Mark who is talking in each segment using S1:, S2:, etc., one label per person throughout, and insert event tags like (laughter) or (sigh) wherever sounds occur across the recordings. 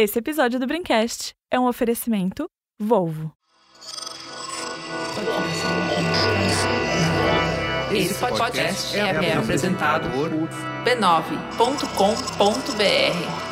S1: Esse episódio do Brincast é um oferecimento Volvo.
S2: Esse podcast é apresentado por b9.com.br.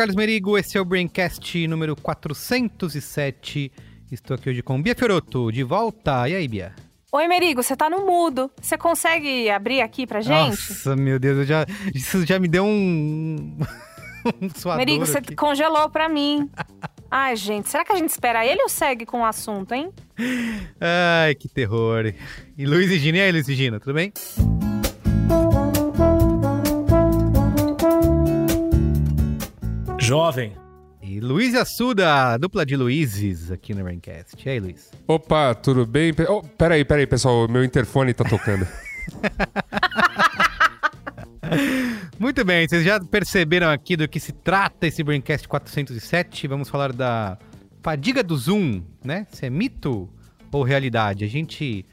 S3: Carlos Merigo, esse é o Braincast número 407. Estou aqui hoje com Bia Fioroto, de volta. E aí, Bia?
S4: Oi, Merigo, você tá no mudo. Você consegue abrir aqui pra gente?
S3: Nossa, meu Deus, eu já, isso já me deu um... um (laughs)
S4: Merigo, você
S3: aqui.
S4: congelou pra mim. Ai, gente, será que a gente espera ele ou segue com o assunto, hein?
S3: Ai, que terror. E Luiz e Gina, e aí, Luiz e Gina, tudo bem?
S5: Jovem.
S3: E Luiz e Assuda, dupla de Luizes aqui no Braincast. E aí, Luiz?
S6: Opa, tudo bem? Oh, peraí, peraí, pessoal, meu interfone tá tocando. (laughs)
S3: Muito bem, vocês já perceberam aqui do que se trata esse Braincast 407. Vamos falar da fadiga do Zoom, né? Se é mito ou realidade. A gente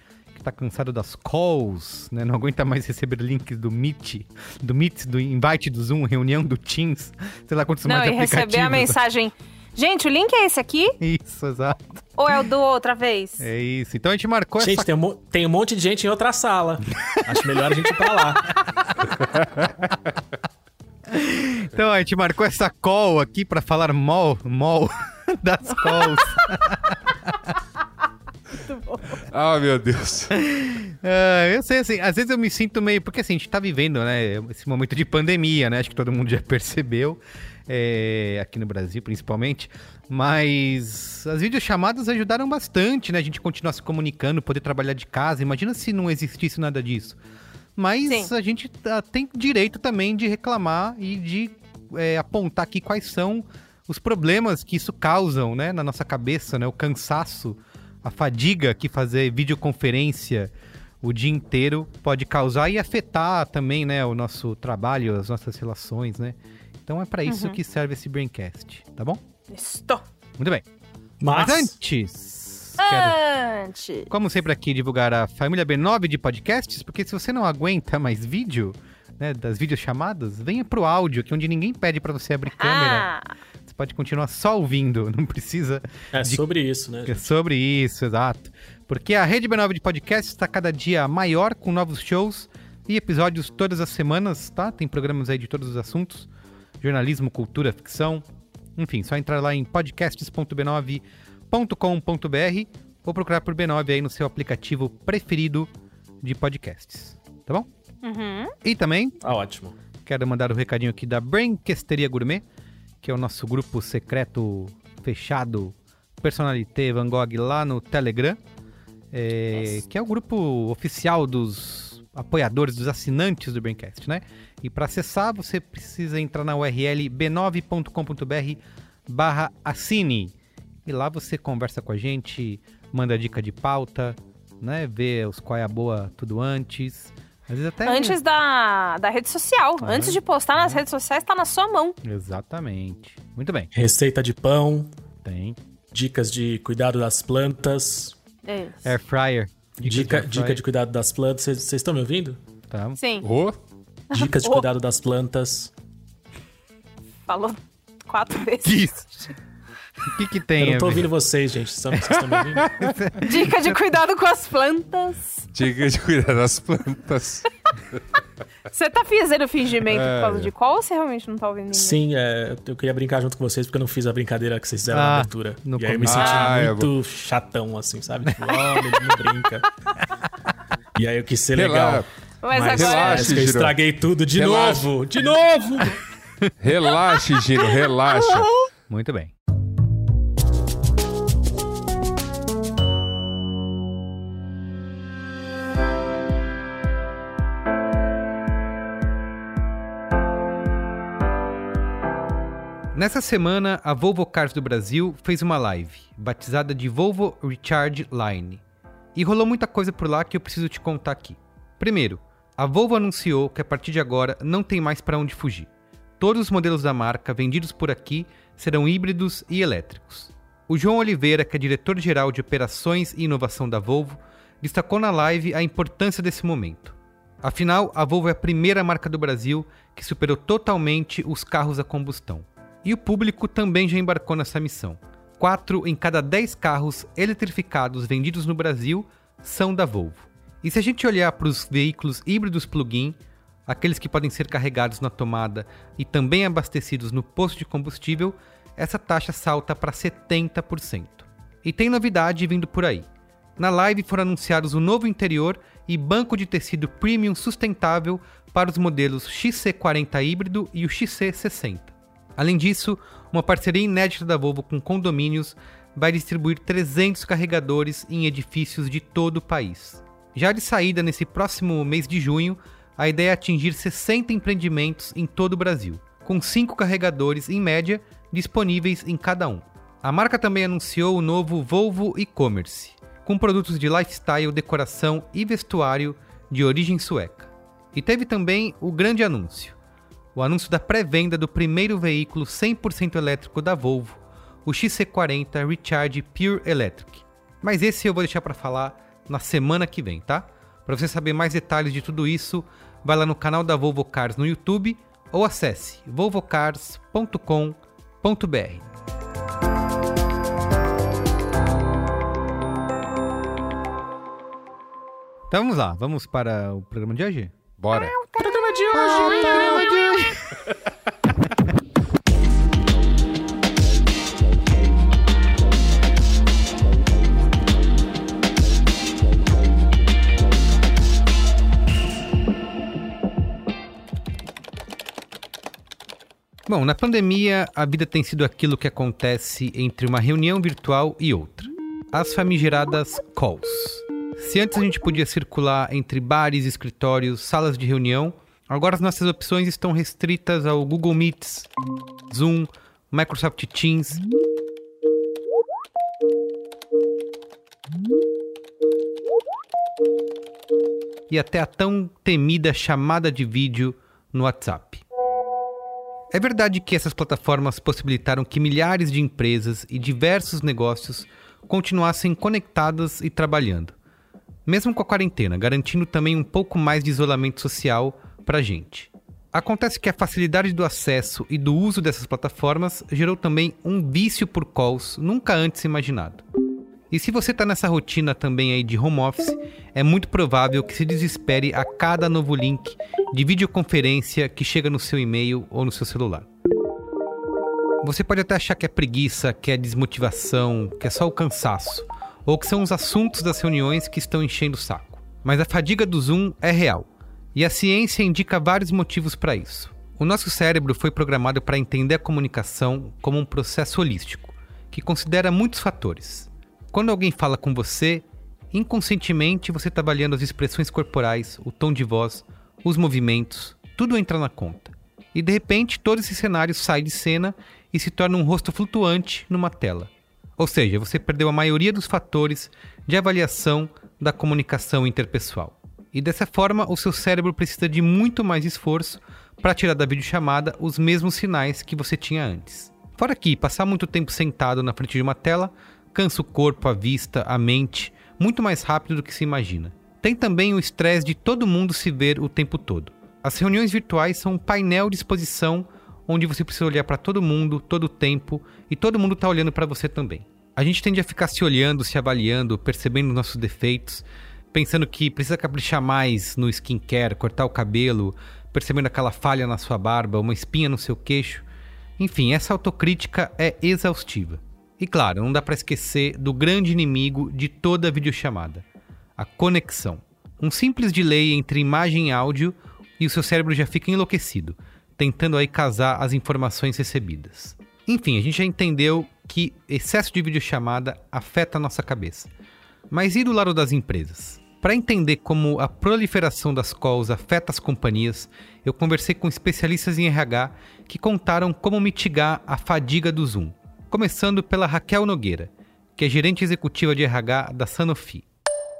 S3: que tá cansado das calls, né? Não aguenta mais receber links do Meet, do Meet, do invite do Zoom, reunião do Teams, sei lá quantos
S4: Não,
S3: mais
S4: e receber a mensagem. Gente, o link é esse aqui?
S3: Isso, exato.
S4: Ou é o do outra vez?
S3: É isso. Então a gente marcou
S5: Gente,
S3: essa...
S5: tem um, tem um monte de gente em outra sala. Acho melhor a gente ir pra lá. (laughs)
S3: Então a gente marcou essa call aqui pra falar mol, mol (laughs) das calls.
S6: Ah, meu Deus.
S3: Ah, eu sei, assim, às vezes eu me sinto meio. Porque assim, a gente tá vivendo, né? Esse momento de pandemia, né? Acho que todo mundo já percebeu. é, aqui no Brasil, principalmente. Mas as videochamadas ajudaram bastante, né? A gente continuar se comunicando, poder trabalhar de casa. Imagina se não existisse nada disso. Mas
S4: Sim.
S3: a gente tá- tem direito também de reclamar e de é, apontar aqui quais são os problemas que isso causam, né? Na nossa cabeça, né? O cansaço, a fadiga que fazer videoconferência o dia inteiro pode causar e afetar também, né, o nosso trabalho, as nossas relações, né? Então é pra isso que serve esse Braincast, tá bom?
S4: Estou.
S3: Muito bem. Mas,
S5: Mas,
S3: antes, quero,
S4: Antes.
S3: como sempre aqui, divulgar a família B9 de podcasts, porque se você não aguenta mais vídeo, né, das videochamadas, venha pro áudio, que é onde ninguém pede pra você abrir câmera.
S4: Ah,
S3: pode continuar só ouvindo, (laughs) não precisa
S5: é
S3: de-
S5: sobre isso, né?
S3: É sobre isso, exato. Porque a Rede B9 de podcast está cada dia maior, com novos shows e episódios todas as semanas, tá? Tem programas aí de todos os assuntos: jornalismo, cultura, ficção. Enfim, só entrar lá em podcasts.b9.com.br ou procurar por B9 aí no seu aplicativo preferido de podcasts. Tá bom?
S4: uhum.
S3: E também
S5: Ah, ótimo.
S3: Quero mandar o recadinho aqui da Brainquesteria Gourmet, que é o nosso grupo secreto fechado Personalité Van Gogh lá no Telegram, é, que é o grupo oficial dos apoiadores, dos assinantes do Braincast, né? E para acessar, você precisa entrar na URL b9.com.br barra assine. E lá você conversa com a gente, manda dica de pauta, né? Vê os qual é a boa tudo antes.
S4: Antes da, da rede social.
S3: Ah.
S4: Antes de postar nas redes sociais, tá na sua mão.
S3: Exatamente. Muito bem.
S5: Receita de pão,
S3: Tem.
S5: dicas de cuidado das plantas,
S4: Isso.
S3: Air fryer.
S5: dica,
S3: de
S5: dica
S3: air
S5: de cuidado das plantas. Vocês vocês estão me ouvindo?
S3: Tá.
S4: Sim,
S6: Ô,
S5: Dicas de (laughs)
S4: Oh.
S5: cuidado das plantas.
S4: falou quatro vezes.
S3: Isso. (laughs) O que que tem?
S5: Eu não tô ouvindo vocês, gente. Vocês estão vocês estão me ouvindo? (laughs)
S4: Dica de cuidado com as plantas.
S6: dica de cuidar das plantas.
S4: Você tá fazendo fingimento
S6: É,
S4: por causa
S6: é.
S4: de qual ou você realmente não tá ouvindo ninguém?
S5: Sim, é, eu queria brincar junto com vocês porque eu não fiz a brincadeira que vocês fizeram
S3: Ah,
S5: na abertura.
S3: no
S5: E aí eu me senti
S6: Ah, é
S5: muito chatão, assim, sabe? Tipo, ó, ele não brinca. E aí eu quis ser legal.
S6: Rela-
S4: Mas,
S5: Mas
S4: agora.
S6: relaxa.
S5: que eu
S6: Giro.
S5: estraguei tudo de
S6: Relaxa.
S5: novo! De novo!
S6: Relaxe, Gino, relaxa.
S3: Muito bem. Nessa semana, a Volvo Cars do Brasil fez uma live, batizada de Volvo Recharge Line. E rolou muita coisa por lá que eu preciso te contar aqui. Primeiro, a Volvo anunciou que a partir de agora não tem mais para onde fugir. Todos os modelos da marca vendidos por aqui serão híbridos e elétricos. O João Oliveira, que é diretor-geral de operações e inovação da Volvo, destacou na live a importância desse momento. Afinal, a Volvo é a primeira marca do Brasil que superou totalmente os carros a combustão. E o público também já embarcou nessa missão. Quatro em cada dez carros eletrificados vendidos no Brasil são da Volvo. E se a gente olhar para os veículos híbridos plug-in, aqueles que podem ser carregados na tomada e também abastecidos no posto de combustível, essa taxa salta para 70%. E tem novidade vindo por aí. Na live foram anunciados o novo interior e banco de tecido premium sustentável para os modelos XC40 híbrido e o XC60. Além disso, uma parceria inédita da Volvo com condomínios vai distribuir 300 carregadores em edifícios de todo o país. Já de saída nesse próximo mês de junho, a ideia é atingir 60 empreendimentos em todo o Brasil, com 5 carregadores em média disponíveis em cada um. A marca também anunciou o novo Volvo e-commerce, com produtos de lifestyle, decoração e vestuário de origem sueca. E teve também o grande anúncio: o anúncio da pré-venda do primeiro veículo 100% elétrico da Volvo, o XC40 Recharge Pure Electric. Mas esse eu vou deixar para falar na semana que vem, tá? Para você saber mais detalhes de tudo isso, vai lá no canal da Volvo Cars no YouTube ou acesse volvocars.com.br. Então vamos lá, vamos para o programa de hoje?
S6: Bora.
S4: Programa de hoje.
S3: programa de hoje. Bom, na pandemia, a vida tem sido aquilo que acontece entre uma reunião virtual e outra. As famigeradas calls. Se antes a gente podia circular entre bares, escritórios, salas de reunião, agora as nossas opções estão restritas ao Google Meets, Zoom, Microsoft Teams. E até a tão temida chamada de vídeo no WhatsApp. É verdade que essas plataformas possibilitaram que milhares de empresas e diversos negócios continuassem conectadas e trabalhando, mesmo com a quarentena, garantindo também um pouco mais de isolamento social para a gente. Acontece que a facilidade do acesso e do uso dessas plataformas gerou também um vício por calls nunca antes imaginado. E se você está nessa rotina também aí de home office, é muito provável que se desespere a cada novo link de videoconferência que chega no seu e-mail ou no seu celular. Você pode até achar que é preguiça, que é desmotivação, que é só o cansaço, ou que são os assuntos das reuniões que estão enchendo o saco. Mas a fadiga do Zoom é real, e a ciência indica vários motivos para isso. O nosso cérebro foi programado para entender a comunicação como um processo holístico, que considera muitos fatores quando alguém fala com você, inconscientemente você está avaliando as expressões corporais, o tom de voz, os movimentos, tudo entra na conta. E de repente todo esse cenário sai de cena e se torna um rosto flutuante numa tela. Ou seja, você perdeu a maioria dos fatores de avaliação da comunicação interpessoal. E dessa forma, o seu cérebro precisa de muito mais esforço para tirar da videochamada os mesmos sinais que você tinha antes. Fora que passar muito tempo sentado na frente de uma tela cansa o corpo, a vista, a mente, muito mais rápido do que se imagina. Tem também o estresse de todo mundo se ver o tempo todo. As reuniões virtuais são um painel de exposição onde você precisa olhar para todo mundo, todo o tempo, e todo mundo está olhando para você também. A gente tende a ficar se olhando, se avaliando, percebendo nossos defeitos, pensando que precisa caprichar mais no skincare, cortar o cabelo, percebendo aquela falha na sua barba, uma espinha no seu queixo. Enfim, essa autocrítica é exaustiva. E claro, não dá para esquecer do grande inimigo de toda videochamada, a conexão. Um simples delay entre imagem e áudio e o seu cérebro já fica enlouquecido, tentando aí casar as informações recebidas. Enfim, a gente já entendeu que excesso de videochamada afeta a nossa cabeça. Mas e do lado das empresas? Para entender como a proliferação das calls afeta as companhias, eu conversei com especialistas em RH que contaram como mitigar a fadiga do Zoom. Começando pela Raquel Nogueira, que é gerente executiva de RH da Sanofi.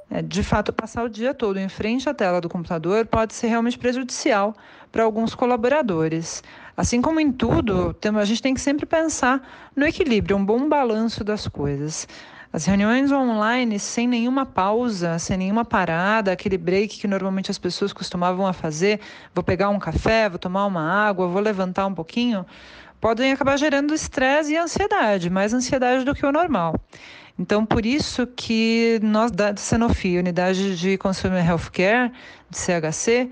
S7: É, de fato, passar o dia todo em frente à tela do computador pode ser realmente prejudicial para alguns colaboradores. Assim como em tudo, a gente tem que sempre pensar no equilíbrio, um bom balanço das coisas. As reuniões online sem nenhuma pausa, sem nenhuma parada, aquele break que normalmente as pessoas costumavam a fazer, vou pegar um café, vou tomar uma água, vou levantar um pouquinho, podem acabar gerando estresse e ansiedade, mais ansiedade do que o normal. Então, por isso que nós da Sanofi, Unidade de Consumer Healthcare, de CHC,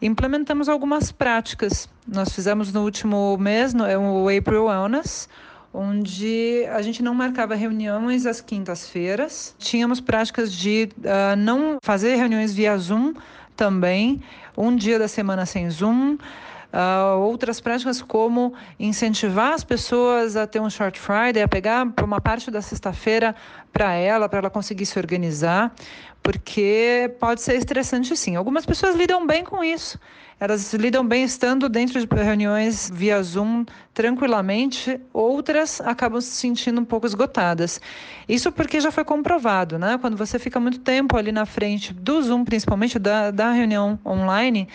S7: implementamos algumas práticas. Nós fizemos no último mês, no, é o April Wellness, onde a gente não marcava reuniões às quintas-feiras. Tínhamos práticas de uh, não fazer reuniões via Zoom também, um dia da semana sem Zoom. Uh, outras práticas como incentivar as pessoas a ter um short Friday, a pegar uma parte da sexta-feira para ela, para ela conseguir se organizar, porque pode ser estressante sim. Algumas pessoas lidam bem com isso. Elas lidam bem estando dentro de reuniões via Zoom tranquilamente, outras acabam se sentindo um pouco esgotadas. Isso porque já foi comprovado, né? Quando você fica muito tempo ali na frente do Zoom, principalmente da, da reunião online,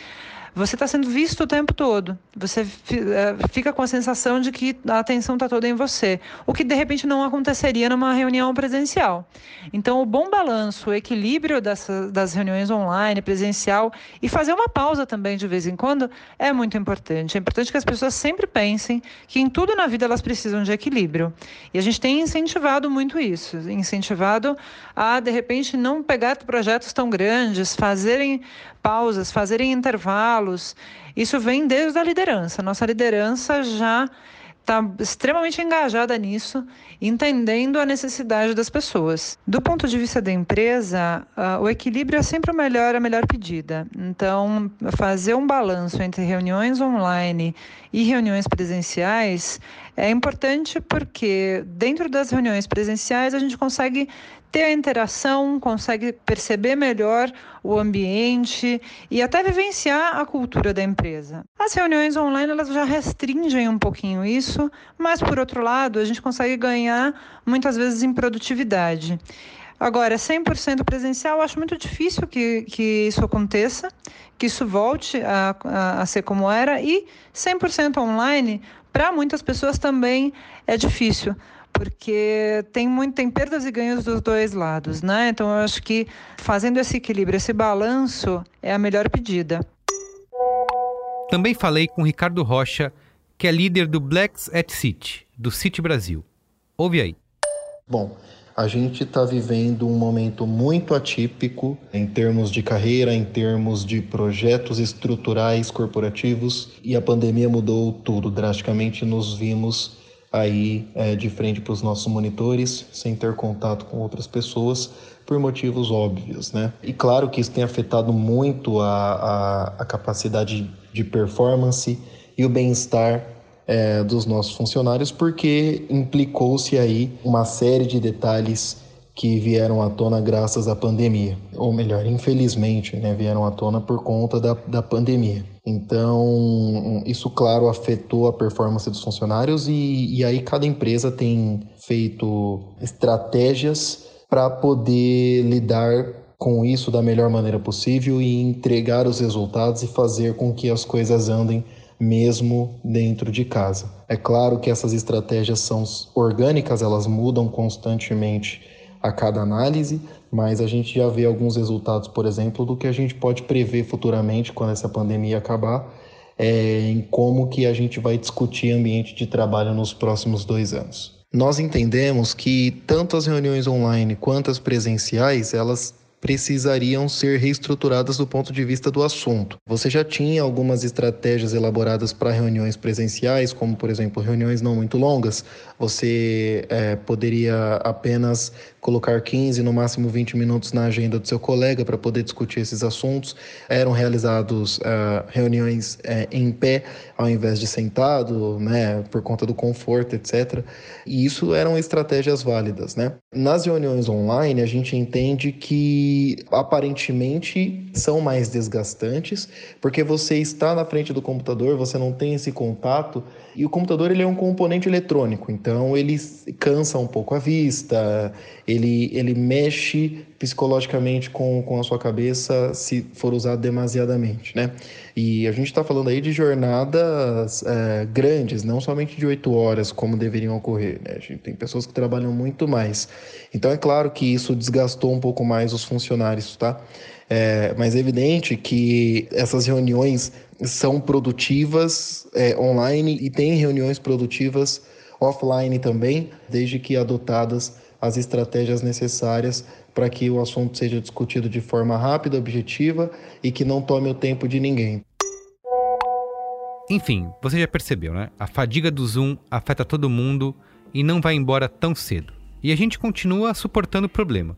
S7: você está sendo visto o tempo todo. Você é, fica com a sensação de que a atenção está toda em você, o que de repente não aconteceria numa reunião presencial. Então, o bom balanço, o equilíbrio dessa, das reuniões online, presencial e fazer uma pausa também de vez em quando é muito importante. É importante que as pessoas sempre pensem que em tudo na vida elas precisam de equilíbrio. E a gente tem incentivado muito isso, incentivado a de repente não pegar projetos tão grandes, fazerem pausas, fazerem intervalos. Isso vem desde a liderança. Nossa liderança já está extremamente engajada nisso, entendendo a necessidade das pessoas. Do ponto de vista da empresa, uh, o equilíbrio é sempre o melhor, a melhor pedida. Então, fazer um balanço entre reuniões online e reuniões presenciais é importante porque dentro das reuniões presenciais a gente consegue ter a interação, consegue perceber melhor o ambiente e até vivenciar a cultura da empresa. As reuniões online elas já restringem um pouquinho isso, mas por outro lado, a gente consegue ganhar muitas vezes em produtividade. Agora, 100% presencial, acho muito difícil que, que isso aconteça, que isso volte a, a, a ser como era, e 100% online, para muitas pessoas também é difícil porque tem muito tem perdas e ganhos dos dois lados, né? Então eu acho que fazendo esse equilíbrio, esse balanço é a melhor pedida.
S3: Também falei com Ricardo Rocha, que é líder do Blacks at City, do City Brasil. Ouve aí.
S8: Bom, a gente está vivendo um momento muito atípico em termos de carreira, em termos de projetos estruturais corporativos, e a pandemia mudou tudo drasticamente. Nos vimos aí é, de frente para os nossos monitores, sem ter contato com outras pessoas, por motivos óbvios, né? E claro que isso tem afetado muito a, a, a capacidade de performance e o bem-estar é, dos nossos funcionários, porque implicou-se aí uma série de detalhes que vieram à tona graças à pandemia, ou melhor, infelizmente, né, vieram à tona por conta da, da pandemia. Então, isso, claro, afetou a performance dos funcionários e, e aí cada empresa tem feito estratégias para poder lidar com isso da melhor maneira possível e entregar os resultados e fazer com que as coisas andem mesmo dentro de casa. É claro que essas estratégias são orgânicas, elas mudam constantemente a cada análise, mas a gente já vê alguns resultados, por exemplo, do que a gente pode prever futuramente quando essa pandemia acabar, é, em como que a gente vai discutir ambiente de trabalho nos próximos dois anos. Nós entendemos que tanto as reuniões online quanto as presenciais, elas precisariam ser reestruturadas do ponto de vista do assunto. Você já tinha algumas estratégias elaboradas para reuniões presenciais, como por exemplo reuniões não muito longas. Você é, poderia apenas colocar 15, no máximo 20 minutos na agenda do seu colega para poder discutir esses assuntos. Eram realizados uh, reuniões uh, em pé ao invés de sentado, né, por conta do conforto, etc. E isso eram estratégias válidas, né? Nas reuniões online, a gente entende que que aparentemente são mais desgastantes, porque você está na frente do computador, você não tem esse contato, e o computador ele é um componente eletrônico, então ele cansa um pouco a vista, ele, ele mexe psicologicamente com, com a sua cabeça se for usado demasiadamente, né? E a gente está falando aí de jornadas é, grandes, não somente de oito horas, como deveriam ocorrer, né? A gente tem pessoas que trabalham muito mais. Então é claro que isso desgastou um pouco mais os funcionários, tá? É, mas é evidente que essas reuniões são produtivas é, online e tem reuniões produtivas offline também, desde que adotadas as estratégias necessárias para que o assunto seja discutido de forma rápida, objetiva e que não tome o tempo de ninguém.
S3: Enfim, você já percebeu, né? A fadiga do Zoom afeta todo mundo e não vai embora tão cedo. E a gente continua suportando o problema.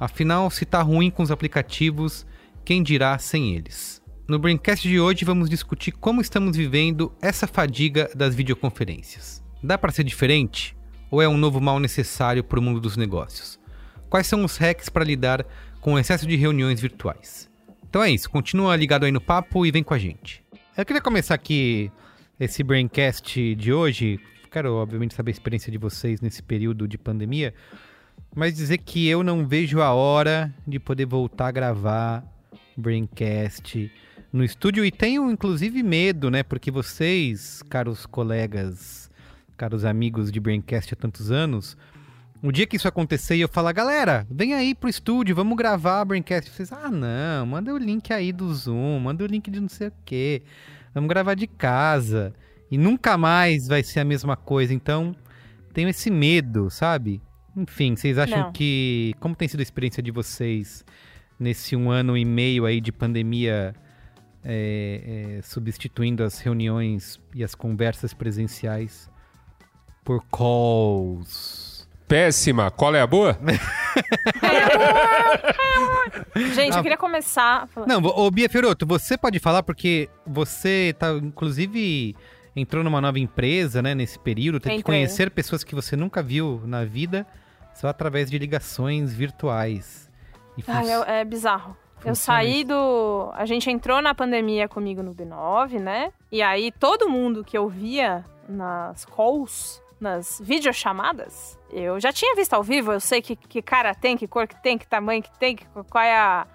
S3: Afinal, se tá ruim com os aplicativos, quem dirá sem eles? No Braincast de hoje vamos discutir como estamos vivendo essa fadiga das videoconferências. Dá para ser diferente? Ou é um novo mal necessário para o mundo dos negócios? Quais são os hacks para lidar com o excesso de reuniões virtuais? Então é isso, continua ligado aí no papo e vem com a gente. Eu queria começar aqui esse Braincast de hoje. Quero, obviamente, saber a experiência de vocês nesse período de pandemia, mas dizer que eu não vejo a hora de poder voltar a gravar Braincast no estúdio e tenho, inclusive, medo, né? Porque vocês, caros colegas, caros amigos de Braincast há tantos anos, o dia que isso acontecer e eu falar, galera, vem aí pro estúdio, vamos gravar a Braincast. Vocês, ah, não, manda o link aí do Zoom, manda o link de não sei o quê. Vamos gravar de casa. E nunca mais vai ser a mesma coisa. Então, tenho esse medo, sabe? Enfim, vocês acham
S4: Não.
S3: que. Como tem sido a experiência de vocês nesse um ano e meio aí de pandemia, é, é, substituindo as reuniões e as conversas presenciais por calls?
S6: Péssima. Qual é a boa? (laughs)
S4: Gente,
S3: Ah.
S4: eu queria começar.
S3: Não, ô Bia Fioroto, você pode falar porque você tá, inclusive, entrou numa nova empresa, né, nesse período, teve que conhecer pessoas que você nunca viu na vida só através de ligações virtuais.
S4: É, é bizarro. Eu saí do. A gente entrou na pandemia comigo no B9, né? E aí todo mundo que eu via nas calls, nas videochamadas, eu já tinha visto ao vivo, eu sei que, que cara tem, que cor que tem, que tamanho que tem, que, qual é a-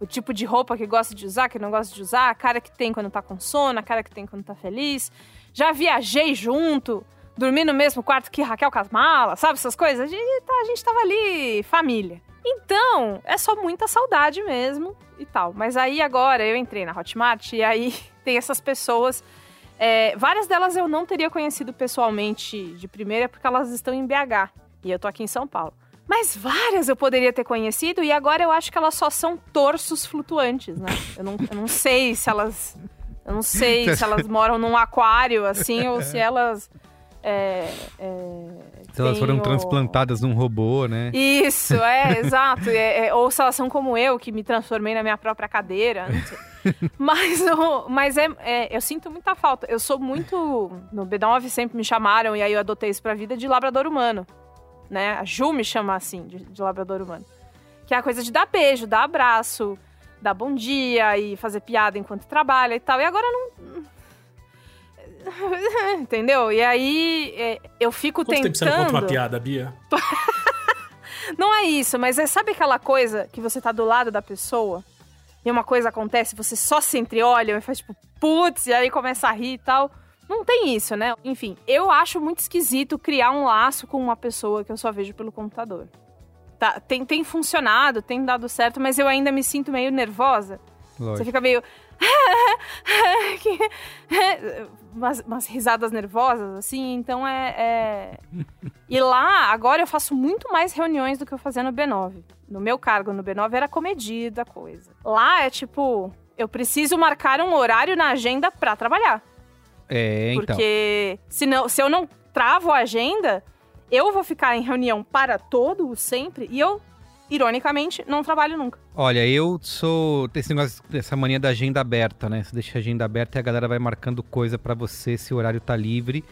S4: o tipo de roupa que gosta de usar, que não gosta de usar, a cara que tem quando tá com sono, a cara que tem quando tá feliz. Já viajei junto, dormi no mesmo quarto que Raquel Casmala, sabe essas coisas? A gente, tá- a gente tava ali, família. Então, é só muita saudade mesmo e tal. Mas aí agora eu entrei na Hotmart e aí (laughs) tem essas pessoas. é, várias delas eu não teria conhecido pessoalmente de primeira porque elas estão em BH e eu tô aqui em São Paulo. Mas várias eu poderia ter conhecido e agora eu acho que elas só são torsos flutuantes, né? Eu não, eu não sei se elas. Eu não sei (laughs) se elas moram num aquário assim ou se elas. É, é,
S3: Se elas
S4: têm
S3: foram
S4: o-
S3: transplantadas num robô, né?
S4: isso, é, (laughs) exato. É, é, ou se elas são como eu, que me transformei na minha própria cadeira, (laughs) mas o- mas é, é, eu sinto muita falta. Eu sou muito. No B9 sempre me chamaram, e aí eu adotei isso pra vida, de labrador humano. Né? A Ju me chama assim, de, de labrador humano. Que é a coisa de dar beijo, dar abraço, dar bom dia e fazer piada enquanto trabalha e tal. E agora não. (laughs) Entendeu? E aí é, eu fico
S5: Quanto tempo você não
S4: tentando.
S5: conta uma piada, Bia? (laughs)
S4: Não é isso, mas é, sabe aquela coisa que você tá do lado da pessoa e uma coisa acontece, você só se entreolha e faz tipo, putz, e aí começa a rir e tal. Não tem isso, né? Enfim, eu acho muito esquisito criar um laço com uma pessoa que eu só vejo pelo computador. Tá, tem, tem funcionado, tem dado certo, mas eu ainda me sinto meio nervosa. Você
S3: Lógico.
S4: fica meio. (laughs) Umas, umas risadas nervosas, assim. Então é, é- E lá, agora eu faço muito mais reuniões do que eu fazia no B9. No meu cargo no B9 era comedida a coisa. Lá é tipo. Eu preciso marcar um horário na agenda pra trabalhar.
S3: É, então.
S4: Porque se, não, se eu não travo a agenda, eu vou ficar em reunião para todo sempre e eu, ironicamente, não trabalho nunca.
S3: Olha, eu sou esse negócio, essa mania da agenda aberta, né? Você deixa a agenda aberta e a galera vai marcando coisa pra você se o horário tá livre.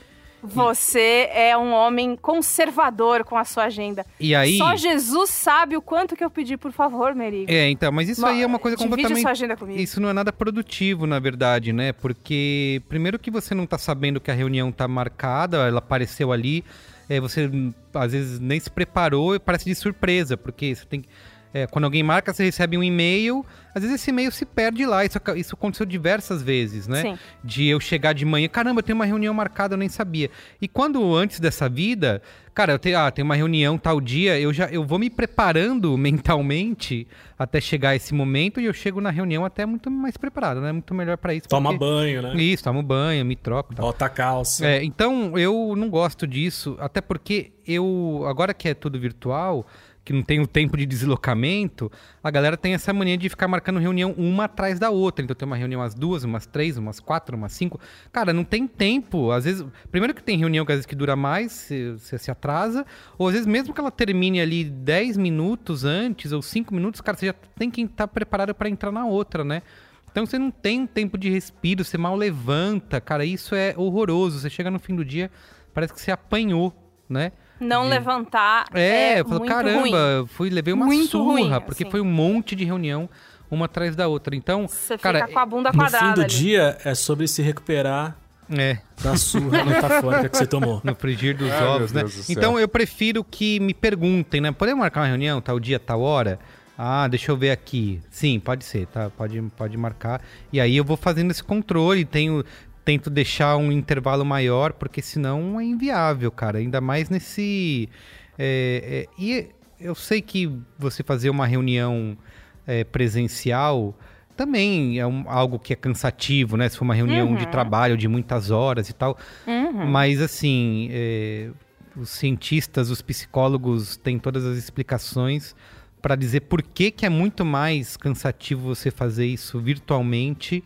S4: Você é um homem conservador com a sua agenda.
S3: E aí.
S4: Só Jesus sabe o quanto que eu pedi, por favor, Merigo.
S3: É, então, mas isso aí é uma coisa
S4: Divide
S3: completamente.
S4: sua agenda comigo.
S3: Isso não é nada produtivo, na verdade, né? Porque, primeiro, que você não tá sabendo que a reunião tá marcada, ela apareceu ali, é, você hum, às vezes nem se preparou e parece de surpresa, porque você tem que. É, quando alguém marca, você recebe um e-mail, às vezes esse e-mail se perde lá. Isso, isso aconteceu diversas vezes, né?
S4: Sim.
S3: De eu chegar de manhã, caramba, eu tenho uma reunião marcada, eu nem sabia. E quando antes dessa vida, cara, eu tenho, ah, tem uma reunião tal dia, eu já eu vou me preparando (laughs) mentalmente até chegar esse momento e eu chego na reunião até muito mais preparado, né? Muito melhor pra isso.
S5: Toma
S3: porque-
S5: banho, né?
S3: Isso, tomo banho, me troco, tal.
S5: Bota a calça.
S3: É, então eu não gosto disso, até porque eu agora que é tudo virtual, que não tem o tempo de deslocamento, a galera tem essa mania de ficar marcando reunião uma atrás da outra. Então tem uma reunião às duas, umas três, umas quatro, umas cinco. Cara, não tem tempo. Às vezes, primeiro que tem reunião que às vezes que dura mais, você se atrasa, ou às vezes mesmo que ela termine ali 10 minutos antes ou cinco minutos, cara, você já tem que estar preparado para entrar na outra, né? Então você não tem um tempo de respiro, você mal levanta, cara, isso é horroroso. Você chega no fim do dia, parece que você apanhou, né?
S4: Não
S3: de-
S4: levantar
S3: É,
S4: é,
S3: eu falo,
S4: muito
S3: caramba,
S4: ruim.
S3: fui, levei uma
S4: Muito
S3: surra,
S4: ruim,
S3: porque
S4: assim.
S3: foi um monte de reunião, uma atrás da outra. Então,
S4: Você
S3: cara,
S4: fica com a bunda
S5: No
S4: quadrada
S5: fim do
S4: ali.
S5: dia, é sobre se recuperar
S3: é,
S5: da surra (laughs) metafórica que você tomou.
S3: no frigir dos
S6: Ai,
S3: ovos, né?
S6: Do.
S3: Então eu prefiro que me perguntem, né? Podemos marcar uma reunião, tal dia, tal hora? Ah, deixa eu ver aqui. Sim, pode ser, tá? Pode, pode marcar. E aí eu vou fazendo esse controle, tenho, tento deixar um intervalo maior, porque senão é inviável, cara. Ainda mais nesse. é, é, e eu sei que você fazer uma reunião é, presencial também é um- algo que é cansativo, né? Se for uma reunião de trabalho de muitas horas e tal.
S4: Uhum.
S3: Mas assim, é, os cientistas, os psicólogos têm todas as explicações para dizer por que, que é muito mais cansativo você fazer isso virtualmente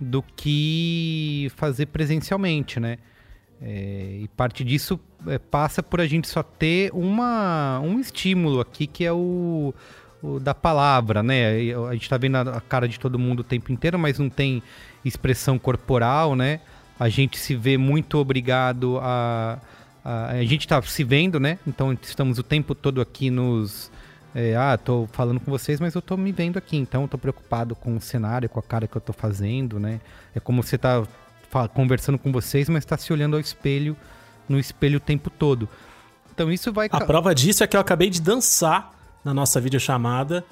S3: do que fazer presencialmente, né? É, e parte disso é, passa por a gente só ter uma, um estímulo aqui que é o, o da palavra, né? A gente tá vendo a, cara de todo mundo o tempo inteiro, mas não tem expressão corporal, né? A gente se vê muito obrigado a. A, a gente tá se vendo, né? Então estamos o tempo todo aqui nos. É, ah, tô falando com vocês, mas eu tô me vendo aqui, então eu tô preocupado com o cenário, com a cara que eu tô fazendo, né? É como você tá conversando com vocês, mas tá se olhando ao espelho, no espelho o tempo todo. Então isso vai.
S5: A prova disso é que eu acabei de dançar na nossa videochamada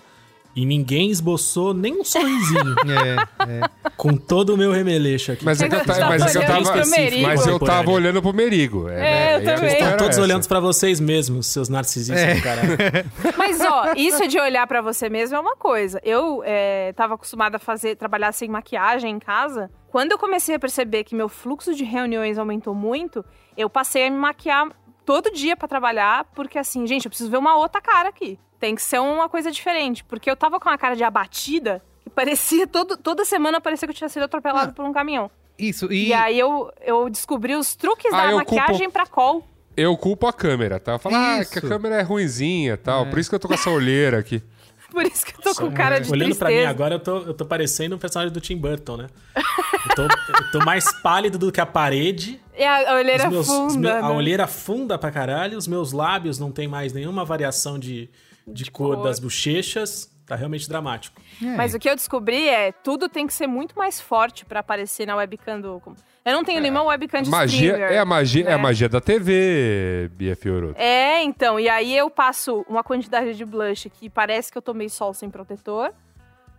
S5: e ninguém esboçou nem um sorrisinho (laughs)
S3: É, é.
S5: com todo o meu remeleixo aqui.
S6: Mas é que eu,
S4: tá
S6: mas é que eu
S4: olhando
S6: tava. Mas eu tava olhando pro Merigo.
S4: É, eu
S6: né? E a
S4: também.
S6: questão
S5: Estão todos
S6: essa.
S5: olhando pra vocês mesmos, seus narcisistas do caralho. (laughs)
S4: Mas, ó, isso de olhar pra você mesmo é uma coisa. Eu é, tava acostumada a fazer, trabalhar sem maquiagem em casa. Quando eu comecei a perceber que meu fluxo de reuniões aumentou muito, eu passei a me maquiar todo dia pra trabalhar, porque assim, gente, eu preciso ver uma outra cara aqui. Tem que ser uma coisa diferente. Porque eu tava com a cara de abatida, que parecia, todo, toda semana parecia que eu tinha sido atropelado por um caminhão.
S3: Isso,
S4: E,
S3: e.
S4: aí eu, eu descobri os truques
S6: Ah,
S4: da maquiagem pra call.
S6: Eu culpo a câmera, tá? Eu falo, ah, que a câmera é ruinzinha e tal. Por isso que eu tô com essa olheira aqui. (laughs)
S4: Por isso que eu tô com cara de
S5: Olhando pra mim
S4: tristeza.
S5: agora, eu tô, eu tô parecendo um personagem do Tim Burton, né? Eu tô, eu tô mais pálido do que a parede.
S4: E a olheira
S5: Os meus-
S4: funda,
S5: meu- A
S4: né?
S5: olheira funda pra caralho. Os meus lábios não tem mais nenhuma variação de, de, cor,
S4: cor.
S5: das bochechas. Tá realmente dramático.
S3: é.
S4: Mas o que eu descobri é tudo tem que ser muito mais forte pra aparecer na webcam do. Eu não tenho nenhuma webcam de
S6: Magia,
S4: streamer,
S6: é, a magia, é a
S4: né?
S6: magia da TV, Bia Fioroto.
S4: É, então. E aí eu passo uma quantidade de blush que parece que eu tomei sol sem protetor.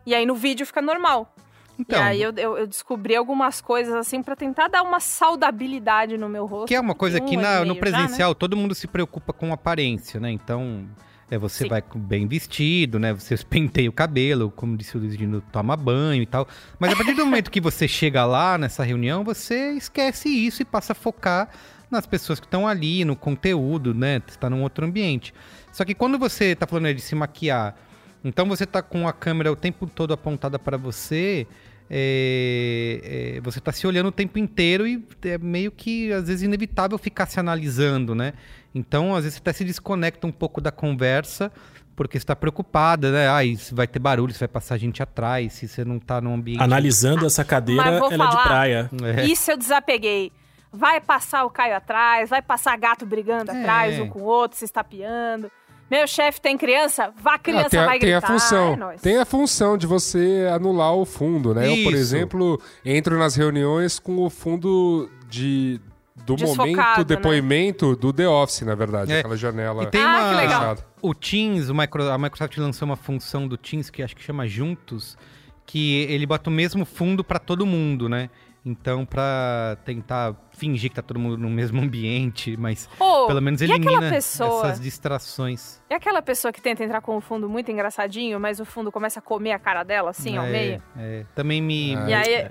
S4: E aí no vídeo fica normal.
S3: Então,
S4: e aí eu, eu, eu descobri algumas coisas assim pra tentar dar uma saudabilidade no meu rosto.
S3: Que é uma coisa
S4: Tem
S3: que
S4: um
S3: na- no
S4: meio já, né?
S3: presencial todo mundo se preocupa com aparência, né? Então, é, você
S4: Sim.
S3: vai bem vestido, né? Você (laughs) penteia o cabelo, como disse o Luiz Dino, toma banho e tal. Mas a partir do momento que você chega lá nessa reunião, você esquece isso e passa a focar nas pessoas que estão ali, no conteúdo, né? Você tá num outro ambiente. Só que quando você tá falando de se maquiar, então você tá com a câmera o tempo todo apontada para você, é, é, você tá se olhando o tempo inteiro e é meio que, às vezes, inevitável ficar se analisando, né? Então, às vezes, você até se desconecta um pouco da conversa, porque você tá preocupada, né? Ah, se vai ter barulho, se vai passar gente atrás, se você não tá num ambiente...
S5: Analisando essa cadeira, ela é de
S4: falar.
S5: praia.
S3: É.
S4: Isso eu desapeguei. vai passar o Caio atrás, vai passar gato brigando
S3: É.
S4: atrás, um com o outro, se estapeando. Meu chefe tem criança, vá
S6: Ah,
S4: criança,
S6: tem, a,
S4: vai
S6: tem
S4: gritar.
S6: a função.
S4: É nóis.
S6: tem a função de você anular o fundo, né? Eu, por
S3: Isso.
S6: exemplo, entro nas reuniões com o fundo de do
S4: Desfocado,
S6: momento
S4: né?
S6: depoimento do The Office, na verdade,
S3: É.
S6: aquela janela
S3: E tem
S4: Ah,
S3: uma.
S4: que legal.
S3: O Teams, o Micro- a Microsoft lançou uma função do Teams que acho que chama Juntos, que ele bota o mesmo fundo pra todo mundo, né? Então, pra tentar fingir que tá todo mundo no mesmo ambiente, mas
S4: Ô,
S3: pelo menos elimina
S4: pessoa?
S3: essas distrações.
S4: É aquela pessoa que tenta entrar com o fundo muito engraçadinho, mas o fundo começa a comer a cara dela, assim, ao
S3: É,
S4: meio.
S3: é, também me.
S6: Ah,
S4: E aí,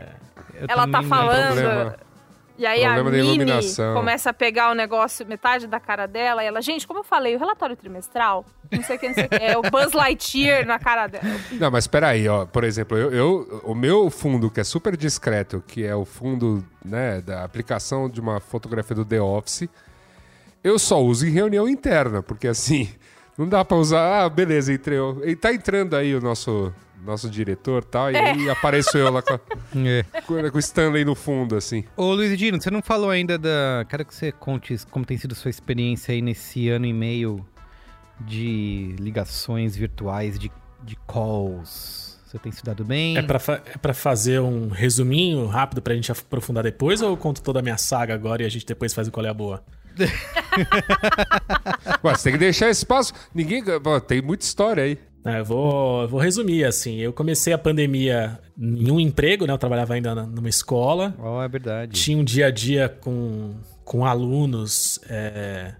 S3: eu
S4: ela tá falando. E aí a
S6: Problema
S4: Mini
S6: iluminação.
S4: começa a pegar o negócio, metade da cara dela, e ela, gente, como eu falei, o relatório trimestral, não sei o que, não sei o que, é o Buzz Lightyear na cara dela.
S6: Não, mas peraí, ó. Por exemplo, eu, eu- o meu fundo, que é super discreto, que é o fundo né, da aplicação de uma fotografia do The Office, eu só uso em reunião interna, porque assim, não dá pra usar. Ah, beleza, entrei. E tá entrando aí o nosso, nosso diretor e tal, e aí apareço eu lá com, a- (laughs)
S3: É.
S6: com, com o Stanley no fundo, assim.
S3: Ô Luiz Dino, você não falou ainda da. Quero que você conte como tem sido sua experiência aí nesse ano e meio de ligações virtuais, de, de calls. Você tem se dado bem?
S5: É pra, fa- é pra fazer um resuminho rápido pra gente aprofundar depois ou eu conto toda a minha saga agora e a gente depois faz o qual é a boa? (laughs)
S6: Ué, você tem que deixar espaço. Ninguém. pô, tem muita história aí.
S5: É, eu vou, eu vou resumir assim. Eu comecei a pandemia em um emprego, né? Eu trabalhava ainda numa escola.
S3: Ó, é verdade.
S5: Tinha um dia a dia com, com alunos é,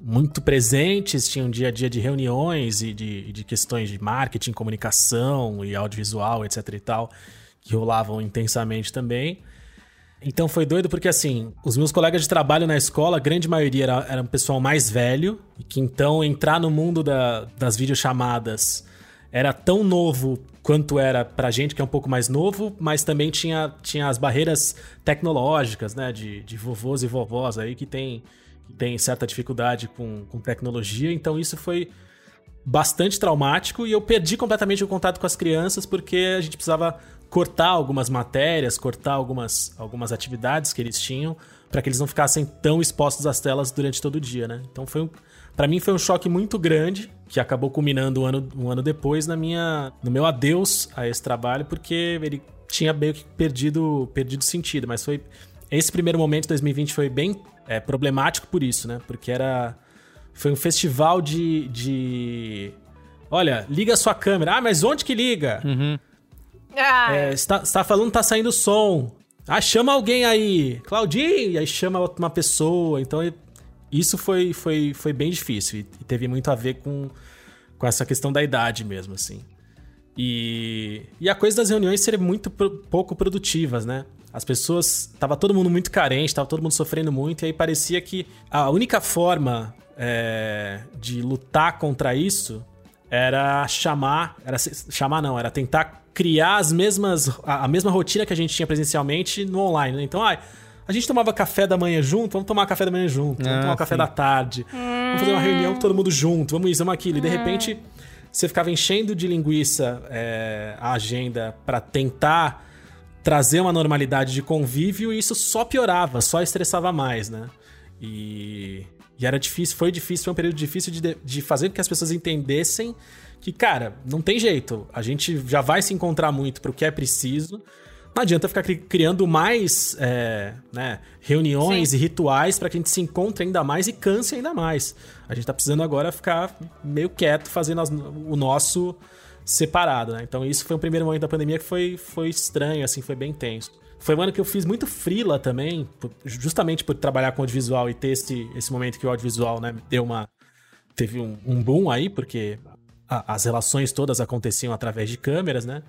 S5: muito presentes, tinha um dia a dia de reuniões e de, de questões de marketing, comunicação e audiovisual, etc e tal, que rolavam intensamente também. Então foi doido porque, assim, os meus colegas de trabalho na escola, a grande maioria era, era um pessoal mais velho, que então entrar no mundo da- das videochamadas era tão novo quanto era pra gente, que é um pouco mais novo, mas também tinha, tinha as barreiras tecnológicas, né, de, de vovôs e vovós aí que tem, tem certa dificuldade com, com tecnologia, então isso foi bastante traumático e eu perdi completamente o contato com as crianças porque a gente precisava cortar algumas matérias, cortar algumas, algumas atividades que eles tinham para que eles não ficassem tão expostos às telas durante todo o dia, né? Então foi um, para mim foi um choque muito grande que acabou culminando um ano, um ano depois na minha no meu adeus a esse trabalho porque ele tinha meio que perdido perdido sentido, mas foi esse primeiro momento de 2020 foi bem é, problemático por isso, né? Porque era foi um festival de, de. Olha, liga a sua câmera. Ah, mas onde que liga?
S4: Ah,
S5: É, você, tá, você tá falando tá saindo som. Ah, chama alguém aí. Claudinho! E aí chama uma pessoa. Então, isso foi, foi, foi bem difícil. E, teve muito a ver com, com essa questão da idade mesmo, assim. E, e a coisa das reuniões serem muito pro- pouco produtivas, né? As pessoas. Tava todo mundo muito carente, tava todo mundo sofrendo muito, e aí parecia que a única forma é, de lutar contra isso era chamar. Era chamar, não, era tentar criar as mesmas. A, a mesma rotina que a gente tinha presencialmente no online, né? Então, ai. A gente tomava café da manhã junto, vamos tomar café da manhã junto, vamos
S3: Ah,
S5: tomar café
S3: sim.
S5: da tarde, vamos fazer uma reunião com todo mundo junto, vamos isso, vamos aquilo. E de repente você ficava enchendo de linguiça é, a agenda para tentar trazer uma normalidade de convívio e isso só piorava, só estressava mais, né? E, e era difícil, foi difícil, foi um período difícil de, de fazer com que as pessoas entendessem que, cara, não tem jeito, a gente já vai se encontrar muito pro que é preciso. Não adianta ficar cri- criando mais é, né, reuniões
S4: Sim.
S5: e rituais para que a gente se encontre ainda mais e canse ainda mais. A gente tá precisando agora ficar meio quieto, fazendo as- o nosso separado, né? Então isso foi o primeiro momento da pandemia que foi, foi estranho, assim, foi bem tenso. Foi um ano que eu fiz muito frila também, justamente por trabalhar com audiovisual e ter esse, esse momento que o audiovisual, né, deu uma... Teve um, um boom aí, porque a- as relações todas aconteciam através de câmeras, né?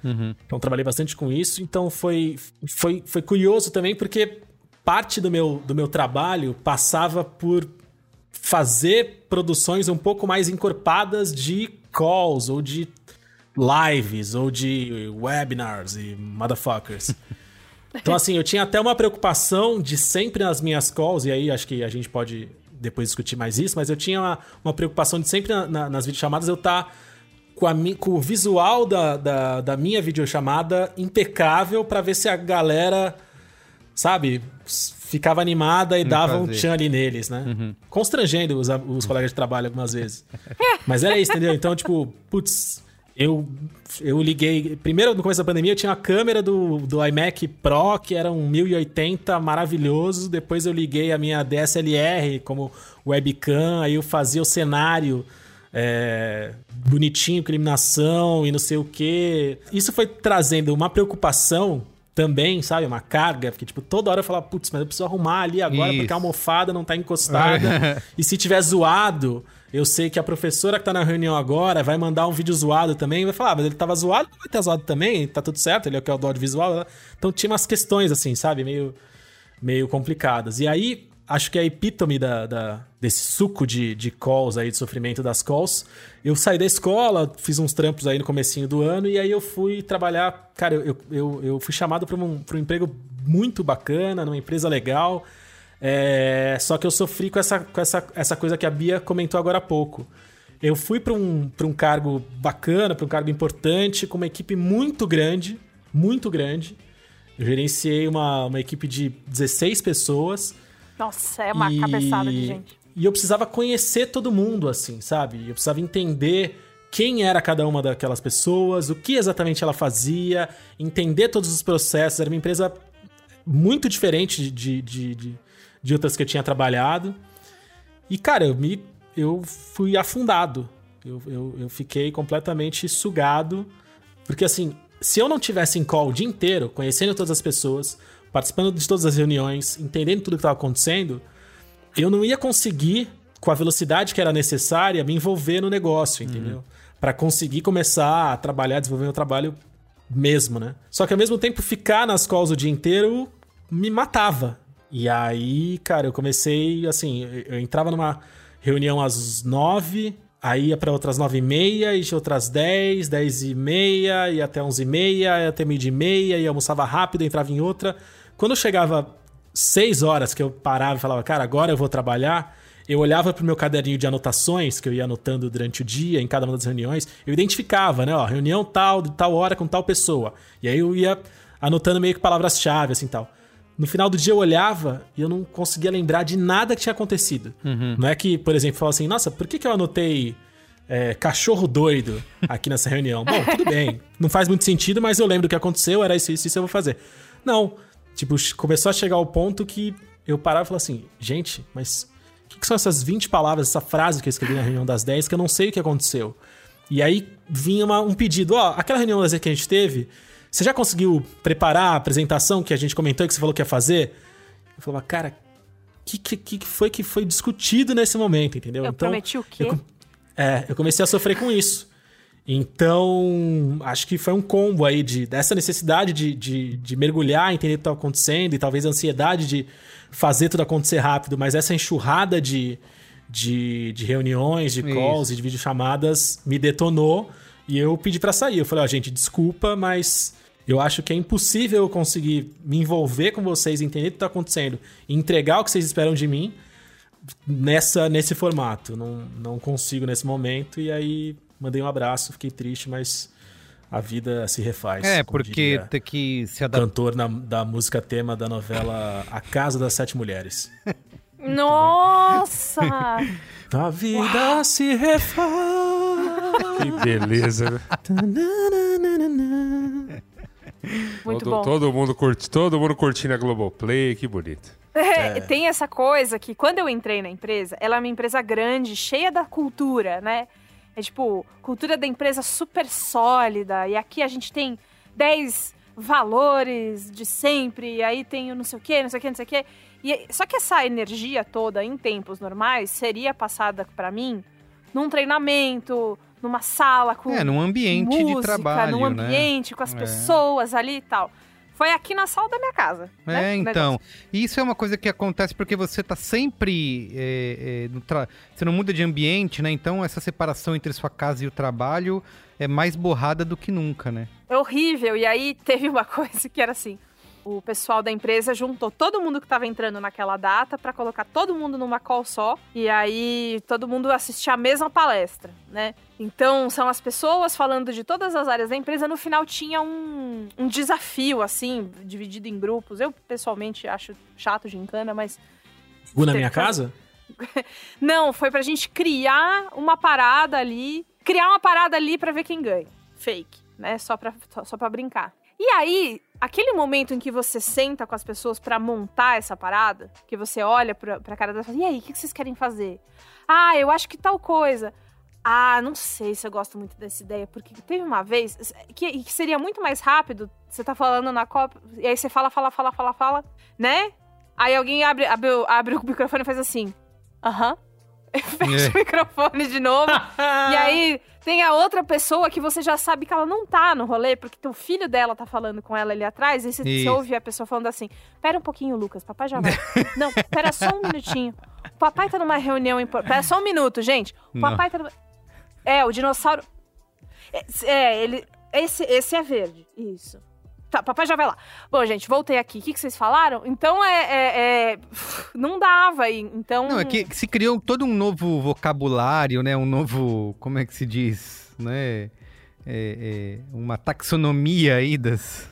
S5: Então trabalhei bastante com isso. Então foi, foi, foi curioso também, porque parte do meu, do meu trabalho passava por fazer produções um pouco mais encorpadas de calls ou de lives ou de webinars e motherfuckers. (laughs) Então, assim, eu tinha até uma preocupação de sempre nas minhas calls, e aí acho que a gente pode depois discutir mais isso, mas eu tinha uma, uma preocupação de sempre na- na- nas videochamadas eu estar com, a com o visual da, da, da minha videochamada impecável pra ver se a galera, sabe, ficava animada e
S3: Em
S5: dava um tchan ali neles, né?
S3: Uhum.
S5: Constrangendo os, os colegas de trabalho algumas vezes. (laughs) Mas era isso, entendeu? Então, tipo, putz, eu, eu liguei. Primeiro, no começo da pandemia, eu tinha a câmera do, do iMac Pro, que era um 1080 maravilhoso. Depois eu liguei a minha DSLR como webcam, aí eu fazia o cenário. É, bonitinho, com iluminação e não sei o que. Isso foi trazendo uma preocupação também, sabe? Uma carga, porque, tipo, toda hora eu falava, putz, mas eu preciso arrumar ali agora
S3: Isso.
S5: porque a almofada não tá encostada. (laughs) e se tiver zoado, eu sei que a professora que tá na reunião agora vai mandar um vídeo zoado também, vai falar, ah, mas ele tava zoado, vai ter zoado também, tá tudo certo, ele é o que é o do audiovisual. Então tinha umas questões, assim, sabe? Meio, meio complicadas. E aí, acho que a epítome da, da- desse suco de, de calls aí, de sofrimento das calls, eu saí da escola, fiz uns trampos aí no comecinho do ano, e aí eu fui trabalhar, cara, eu, eu, eu, fui chamado para um, um emprego muito bacana, numa empresa legal, é, só que eu sofri com essa, com essa, essa coisa que a Bia comentou agora há pouco. Eu fui para um, um cargo bacana, para um cargo importante, com uma equipe muito grande, muito grande. Eu gerenciei uma, uma equipe de 16 pessoas.
S4: Nossa, é uma
S5: E-
S4: cabeçada de gente.
S5: E eu precisava conhecer todo mundo, assim, sabe? Eu precisava entender quem era cada uma daquelas pessoas, o que exatamente ela fazia, entender todos os processos. Era uma empresa muito diferente de, de, de, de outras que eu tinha trabalhado. E, cara, eu, me, eu fui afundado. Eu, eu, eu fiquei completamente sugado. Porque, assim, se eu não tivesse em call o dia inteiro, conhecendo todas as pessoas, participando de todas as reuniões, entendendo tudo que estava acontecendo, eu não ia conseguir, com a velocidade que era necessária, me envolver no negócio, entendeu? Pra conseguir começar a trabalhar, desenvolver meu trabalho mesmo, né? Só que ao mesmo tempo, ficar nas calls o dia inteiro me matava. E aí, cara, eu comecei, assim, eu entrava numa reunião às nove, aí ia pra outras nove e meia, e outras dez, dez e meia, e até onze e meia, e até meio de meia, e almoçava rápido, entrava em outra. Quando chegava seis horas que eu parava e falava, cara, agora eu vou trabalhar, eu olhava pro meu caderninho de anotações, que eu ia anotando durante o dia, em cada uma das reuniões, eu identificava, né, ó, reunião tal, de tal hora com tal pessoa. E aí eu ia anotando meio que palavras-chave, assim, tal. No final do dia eu olhava e eu não conseguia lembrar de nada que tinha acontecido. Não é que, por exemplo, falava assim, nossa, por que, que eu anotei é, cachorro doido aqui nessa reunião? Bom, tudo bem. Não faz muito sentido, mas eu lembro o que aconteceu, era isso, isso, isso eu vou fazer. Não. Tipo, começou a chegar ao ponto que eu parava e falava assim, gente, mas o que, que são essas 20 palavras, essa frase que eu escrevi na reunião das 10 que eu não sei o que aconteceu? E aí vinha uma- um pedido, ó, aquela reunião das 10 que a gente teve, você já conseguiu preparar a apresentação que a gente comentou e que você falou que ia fazer? Eu falava, cara, o que, que, que foi que foi discutido nesse momento, entendeu?
S4: Eu prometi o quê?
S5: eu é, eu comecei a sofrer com isso. Então, acho que foi um combo aí de, dessa necessidade de, de, de mergulhar, entender o que estava acontecendo, e talvez a ansiedade de fazer tudo acontecer rápido, mas essa enxurrada de, de, de reuniões, de calls e de videochamadas me detonou e eu pedi pra sair. Eu falei, ó, gente, desculpa, mas eu acho que é impossível eu conseguir me envolver com vocês, entender o que tá acontecendo e entregar o que vocês esperam de mim nessa nesse formato. Não, não consigo nesse momento. E aí mandei um abraço, fiquei triste, mas a vida se refaz.
S3: É, porque tem que se adaptar.
S5: cantor na- da música tema da novela A Casa das Sete Mulheres. (laughs)
S4: Nossa! (laughs)
S5: A vida se refaz.
S6: Que beleza. né? (laughs)
S4: Muito
S6: todo,
S4: bom.
S6: todo mundo curti, todo mundo curtindo a Globoplay, que bonito.
S4: É, Tem essa coisa que quando eu entrei na empresa, ela é uma empresa grande, cheia da cultura, né? É tipo, cultura da empresa super sólida. E aqui a gente tem 10 valores de sempre, e aí tem o não sei o quê, não sei o quê, não sei o quê. E, só que essa energia toda, em tempos normais, seria passada pra mim num treinamento, numa sala com
S3: É, num ambiente de
S4: música,
S3: trabalho,
S4: num
S3: né?
S4: ambiente, com as
S3: É.
S4: pessoas ali e tal. Foi aqui na sala da minha casa. né,
S3: É,
S4: o
S3: então. E Isso é uma coisa que acontece porque você tá sempre. é, é, no tra- Você não muda de ambiente, né? Então essa separação entre sua casa e o trabalho é mais borrada do que nunca, né?
S4: É horrível. E aí teve uma (laughs) coisa que era assim: o pessoal da empresa juntou todo mundo que estava entrando naquela data para colocar todo mundo numa call só e aí todo mundo assistir a mesma palestra, né? Então são as pessoas falando de todas as áreas da empresa. No final tinha um, um desafio assim, dividido em grupos. Eu pessoalmente acho chato de encana, mas
S5: Gu na minha casa? (laughs)
S4: não, foi pra gente criar uma parada ali, criar uma parada ali para ver quem ganha. Fake, né? Só pra, só, só pra brincar. E aí, aquele momento em que você senta com as pessoas para montar essa parada, que você olha pra, pra cara delas e fala, e aí, o que vocês querem fazer? Ah, eu acho que tal coisa. Ah, não sei se eu gosto muito dessa ideia, porque teve uma vez que, que seria muito mais rápido. Você tá falando na Copa, e aí você fala, fala, fala, fala, fala, né? Aí alguém abre, abre, abre o microfone e faz assim, aham. (laughs) Fecha
S3: É.
S4: o microfone de novo. e aí tem a outra pessoa que você já sabe que ela não tá no rolê, porque o filho dela tá falando com ela ali atrás, e você, você ouve a pessoa falando assim: Pera um pouquinho, Lucas, papai já vai. (laughs) não, pera só um minutinho. O papai tá numa reunião importante. Pera só um minuto, gente. O
S3: Não.
S4: papai tá numa... É, o dinossauro. É, É, ele. Esse, esse é verde. Isso. Tá, papai já vai lá. Bom, gente, voltei aqui. O que, que vocês falaram? Então é. é- é- (sighs) Não dava. e- Então.
S3: Não, é que se criou todo um novo vocabulário, né? Um novo, como é que se diz, né? É, é, uma taxonomia aí das,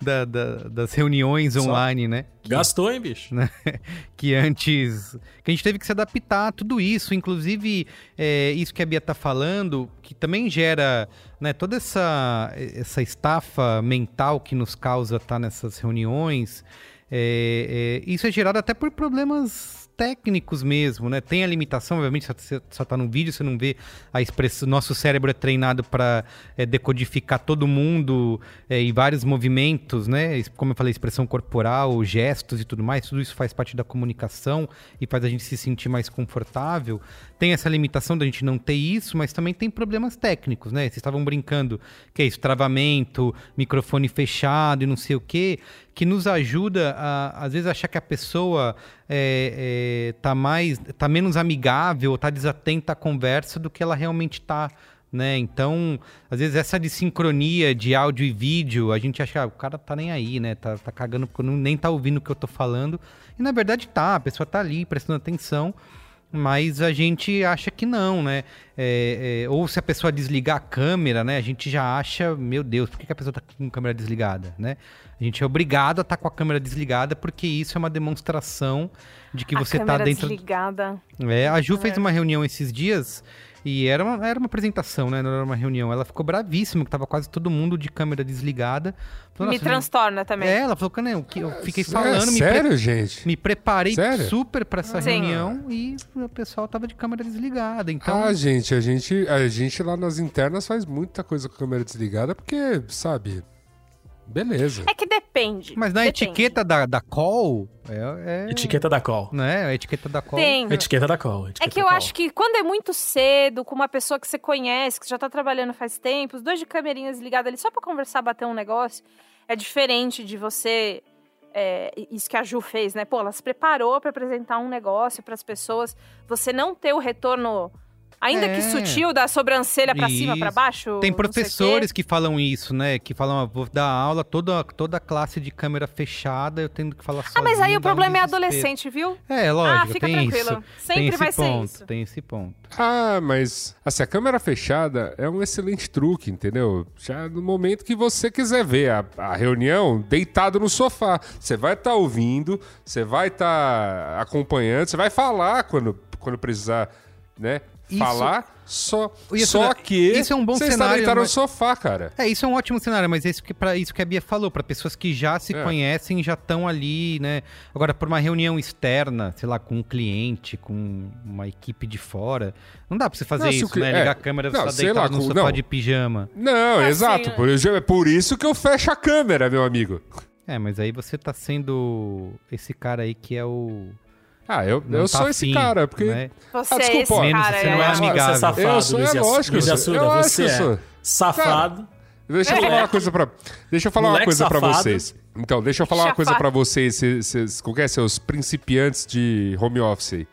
S3: da- da- das reuniões
S5: Só-
S3: online, né?
S5: Gastou, hein, bicho? (laughs)
S3: que antes que a gente teve que se adaptar a tudo isso, inclusive é, isso que a Bia tá falando, que também gera né, toda essa essa estafa mental que nos causa estar nessas reuniões. é, é, isso é gerado até por problemas técnicos mesmo, né? Tem a limitação, obviamente, você só tá no vídeo, você não vê a expressão. Nosso cérebro é treinado para decodificar todo mundo é, e vários movimentos, né? Como eu falei, expressão corporal, gestos e tudo mais, tudo isso faz parte da comunicação e faz a gente se sentir mais confortável. Tem essa limitação da gente não ter isso, mas também tem problemas técnicos, né? Vocês estavam brincando que é isso, travamento, microfone fechado e não sei o quê, que nos ajuda a, às vezes, achar que a pessoa é, é, tá mais, tá menos amigável, tá desatenta à conversa do que ela realmente tá né? Então, às vezes essa de sincronia de áudio e vídeo, a gente acha, ah, o cara tá nem aí, né? Tá, tá cagando porque não, nem tá ouvindo o que eu tô falando. E na verdade tá, a pessoa tá ali prestando atenção, mas a gente acha que não, né? É, é, ou se a pessoa desligar a câmera, né? A gente já acha, meu Deus, por que a pessoa tá com a câmera desligada, né? A gente é obrigado a estar com a câmera desligada porque isso é uma demonstração de que
S4: a
S3: você tá
S4: câmera
S3: dentro
S4: desligada.
S3: é, a Ju fez uma reunião esses dias e era uma, era uma apresentação, né? Não era uma reunião. Ela ficou bravíssima, que tava quase todo mundo de câmera desligada. Falou,
S4: Me
S3: "Nossa,
S4: transtorna também.
S3: É, ela falou, eu, que- eu fiquei
S6: É,
S3: falando, me, pre-
S6: sério, gente?
S3: me preparei
S6: Sério?
S3: super pra essa
S4: Sim.
S3: reunião e o pessoal tava de câmera desligada. Então,
S6: Ah, gente, a gente, a gente lá nas internas faz muita coisa com a câmera desligada, porque, sabe, beleza.
S4: É que depende.
S3: mas na
S4: depende.
S3: etiqueta da, da call, é, é-
S5: Etiqueta da call.
S3: né? A etiqueta da call.
S4: Tem.
S5: Etiqueta da call.
S4: É
S5: etiqueta
S4: que eu
S5: call.
S4: acho que quando é muito cedo, com uma pessoa que você conhece, que já tá trabalhando faz tempo, os dois de câmerinhas ligadas ali só pra conversar, bater um negócio, é diferente de você. é, isso que a Ju fez, né? Pô, ela se preparou pra apresentar um negócio pras pessoas. Você não ter o retorno, ainda
S3: É.
S4: que sutil, da sobrancelha pra cima, pra
S3: Isso.
S4: baixo.
S3: Tem professores que falam isso, né? Que falam, ah, vou dar aula, toda, toda a classe de câmera fechada, eu tendo que falar sozinho.
S4: Ah, mas aí o
S3: um
S4: problema é
S3: desespero.
S4: adolescente, viu?
S3: É, lógico,
S4: ah, fica
S3: tem
S4: tranquilo.
S3: isso.
S4: Sempre
S3: tem esse
S4: vai
S3: ponto,
S4: ser isso.
S3: Tem esse ponto.
S6: Ah, mas assim, a câmera fechada é um excelente truque, entendeu? Já no momento que você quiser ver a, a reunião, deitado no sofá. Você vai estar ouvindo, você vai estar acompanhando, você vai falar quando, quando precisar, né?
S3: Isso-
S6: Falar só,
S3: Isso
S6: só
S3: é-
S6: que
S3: isso é um bom
S6: você está
S3: cenário,
S6: deitado
S3: mas-
S6: no sofá, cara.
S3: É, isso é um ótimo cenário, mas é isso que, pra isso que a Bia falou, para pessoas que já se
S6: É.
S3: conhecem, já estão ali, né? Agora, por uma reunião externa, sei lá, com um cliente, com uma equipe de fora, não dá pra você fazer
S6: Não,
S3: isso,
S6: cli-
S3: né?
S6: é.
S3: Ligar a câmera, você
S6: Não,
S3: tá
S6: sei
S3: deitado
S6: lá,
S3: no sofá
S6: não.
S3: de pijama.
S6: Não, exato.
S4: né?
S6: Por, isso- é por isso que eu fecho a câmera, meu amigo.
S3: É, mas aí você tá sendo esse cara aí que é o...
S6: Ah, eu,
S3: não
S6: eu
S3: tá
S6: sou esse
S3: afim,
S6: cara, porque.
S3: né?
S4: Você
S6: Ah,
S4: é
S6: desculpa,
S4: esse
S3: menos
S4: cara.
S3: você não é
S4: é.
S3: amigável.
S5: Você é safado,
S6: Eu sou- é
S5: Luiz,
S6: lógico,
S5: Luiz
S6: eu
S5: Assuda,
S6: eu acho
S5: você
S6: que eu
S5: é
S6: sou.
S5: safado.
S6: Deixa eu falar uma coisa pra. Deixa eu falar uma
S5: Moleque
S6: coisa pra
S5: safado.
S6: vocês. Então, deixa eu falar uma coisa
S4: Chafado.
S6: pra vocês, vocês, que é, seus principiantes de home office aí.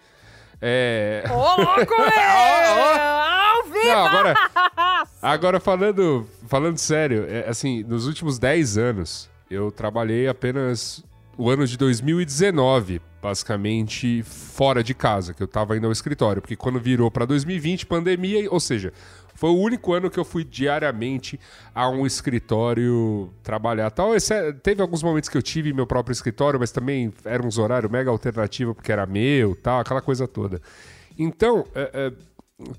S6: É.
S4: Ô, louco, (laughs) é! Ao vivo!
S6: Não, agora, (laughs) agora falando, falando sério, é, assim, nos últimos 10 anos, eu trabalhei apenas o ano de 2019, basicamente fora de casa, que eu tava indo ao escritório, porque quando virou para 2020, pandemia, ou seja, foi o único ano que eu fui diariamente a um escritório trabalhar. Tal, esse, é, teve alguns momentos que eu tive meu próprio escritório, mas também era uns horários mega alternativos porque era meu, tal, aquela coisa toda. Então, é, é,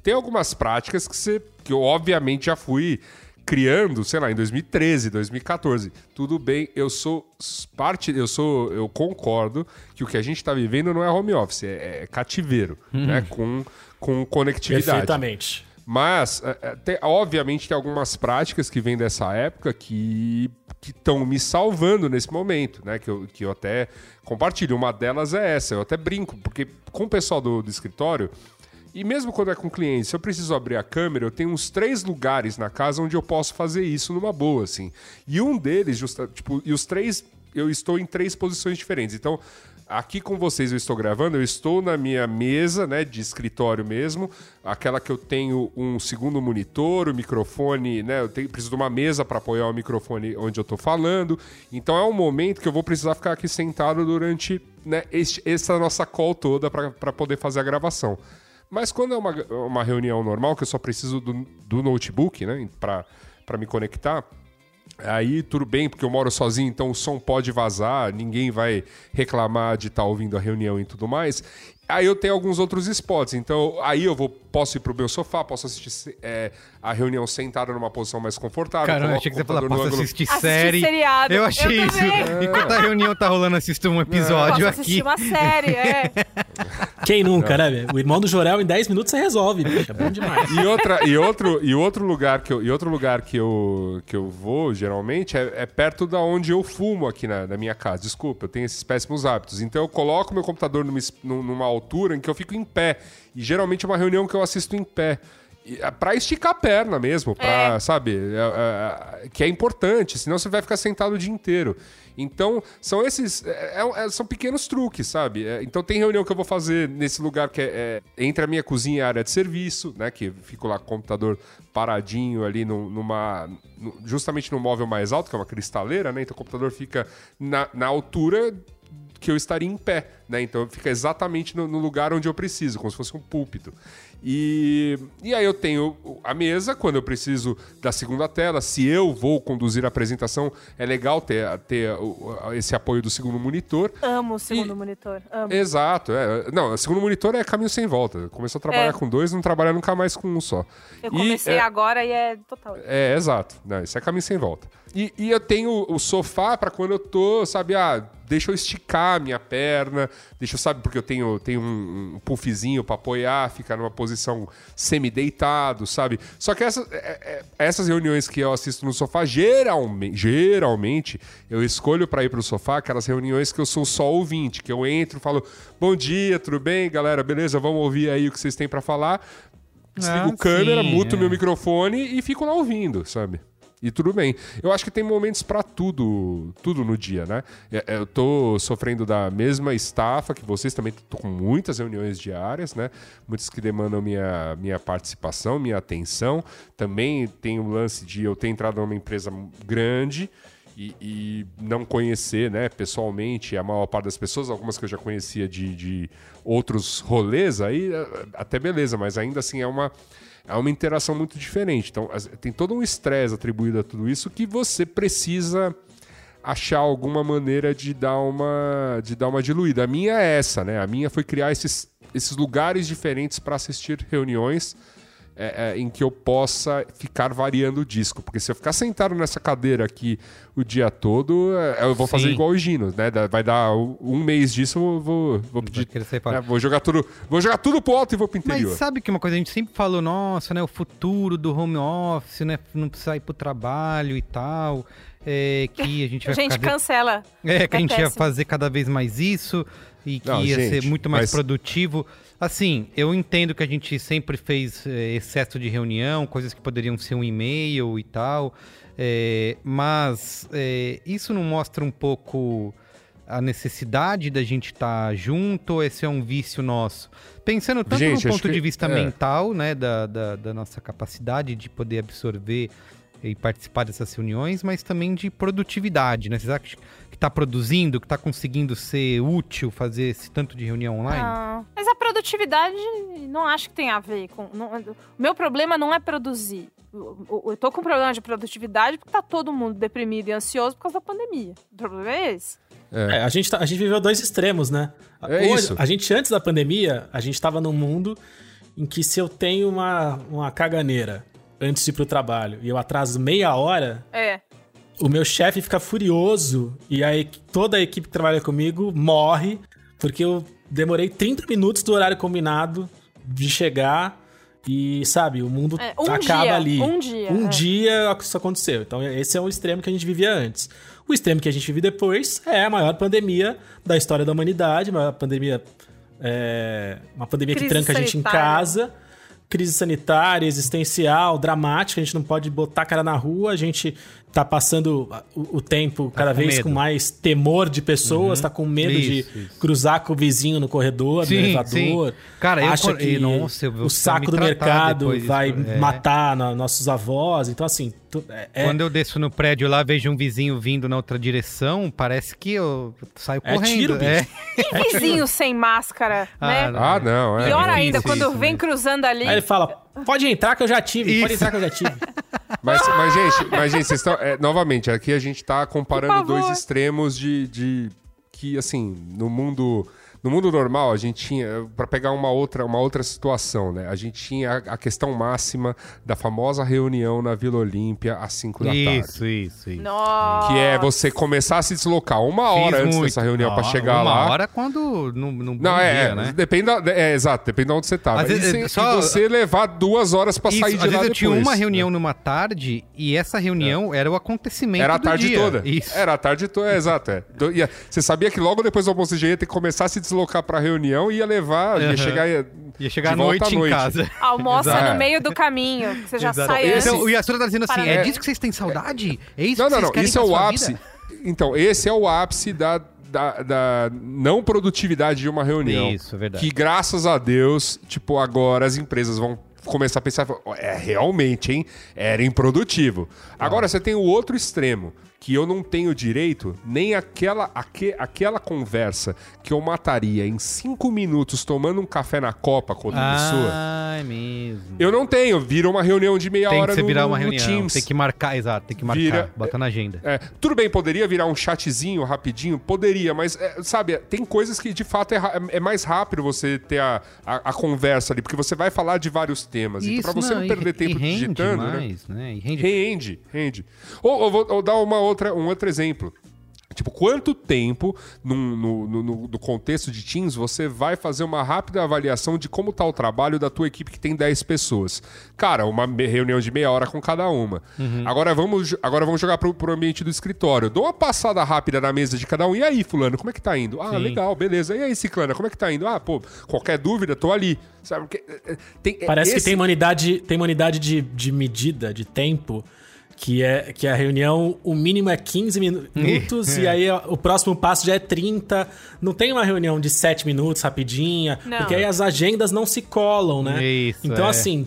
S6: tem algumas práticas que, você, que eu obviamente já fui criando, sei lá, em 2013, 2014. Tudo bem, eu sou parte, eu sou, eu concordo que o que a gente está vivendo não é home office, é, é cativeiro, uhum. né, com, com conectividade.
S5: Perfeitamente.
S6: Mas, é, é, obviamente, tem algumas práticas que vêm dessa época que estão me salvando nesse momento, né? Que eu, que eu até compartilho. Uma delas é essa, eu até brinco, porque com o pessoal do, do escritório, e mesmo quando é com cliente, se eu preciso abrir a câmera, eu tenho uns três lugares na casa onde eu posso fazer isso numa boa, assim. E um deles, justa, tipo, e os três, eu estou em três posições diferentes. Então, aqui com vocês eu estou gravando, eu estou na minha mesa, né, de escritório mesmo, aquela que eu tenho um segundo monitor, o microfone, né, eu tenho, preciso de uma mesa para apoiar o microfone onde eu estou falando. Então é um momento que eu vou precisar ficar aqui sentado durante né, este, essa nossa call toda para poder fazer a gravação. Mas quando é uma, uma reunião normal, que eu só preciso do, do notebook, né, para me conectar, Aí tudo bem, porque eu moro sozinho, então o som pode vazar, ninguém vai reclamar de estar tá ouvindo a reunião e tudo mais. Aí eu tenho alguns outros spots, então aí eu vou, posso ir pro meu sofá, posso assistir é, a reunião sentada numa posição mais confortável.
S3: Caramba, achei que você falou, posso
S6: ângulo...
S3: assistir série.
S4: Seriado.
S3: Eu achei
S4: eu
S3: isso. É. (laughs) Enquanto a reunião tá rolando, assisto um episódio
S4: posso
S3: aqui.
S4: assistir uma série, é. (laughs)
S5: Quem nunca, né? O irmão do Jorel em 10 minutos você resolve, bicho. É bom demais.
S6: E, outra, e, outro, e outro lugar que eu, e outro lugar que eu, que eu vou, geralmente, é, é perto da onde eu fumo aqui na, na, minha casa. Desculpa, eu tenho esses péssimos hábitos. Então eu coloco meu computador numa, numa altura em que eu fico em pé. E geralmente é uma reunião que eu assisto em pé. É pra esticar a perna mesmo, pra, é. sabe? É, é, que é importante, senão você vai ficar sentado o dia inteiro. Então, são esses. É, é, é são pequenos truques, sabe? então, tem reunião que eu vou fazer nesse lugar que é, entre a minha cozinha e a área de serviço, né? Que fico lá com o computador paradinho ali numa. justamente no móvel mais alto, que é uma cristaleira, né? Então, o computador fica na, na altura que eu estaria em pé, né? Então fica exatamente no, no, lugar onde eu preciso, como se fosse um púlpito. E, e aí eu tenho a mesa, quando eu preciso da segunda tela, se eu vou conduzir a apresentação, é legal ter, ter esse apoio do segundo monitor.
S4: Amo o segundo e, monitor, amo.
S6: Exato, é. Não, o segundo monitor é caminho sem volta. Começou a trabalhar é. com dois, não trabalha nunca mais com um só.
S4: Eu comecei
S6: é,
S4: agora e é total.
S6: É, exato. Não, isso é caminho sem volta. E, e eu tenho o sofá para quando eu tô, sabe, ah, deixa eu esticar a minha perna, deixa eu, sabe, porque eu tenho, tenho um, um puffzinho para apoiar, ficar numa posição semi-deitado, sabe? Só que essa, é, é, essas reuniões que eu assisto no sofá, geralmente, geralmente eu escolho para ir pro sofá aquelas reuniões que eu sou só ouvinte, que eu entro, falo, bom dia, tudo bem, galera, beleza, vamos ouvir aí o que vocês têm para falar. Desligo ah, câmera, sim, muto é. meu microfone e fico lá ouvindo, sabe? E tudo bem. Eu acho que tem momentos para tudo, tudo no dia, né? É, é, eu tô sofrendo da mesma estafa que vocês, também tô com muitas reuniões diárias, né? Muitas que demandam minha, minha participação, minha atenção. Também tem o lance de eu ter entrado numa empresa grande e, e, não conhecer, né, pessoalmente a maior parte das pessoas, algumas que eu já conhecia de, de outros rolês, aí até beleza, mas ainda assim é uma é uma interação muito diferente. Então, tem todo um estresse atribuído a tudo isso que você precisa achar alguma maneira de dar uma de dar uma diluída. A minha é essa, né? A minha foi criar esses, esses lugares diferentes para assistir reuniões é, é, em que eu possa ficar variando o disco. Porque se eu ficar sentado nessa cadeira aqui o dia todo, é, eu vou fazer igual o Gino, né? Vai dar um mês disso, eu vou, vou pedir. É, vou jogar tudo. Vou jogar tudo pro alto e vou pro interior.
S3: Mas sabe que uma coisa a gente sempre falou, nossa, né? O futuro do home office, né? Não precisar ir pro trabalho e tal. É, que a gente vai (laughs)
S4: A gente
S3: ficar...
S4: cancela.
S3: É, que a gente ia fazer cada vez mais isso e que Não, ia gente, ser muito mais mas... produtivo. Assim, eu entendo que a gente sempre fez é, excesso de reunião, coisas que poderiam ser um e-mail e tal, é, mas é, isso não mostra um pouco a necessidade da gente estar tá junto ou esse é um vício nosso? Pensando tanto gente, no ponto de vista mental, né, da, da, da nossa capacidade de poder absorver e participar dessas reuniões, mas também de produtividade, né? Vocês acham que está produzindo, que está conseguindo ser útil fazer esse tanto de reunião online?
S4: Ah, mas a produtividade não acho que tem a ver com. Não, o meu problema não é produzir. Eu, eu tô com problema de produtividade porque tá todo mundo deprimido e ansioso por causa da pandemia. O problema é esse.
S5: É, a, gente tá- a gente viveu dois extremos, né?
S6: É isso.
S5: A gente, antes da pandemia, a gente tava num mundo em que se eu tenho uma, uma caganeira antes de ir pro trabalho e eu atraso meia hora,
S4: É.
S5: o meu chefe fica furioso e aí toda a equipe que trabalha comigo morre porque eu demorei 30 minutos do horário combinado de chegar e, sabe, o mundo
S4: É, um
S5: acaba
S4: dia,
S5: ali.
S4: um dia,
S5: Um
S4: é.
S5: dia isso aconteceu. Então, esse é o extremo que a gente vivia antes. O extremo que a gente vive depois é a maior pandemia da história da humanidade, uma pandemia. é, uma pandemia
S4: Crise
S5: que tranca a gente em
S4: sanitária.
S5: casa crise sanitária, existencial, dramática, a gente não pode botar a cara na rua, a gente tá passando o, o tempo cada
S3: com
S5: vez
S3: medo.
S5: com mais temor de pessoas, tá com medo
S3: Isso,
S5: de
S3: isso.
S5: cruzar com o vizinho no corredor,
S3: Sim,
S5: no elevador.
S3: sim. Cara, eu
S5: acha
S3: quando-
S5: que
S3: e, nossa, eu
S5: o saco do mercado vai
S3: disso, é.
S5: matar na- nossos avós. Então, assim, é- é,
S3: Quando eu desço no prédio lá, vejo um vizinho vindo na outra direção, parece que eu saio
S5: É
S3: correndo.
S5: tiro, bicho.
S3: é.
S4: E (laughs) vizinho sem máscara, né?
S6: Ah, não, é.
S4: Pior
S3: é
S4: ainda,
S3: isso,
S4: quando
S3: isso,
S4: vem
S3: né?
S4: cruzando ali.
S5: Aí ele fala: pode entrar que eu já tive, pode
S3: Isso.
S5: entrar que eu já tive. (laughs)
S6: Mas, mas, gente, mas, gente, vocês estão. é, novamente, aqui a gente tá comparando dois extremos de, de. Que, assim, no mundo. No mundo normal, a gente tinha, para pegar uma outra, uma outra situação, né? A gente tinha a, a questão máxima da famosa reunião na Vila Olímpia às 5 da tarde.
S3: Isso, isso, isso.
S4: Nossa.
S6: Que é você começar a se deslocar uma hora
S3: Fiz
S6: antes
S3: muito.
S6: dessa reunião pra
S3: Ah,
S6: chegar
S3: uma
S6: lá.
S3: hora quando no, no bom
S6: Não, é,
S3: dia,
S6: é,
S3: né?
S6: depende da, é, exato, depende de onde você tá.
S3: Às vezes,
S6: se-
S3: é,
S6: e
S3: só-
S6: você levar duas horas pra
S3: Isso,
S6: sair
S3: às
S6: de lá
S3: vezes eu
S6: depois.
S3: tinha uma
S6: né?
S3: reunião numa tarde e essa reunião era o acontecimento
S6: Era a
S3: do
S6: tarde
S3: dia.
S6: toda.
S3: Isso.
S6: Era a tarde toda, é, exato. É. Do- ia- Você sabia que logo depois do almoço já ia ter que começar a se deslocar pra reunião e ia levar, ia
S3: Aham.
S6: chegar. Ia,
S3: Ia chegar à noite,
S6: à noite.
S3: em casa. (laughs)
S4: Almoça
S6: Exato.
S4: no meio do caminho, você já
S3: Exato.
S4: sai antes.
S3: Então, o Yasura tá dizendo assim,
S4: Parabéns.
S3: é disso que vocês têm saudade? É isso
S6: Não,
S3: que
S6: não,
S3: vocês
S6: não. Isso é o ápice.
S3: vida?
S6: Então, esse é o ápice da, da, da não produtividade de uma reunião.
S3: Isso, é verdade.
S6: Que graças a Deus, tipo, agora as empresas vão começar a pensar, "Ó, é realmente, hein? Era improdutivo. Agora você tem o outro extremo, que eu não tenho direito nem aquela, aque, aquela conversa que eu mataria em cinco minutos tomando um café na copa com outra pessoa.
S3: Ah, é mesmo.
S6: Eu não tenho, vira uma reunião de meia
S3: Tem
S6: hora
S3: que você
S6: no,
S3: virar uma
S6: no
S3: reunião.
S6: Teams.
S3: Tem que marcar, exato, tem que marcar.
S6: Vira-
S3: Bota na agenda.
S6: É, tudo bem, poderia virar um chatzinho rapidinho? Poderia, mas, é, sabe, tem coisas que de fato é, ra- é mais rápido você ter a, a, a conversa ali, porque você vai falar de vários temas. então, pra você não,
S3: e-
S6: perder
S3: e
S6: tempo
S3: rende
S6: digitando, né?
S3: mais, né? E rende
S6: Rende, rende. Ou, ou vou ou dar uma outra, um outro exemplo. Tipo, quanto tempo, num- no, no, no- no contexto de Teams, você vai fazer uma rápida avaliação de como tá o trabalho da tua equipe que tem 10 pessoas? Cara, uma reunião de meia hora com cada uma. Agora, vamos, agora vamos jogar pro, pro ambiente do escritório. Dou uma passada rápida na mesa de cada um. E aí, fulano, como é que tá indo? Ah,
S3: Sim.
S6: legal, beleza. E aí, ciclana, como é que tá indo? Ah, pô, qualquer dúvida, tô ali. Sabe? É, é, tem, é,
S5: Parece que
S6: esse-
S5: tem uma unidade, tem uma unidade de, de medida, de tempo, que é que a reunião, o mínimo é 15 minu- (laughs) minutos e aí o próximo passo já é 30. Não tem uma reunião de 7 minutos, rapidinha,
S4: Não.
S5: porque aí as agendas não se colam, né?
S3: Isso,
S5: então,
S3: é.
S5: assim,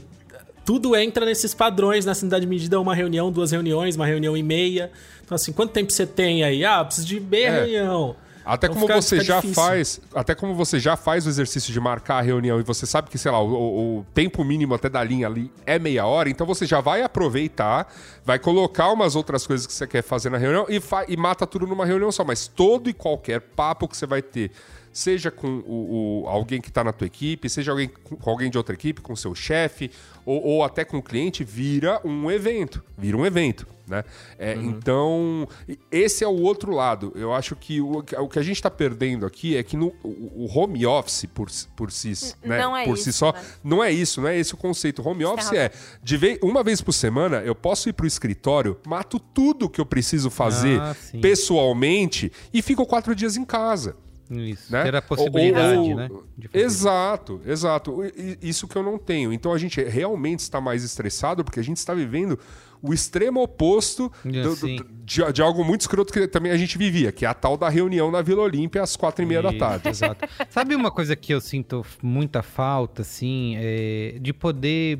S5: tudo entra nesses padrões, nessa unidade de medida, uma reunião, duas reuniões, uma reunião e meia. Então, assim, quanto tempo você tem aí? Ah, eu preciso de meia
S6: É.
S5: reunião.
S6: Até
S5: Então
S6: como
S5: fica-
S6: você
S5: fica
S6: já
S5: difícil.
S6: faz, até como você já faz o exercício de marcar a reunião e você sabe que, sei lá, o, o- o tempo mínimo até da linha ali é meia hora, então você já vai aproveitar, vai colocar umas outras coisas que você quer fazer na reunião e, fa- e mata tudo numa reunião só. Mas todo e qualquer papo que você vai ter, seja com o, o- alguém que está na tua equipe, seja alguém com, alguém de outra equipe, com seu chefe, ou, ou até com o cliente, vira um evento. Vira um evento. Né? É, Então, e- esse é o outro lado. Eu acho que o, o que a gente está perdendo aqui é que no, o, o home office por, si- por si, né,
S4: não é
S6: por si
S4: isso,
S6: só,
S4: né?
S6: não é isso, não é esse o conceito. Home office
S4: razão.
S6: é, de vez, uma vez por semana, eu posso ir pro escritório, mato tudo que eu preciso fazer
S3: Ah,
S6: pessoalmente e fico quatro dias em casa
S3: Isso,
S6: né?
S3: ter a possibilidade,
S6: Ou- ou-
S3: né? de fazer.
S6: Exato, exato. Isso que eu não tenho. Então a gente realmente está mais estressado porque a gente está vivendo o extremo oposto do- do- de, de algo muito escroto que também a gente vivia, que é a tal da reunião na Vila Olímpia às quatro e meia da
S3: Isso,
S6: tarde.
S3: Exato. (laughs) Sabe uma coisa que eu sinto muita falta, assim, é, de poder.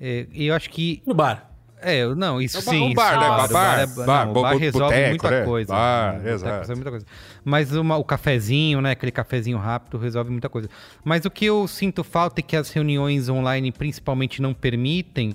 S3: é, eu acho que
S5: No bar.
S3: É, não, isso
S6: É o bar-
S3: sim.
S6: um bar, né? Bar,
S3: o é-
S6: bar,
S3: o bar
S6: bo-
S3: resolve
S6: boteco,
S3: muita
S6: né?
S3: coisa.
S6: Bar,
S3: né?
S6: Exato.
S3: resolve muita coisa. Mas o cafezinho, né? Aquele cafezinho rápido resolve muita coisa. Mas o que eu sinto falta e que as reuniões online principalmente não permitem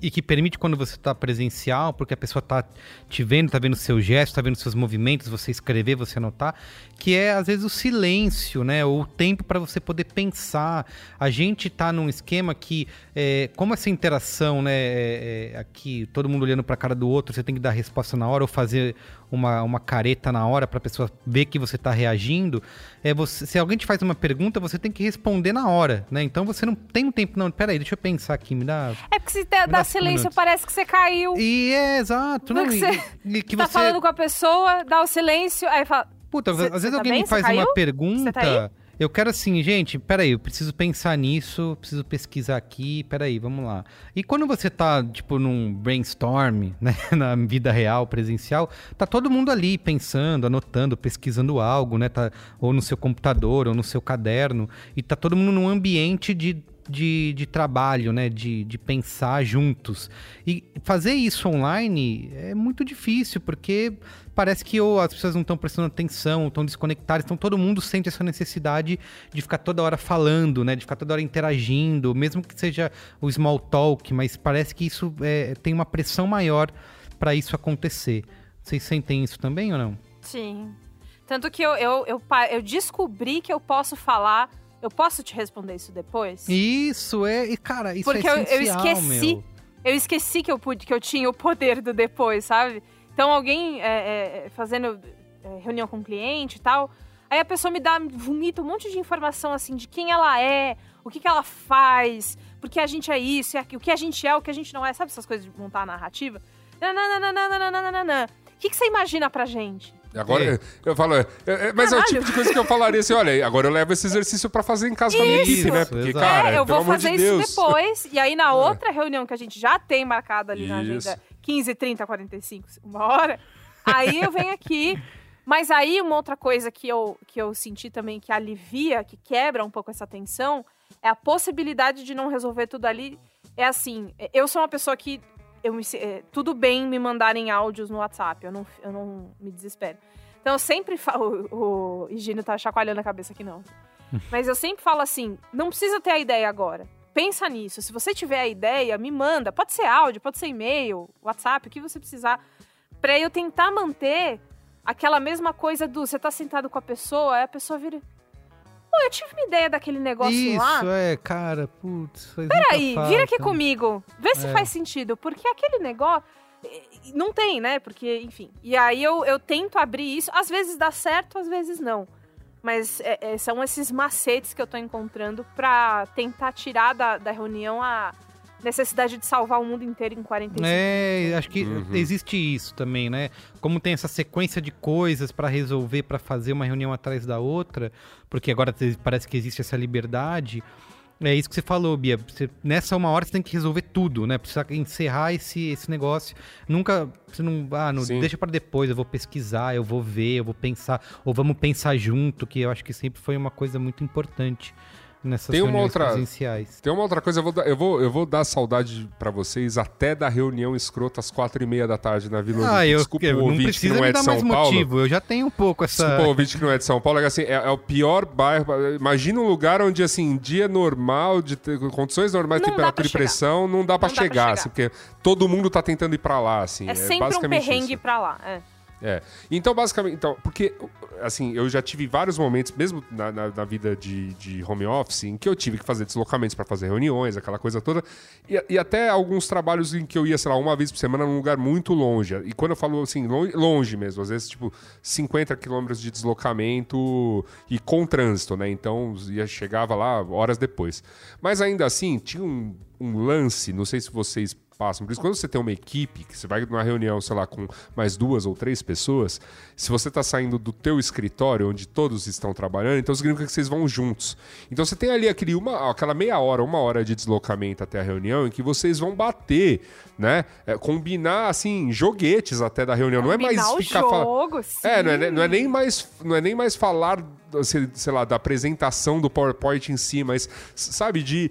S3: e que permite quando você está presencial, porque a pessoa está te vendo, está vendo seus gestos, está vendo seus movimentos, você escrever, você anotar, que é às vezes o silêncio, né? O tempo para você poder pensar. A gente está num esquema que, é, como essa interação, né? é, é, aqui, todo mundo olhando para a cara do outro, você tem que dar resposta na hora ou fazer uma, uma careta na hora para a pessoa ver que você está reagindo. É você, se alguém te faz uma pergunta, você tem que responder na hora, né? Então você não tem um tempo, não. Peraí, deixa eu pensar aqui, me dá
S4: É porque se
S3: dá
S4: silêncio,
S3: minutos.
S4: parece que você caiu.
S3: e é, exato. Não,
S4: Porque
S3: e,
S4: você
S3: e que
S4: tá
S3: você.
S4: falando com a pessoa, dá o silêncio, aí fala.
S3: Puta,
S4: Cê-
S3: às
S4: cê
S3: vezes
S4: tá
S3: alguém
S4: bem?
S3: me faz uma pergunta.
S4: tá aí?
S3: eu quero assim, gente, peraí, eu preciso pensar nisso, preciso pesquisar aqui, peraí, vamos lá. E quando você tá, tipo, num brainstorm, (laughs) né, na vida real, presencial, tá todo mundo ali pensando, anotando, pesquisando algo, né, tá, ou no seu computador, ou no seu caderno, e tá todo mundo num ambiente de de, de trabalho, né? De, de pensar juntos. E fazer isso online é muito difícil, porque parece que ou as pessoas não estão prestando atenção, estão desconectadas, então todo mundo sente essa necessidade de ficar toda hora falando, né? De ficar toda hora interagindo, mesmo que seja o small talk, mas parece que isso é, tem uma pressão maior para isso acontecer. Vocês sentem isso também ou não?
S4: Sim. Tanto que eu, eu, eu, eu descobri que eu posso falar. Eu posso te responder isso depois?
S3: Isso é, e cara, isso
S4: Porque
S3: é
S4: eu- eu
S3: essencial,
S4: esqueci.
S3: meu.
S4: Eu esqueci que eu, pude, que eu tinha o poder do depois, sabe? Então, alguém é, é, fazendo é, reunião com o cliente e tal, aí a pessoa me dá, vomita um monte de informação, assim, de quem ela é, o que, que ela faz, porque a gente é isso, aqui- o que a gente é, o que a gente não é, sabe essas coisas de montar a narrativa? Nananana. O que, que você imagina pra gente?
S6: Agora,
S3: É.
S6: eu falo, é, é, mas é o
S4: Caralho.
S6: tipo de coisa que eu falaria assim, olha, agora eu levo esse exercício pra fazer em casa com a minha
S3: Isso,
S6: equipe, né? Porque,
S3: exato.
S6: cara,
S4: é, eu vou fazer
S6: de
S4: isso
S6: Deus.
S4: depois. E aí, na outra reunião que a gente já tem marcada ali na
S6: Isso.
S4: agenda, 15, 30, 45, uma hora, aí eu venho aqui. Mas aí, uma outra coisa que eu, que eu senti também que alivia, que quebra um pouco essa tensão, é a possibilidade de não resolver tudo ali. É assim, eu sou uma pessoa que. Eu me, é, tudo bem me mandarem áudios no WhatsApp, eu não, eu não me desespero. Então eu sempre falo. (laughs) O, o Higino tá chacoalhando a cabeça aqui, não. (laughs) Mas eu sempre falo assim: não precisa ter a ideia agora. Pensa nisso. Se você tiver a ideia, me manda. Pode ser áudio, pode ser e-mail, WhatsApp, o que você precisar. Pra eu tentar manter aquela mesma coisa do você tá sentado com a pessoa, aí a pessoa vira. Pô, eu tive uma ideia daquele negócio
S3: Isso,
S4: lá.
S3: é, cara, putz.
S4: Peraí, vira aqui comigo. Vê se
S3: É.
S4: faz sentido. Porque aquele negócio. Não tem, né? Porque, enfim. E aí eu, eu tento abrir isso. Às vezes dá certo, às vezes não. Mas é, é, são esses macetes que eu tô encontrando pra tentar tirar da, da reunião a necessidade de salvar o mundo inteiro em 45
S3: É,
S4: minutos.
S3: acho que
S6: Uhum.
S3: existe isso também, né? Como tem essa sequência de coisas pra resolver, pra fazer uma reunião atrás da outra, porque agora parece que existe essa liberdade. É isso que você falou, Bia. Você- nessa uma hora você tem que resolver tudo, né? Precisa encerrar esse, esse negócio. Nunca. Você não. Ah, não,
S6: Sim.
S3: deixa pra depois, eu vou pesquisar, eu vou ver, eu vou pensar. Ou vamos pensar junto, que eu acho que sempre foi uma coisa muito importante nessas
S6: Tem uma outra-
S3: presenciais.
S6: Tem uma outra coisa, eu vou dar, eu vou, eu vou dar saudade pra vocês até da reunião escrota às quatro e meia da tarde na Vila
S3: Ah,
S6: Desculpa
S3: eu
S6: o
S3: não
S6: ouvinte que
S3: precisa
S6: não é de São
S3: mais
S6: Paulo.
S3: motivo. Eu já tenho um pouco essa.
S6: Desculpa o ouvinte que não é de São Paulo, é assim, é, é o pior bairro. Imagina um lugar onde, assim, dia normal, de ter- condições normais,
S4: Não
S6: temperatura e pressão, não dá pra chegar,
S4: chegar.
S6: assim, porque todo mundo tá tentando ir pra lá, assim.
S4: É sempre um perrengue
S6: isso.
S4: pra lá. É.
S6: É. Então, basicamente, então, porque, assim, eu já tive vários momentos, mesmo na, na- na vida de, de home office, em que eu tive que fazer deslocamentos pra fazer reuniões, aquela coisa toda. E, e até alguns trabalhos em que eu ia, sei lá, uma vez por semana num lugar muito longe. E quando eu falo assim, longe, longe mesmo, às vezes, tipo, 50 quilômetros de deslocamento e com trânsito, né? Então, ia, chegava lá horas depois. Mas ainda assim, tinha um, um lance, não sei se vocês passam por isso. Quando você tem uma equipe, que você vai numa reunião, sei lá, com mais duas ou três pessoas, se você está saindo do teu escritório, onde todos estão trabalhando, então significa que vocês vão juntos. Então você tem ali aquele uma, aquela meia hora, uma hora de deslocamento até a reunião, em que vocês vão bater, né? É, combinar, assim, joguetes até da reunião. não é mais
S4: Combinar
S6: ficar falando... É, não é, não é nem mais, não é nem mais falar sei, sei lá, da apresentação do PowerPoint em si, mas, sabe, de.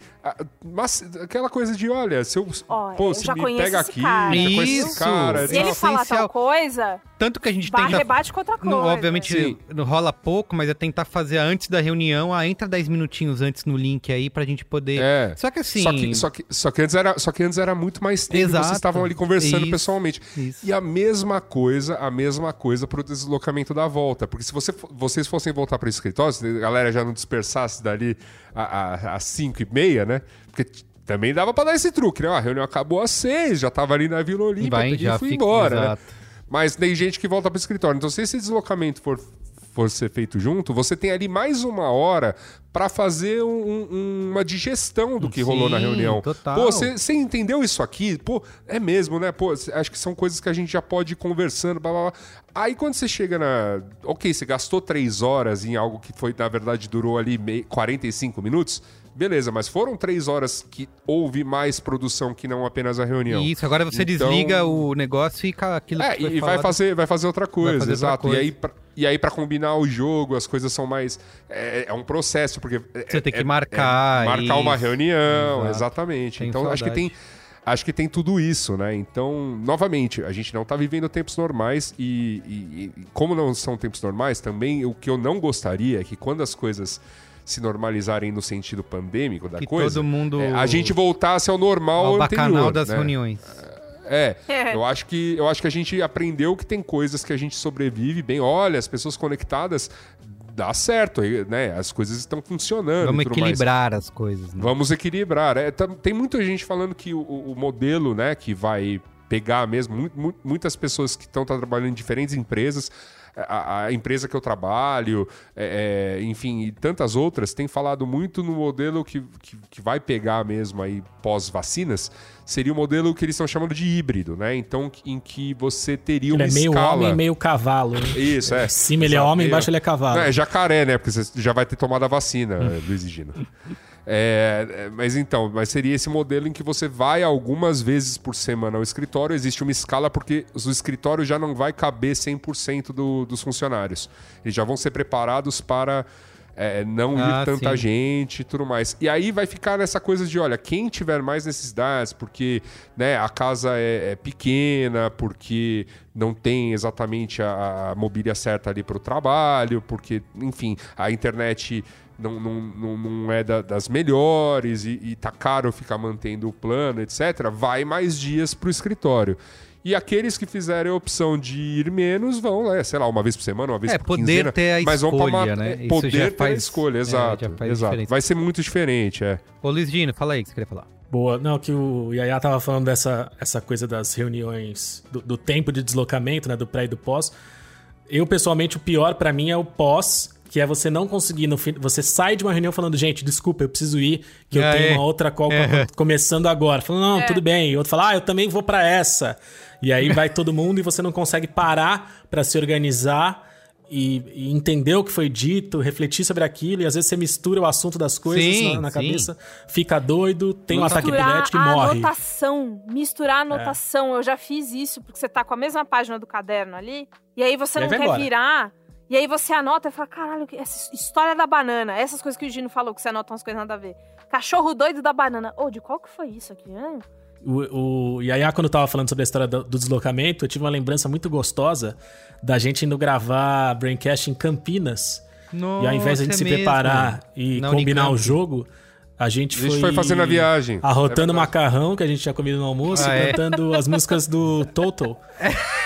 S6: Mas, aquela coisa de, olha, se eu.
S4: Ó,
S6: pô,
S4: eu
S6: se
S4: já
S6: me pega
S4: esse
S6: aqui,
S4: cara.
S6: já conheço
S3: Isso.
S6: esse cara.
S4: Se ele falar
S3: Essencial.
S4: tal coisa,
S3: Tanto que a gente tenta.
S4: rebate com outra coisa.
S3: Não, obviamente
S6: Sim.
S3: não rola pouco, mas é tentar fazer antes da reunião. Ah, entra 10 minutinhos antes no link aí pra gente poder.
S6: É.
S3: Só que assim.
S6: Só que, só, que, só, que antes era, só que antes era muito mais tempo.
S3: Exato.
S6: Vocês estavam ali conversando
S3: Isso.
S6: pessoalmente.
S3: Isso.
S6: E a mesma coisa, a mesma coisa pro deslocamento da volta. Porque se você, vocês fossem voltar para o escritório, se a galera já não dispersasse dali às 5 e meia, né? Porque também dava para dar esse truque, né? A reunião acabou às 6, já tava ali na Vila Olímpia, e fui embora, né? Mas tem gente que volta para o escritório. Então, se esse deslocamento for, for ser feito junto, você tem ali mais uma hora para fazer um- um- uma digestão do que rolou na
S3: Sim,
S6: reunião.
S3: total.
S6: Pô, você entendeu isso aqui? Pô, é mesmo, né? Pô, acho que são coisas que a gente já pode ir conversando, blá, blá, blá. Aí quando você chega na... Ok, você gastou três horas em algo que foi, na verdade, durou ali mei- 45 minutos. Beleza, mas foram três horas que houve mais produção que não apenas a reunião.
S3: Isso, agora você
S6: Então-
S3: desliga o negócio e fica aquilo
S6: É,
S3: que
S6: e vai fazer, vai fazer outra coisa,
S3: fazer outra
S6: exato.
S3: coisa.
S6: E aí, pra, e aí, pra combinar o jogo, as coisas são mais. É, é um processo, porque. é-
S3: Você tem que
S6: é-
S3: marcar
S6: é marcar uma
S3: isso.
S6: reunião,
S3: Exato.
S6: exatamente.
S3: Tenho
S6: então, acho que tem. Acho que tem tudo isso, né? Então, novamente, a gente não tá vivendo tempos normais e, e- e como não são tempos normais, também o que eu não gostaria é que quando as coisas se normalizarem no sentido pandêmico da
S3: Que
S6: coisa,
S3: todo mundo-
S6: é, a gente voltasse ao normal
S3: Ao
S6: anterior,
S3: bacanal das
S6: né?
S3: reuniões.
S6: É,
S4: É.
S6: eu acho que eu acho que a gente aprendeu que tem coisas que a gente sobrevive bem. Olha, as pessoas conectadas dá certo, né? As coisas estão funcionando.
S3: Vamos
S6: e tudo mais.
S3: equilibrar as coisas. Né?
S6: Vamos equilibrar. É, tam- tem muita gente falando que o, o modelo, né, que vai pegar mesmo, mu- mu- muitas pessoas que estão trabalhando em diferentes empresas, a, a empresa que eu trabalho, é, é, enfim, e tantas outras, tem falado muito no modelo que, que, que vai pegar mesmo aí pós-vacinas, seria o modelo que eles estão chamando de híbrido, né? Então, em que você teria
S5: Ele
S6: uma
S5: é meio
S6: escala...
S5: homem, meio cavalo. né?
S6: Isso, é.
S5: Em cima ele é homem, embaixo ele é cavalo.
S6: É jacaré, né? Porque você já vai ter tomado a vacina, Luiz e Gino. É, é, mas então, mas seria esse modelo em que você vai algumas vezes por semana ao escritório, existe uma escala porque o escritório já não vai caber 100% do, dos funcionários. Eles já vão ser preparados para é, não
S3: Ah,
S6: ir tanta
S3: sim.
S6: gente e tudo mais. E aí vai ficar nessa coisa de, olha, quem tiver mais necessidades, porque né, a casa é, é pequena, porque não tem exatamente a, a mobília certa ali para o trabalho, porque, enfim, a internet não, não, não, não é da- das melhores e, e tá caro ficar mantendo o plano, etc., vai mais dias para o escritório. E aqueles que fizerem a opção de ir menos vão, é, sei lá, uma vez por semana, uma vez
S3: É,
S6: por
S3: poder
S6: quinzena,
S3: ter a
S6: mas vão pra
S3: escolha, né?
S6: é,
S3: Isso
S6: Poder
S3: já
S6: ter a
S3: faz-
S6: escolha,
S3: é,
S6: exato.
S3: já faz
S6: exato.
S3: diferença.
S6: Vai ser muito diferente, é.
S3: Ô, Luiz Dino, fala aí o que você queria falar.
S5: Boa. Não, que o Yaya tava falando dessa essa coisa das reuniões, do, do tempo de deslocamento, né? Do pré e do pós. Eu, pessoalmente, o pior pra mim é o pós, que é você não conseguir no fim. Você sai de uma reunião falando, gente, desculpa, eu preciso ir, que eu tenho
S3: é.
S5: uma outra call
S3: É.
S5: começando agora. Falando, não,
S4: É.
S5: tudo bem. E outro fala, ah, eu também vou pra essa. E aí vai todo mundo e você não consegue parar pra se organizar. E, e entender o que foi dito, refletir sobre aquilo, e às vezes você mistura o assunto das coisas
S3: Sim,
S5: na, na
S3: sim.
S5: cabeça, fica doido, tem um ataque
S4: misturar
S5: epilético e
S4: a
S5: morre.
S4: anotação, misturar a anotação. Eu já fiz isso, porque você tá com a mesma página do caderno ali, e aí você
S5: E aí
S4: não quer
S5: embora.
S4: virar, e aí você anota e fala, caralho, que- essa história da banana, essas coisas que o Gino falou, que você anota umas coisas nada a ver. Cachorro doido da banana. Ô, de qual que foi isso aqui? Hã?
S5: O, o Yaya, quando tava falando sobre a história do, do deslocamento, eu tive uma lembrança muito gostosa da gente indo gravar Braincast em Campinas. e ao invés de a gente
S3: Nossa,
S5: se
S3: é mesmo.
S5: preparar e
S3: Na
S5: combinar
S3: Unicamp.
S5: o jogo, a gente,
S6: A gente foi fazendo a viagem.
S5: Arrotando
S6: É
S5: macarrão que a gente tinha comido no almoço,
S3: Ah, é?
S5: cantando as músicas do Total,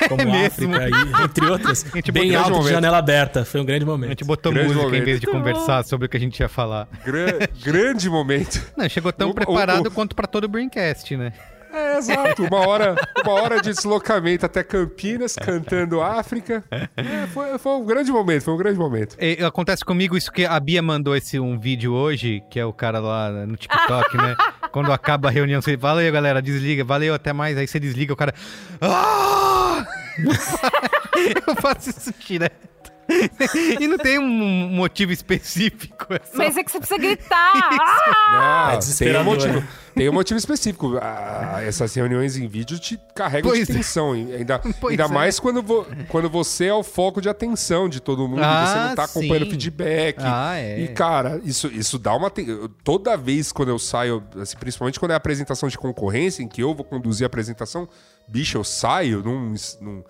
S5: como
S3: mesmo.
S5: África, e, entre outras,
S3: gente
S5: bem alto de janela aberta. Foi um grande
S3: A
S5: momento.
S3: gente botou
S6: Grande
S3: música em
S6: momento.
S3: vez de conversar sobre o que a gente ia falar.
S6: Gran- grande momento.
S3: Não, chegou tão
S6: O- o-
S3: preparado
S6: o-
S3: quanto pra todo o Braincast, né?
S6: É, exato. Uma hora, uma hora de deslocamento até Campinas, cantando África. É, foi, foi um grande momento, foi um grande momento.
S3: E, acontece comigo isso que a Bia mandou esse um vídeo hoje, que é o cara lá no TikTok, né? (laughs) Quando acaba a reunião, você fala, valeu, galera, desliga, valeu, até mais. Aí você desliga, o cara. Ah! (laughs) Eu faço isso direto. (laughs) e não tem um motivo específico. É só...
S4: Mas é que você precisa gritar. (laughs) Ah!
S6: Não,
S5: É
S6: tem um motivo.
S5: né?
S6: Tem um motivo específico. Ah, essas reuniões em vídeo te carregam
S3: Pois
S6: de
S3: é.
S6: tensão. e Ainda, (laughs)
S3: Pois
S6: ainda
S3: é.
S6: mais quando, vo- quando você é o foco de atenção de todo mundo.
S3: Ah,
S6: você não tá acompanhando
S3: sim.
S6: feedback.
S3: Ah, é.
S6: E, cara, isso, isso dá uma. ten- Toda vez quando eu saio, assim, principalmente quando é apresentação de concorrência, em que eu vou conduzir a apresentação, bicho, eu saio num. num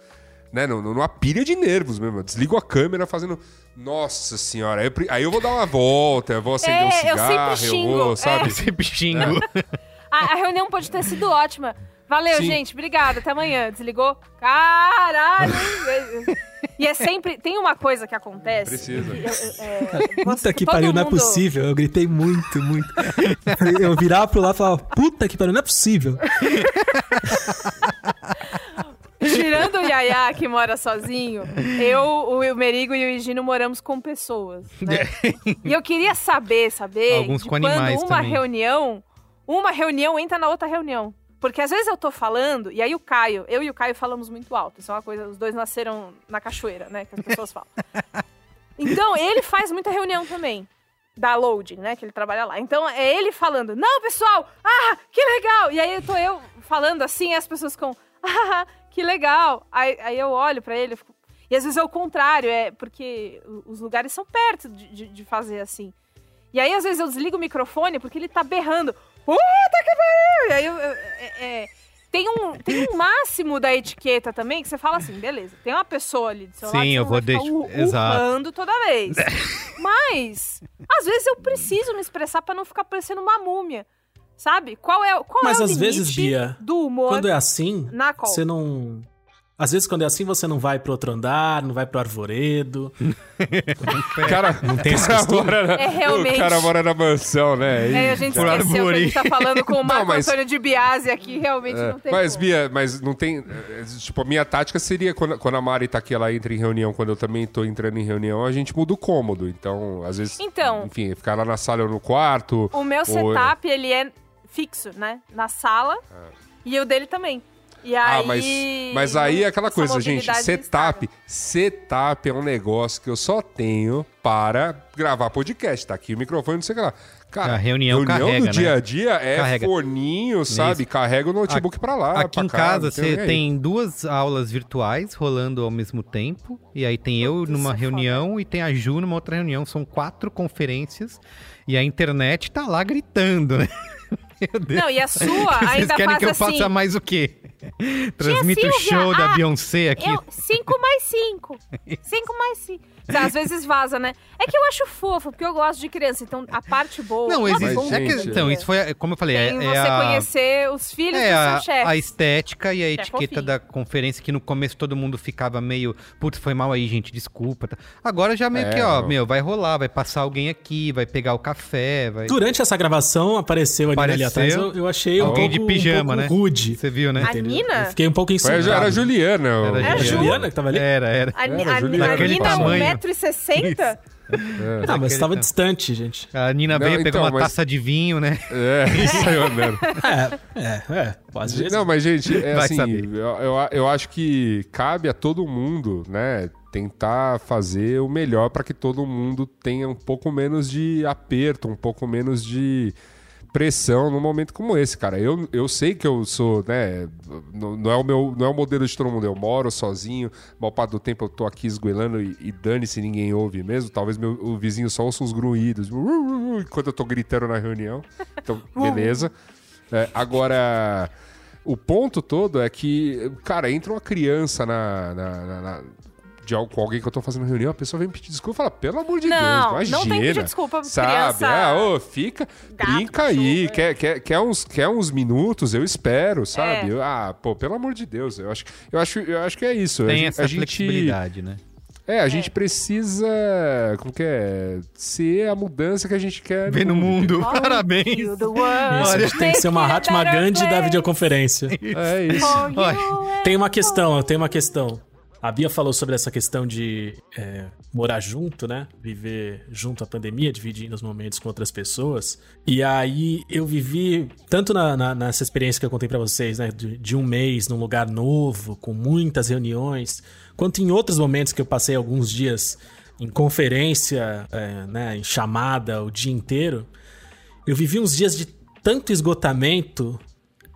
S6: né, num- numa pilha de nervos mesmo. Eu desligo a câmera fazendo. Nossa senhora, aí eu, aí eu vou dar uma volta, eu vou acender
S4: É,
S6: um
S4: eu sempre
S6: cigarro, eu,
S4: xingo,
S6: vou,
S4: é.
S6: sabe? (laughs)
S3: Sempre xingo.
S4: A, a reunião pode ter sido ótima. Valeu,
S6: Sim.
S4: gente. Obrigada. Até amanhã. Desligou? Caralho! e é sempre. Tem uma coisa que acontece.
S6: Precisa.
S4: que eu- eu- é,
S5: Puta que pariu, não é
S4: mundo-
S5: possível. Eu gritei muito, muito. Eu virava pro lado e falava, puta que pariu, não é possível. (laughs)
S4: Que mora sozinho, eu, o Merigo e o Higino moramos com pessoas, né? (laughs) E eu queria saber, saber,
S3: Alguns
S4: de
S3: com
S4: quando
S3: animais
S4: uma
S3: também.
S4: reunião, uma reunião entra na outra reunião. Porque às vezes eu tô falando, e aí o Caio, eu e o Caio falamos muito alto. Isso é uma coisa, os dois nasceram na cachoeira, né? Que as pessoas falam. (laughs) Então, ele faz muita reunião também. Da loading, né? Que ele trabalha lá. Então, é ele falando, não, pessoal, ah, que legal! E aí, tô eu falando assim, e as pessoas ficam, ah, que legal! Aí, aí eu olho pra ele, fico... e às vezes é o contrário, é porque os lugares são perto de, de, de fazer assim. E aí, às vezes, eu desligo o microfone porque ele tá berrando, puta que pariu! E aí, eu, eu- é- é- tem, um, tem um máximo da etiqueta também que você fala assim, beleza, tem uma pessoa ali do seu
S3: Sim,
S4: lado, você
S3: eu vou deixar- exato.
S4: toda vez. (laughs) Mas, às vezes eu preciso me expressar pra não ficar parecendo uma múmia. Sabe? Qual é, qual
S5: Mas
S4: é o
S5: às
S4: limite
S5: vezes, Bia,
S4: do humor
S5: Quando é assim, você não. Às vezes, quando é assim, você não vai pro outro andar, não vai pro arvoredo. (laughs)
S6: cara,
S5: Não tem esse
S6: cara
S5: costume?
S6: mora na,
S4: É, realmente.
S6: O cara mora na mansão, né? E-
S4: É, a gente
S3: Por
S4: esqueceu que a gente tá falando com o (laughs) Marco
S6: mas-
S4: Antônio de Biasi aqui, realmente
S6: É,
S4: não tem
S6: mas,
S4: como.
S6: Bia, mas não tem. é, Tipo, a minha tática seria quando, quando a Mari tá aqui, ela entra em reunião, quando eu também tô entrando em reunião, a gente muda o cômodo. Então, às vezes.
S4: Então.
S6: Enfim, ficar lá na sala ou no quarto.
S4: O meu
S6: ou-
S4: setup, ele é fixo, né? Na sala. E o dele também. E
S6: Ah,
S4: aí...
S6: mas, mas aí é aquela coisa, gente. Setup, setup é um negócio que eu só tenho para gravar podcast. Tá aqui o microfone, não sei o que lá. Cara,
S3: A reunião
S6: reunião
S3: carrega,
S6: do
S3: né?
S6: dia a dia é
S3: Carrega.
S6: forninho, sabe? Carrega o notebook pra lá.
S3: Aqui
S6: pra
S3: em casa você
S6: nem aí.
S3: tem duas aulas virtuais rolando ao mesmo tempo. E aí tem eu numa
S4: isso é
S3: reunião e tem a Ju numa outra reunião. São quatro conferências. E a internet tá lá gritando, né?
S4: Não, e a sua (laughs)
S3: Vocês
S4: ainda
S3: querem
S4: faz
S3: que eu
S4: assim...
S3: faça mais o quê? Transmito o show da
S4: ah,
S3: Beyoncé aqui.
S4: Eu, 5 mais 5. 5 (laughs) mais 5. Às vezes vaza, né? É que eu acho fofo, porque eu gosto de criança. Então, a parte boa...
S3: Não, existe.
S6: Mas,
S3: É que- então, isso foi, como eu falei, é,
S4: Tem
S3: é
S4: você
S3: a,
S4: conhecer os filhos
S3: é
S4: dos
S3: a,
S4: seus chefes.
S3: a estética e a
S4: é
S3: etiqueta
S4: fofinho.
S3: da conferência, que no começo todo mundo ficava meio, putz, foi mal aí, gente, desculpa. tá. Agora já meio
S6: É,
S3: que, ó, meu, vai rolar, vai passar alguém aqui, vai pegar o café, vai...
S5: Durante essa gravação, apareceu a Nina ali
S3: Apareceu.
S5: atrás. Eu, eu achei um
S3: Alguém
S5: pouco,
S3: de pijama,
S5: um pouco
S3: né?
S5: rude.
S3: Você viu, né?
S4: A? Nina?
S5: Eu fiquei um pouco insultado.
S6: era a Juliana.
S3: Era
S5: a
S4: Ju?
S5: Juliana que tava ali?
S3: Era, era.
S4: A,
S6: Era,
S4: a,
S6: Juliana.
S4: a Nina,
S3: tamanho.
S4: 1,60m?
S5: Ah, mas
S3: Aquele
S5: tava
S3: tá.
S5: distante, gente.
S3: A Nina
S6: Não,
S3: veio, pegou
S6: então,
S3: uma
S6: mas-
S3: taça de vinho, né?
S6: É, (laughs) isso aí, andando.
S5: É, é, é. Vezes.
S6: Não, mas, gente, é
S3: Vai
S6: assim,
S3: saber.
S6: eu, eu, eu acho que cabe a todo mundo, né, tentar fazer o melhor para que todo mundo tenha um pouco menos de aperto, um pouco menos de pressão num momento como esse, cara. Eu, eu sei que eu sou, né, não, não é o meu, não é o modelo de todo mundo. Eu moro sozinho, mal parte do tempo eu tô aqui esgoelando e, e dane-se ninguém ouve mesmo. Talvez meu, o vizinho só ouça uns gruídos enquanto eu tô gritando na reunião. Então, (laughs) beleza. É, agora, o ponto todo é que, cara, entra uma criança na. na- na- na- de algo com alguém que eu tô fazendo reunião, a pessoa vem me pedir desculpa e fala, pelo amor de
S4: Não,
S6: Deus,
S4: não
S6: imagina.
S4: tem que pedir desculpa
S6: Sabe?
S4: criança
S6: Ah, ô, fica,
S4: gato,
S6: brinca aí,
S4: é.
S6: quer, quer, quer, uns, quer uns minutos, eu espero, sabe?
S4: É.
S6: Ah, pô, pelo amor de Deus, eu acho, eu acho, eu acho que é isso. a
S3: Tem
S6: gente,
S3: essa
S6: a gente,
S3: flexibilidade, né?
S6: é, a gente precisa, como que é, ser a mudança que a gente quer
S3: Vê no mundo.
S4: Oh,
S3: Parabéns.
S5: Isso, a gente tem que ser uma
S4: a
S5: Hatma Gandhi da videoconferência.
S6: É isso.
S3: Olha,
S5: Tem uma questão, eu tenho uma questão. A Bia falou sobre essa questão de é, morar junto, né? Viver junto à pandemia, dividindo os momentos com outras pessoas. E aí eu vivi, tanto na, na, nessa experiência que eu contei para vocês, né? De, de um mês num lugar novo, com muitas reuniões, quanto em outros momentos que eu passei alguns dias em conferência, é, né, em chamada o dia inteiro, eu vivi uns dias de tanto esgotamento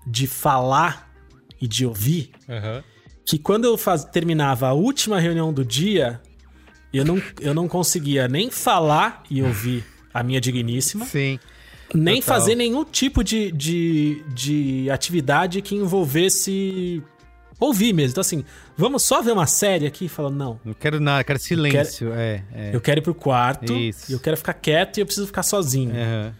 S5: de falar e de ouvir,
S3: Aham.
S5: Que quando eu faz, terminava a última reunião do dia, eu não, eu não conseguia nem falar e ouvir a minha digníssima,
S3: Sim.
S5: nem
S3: Total.
S5: fazer nenhum tipo de, de, de atividade que envolvesse ouvir mesmo. Então, assim, vamos só ver uma série aqui? Falando, não,
S3: Não quero nada, quero silêncio. É, é.
S5: eu quero ir pro quarto,
S3: Isso.
S5: eu quero ficar quieto e eu preciso ficar sozinho.
S3: Aham.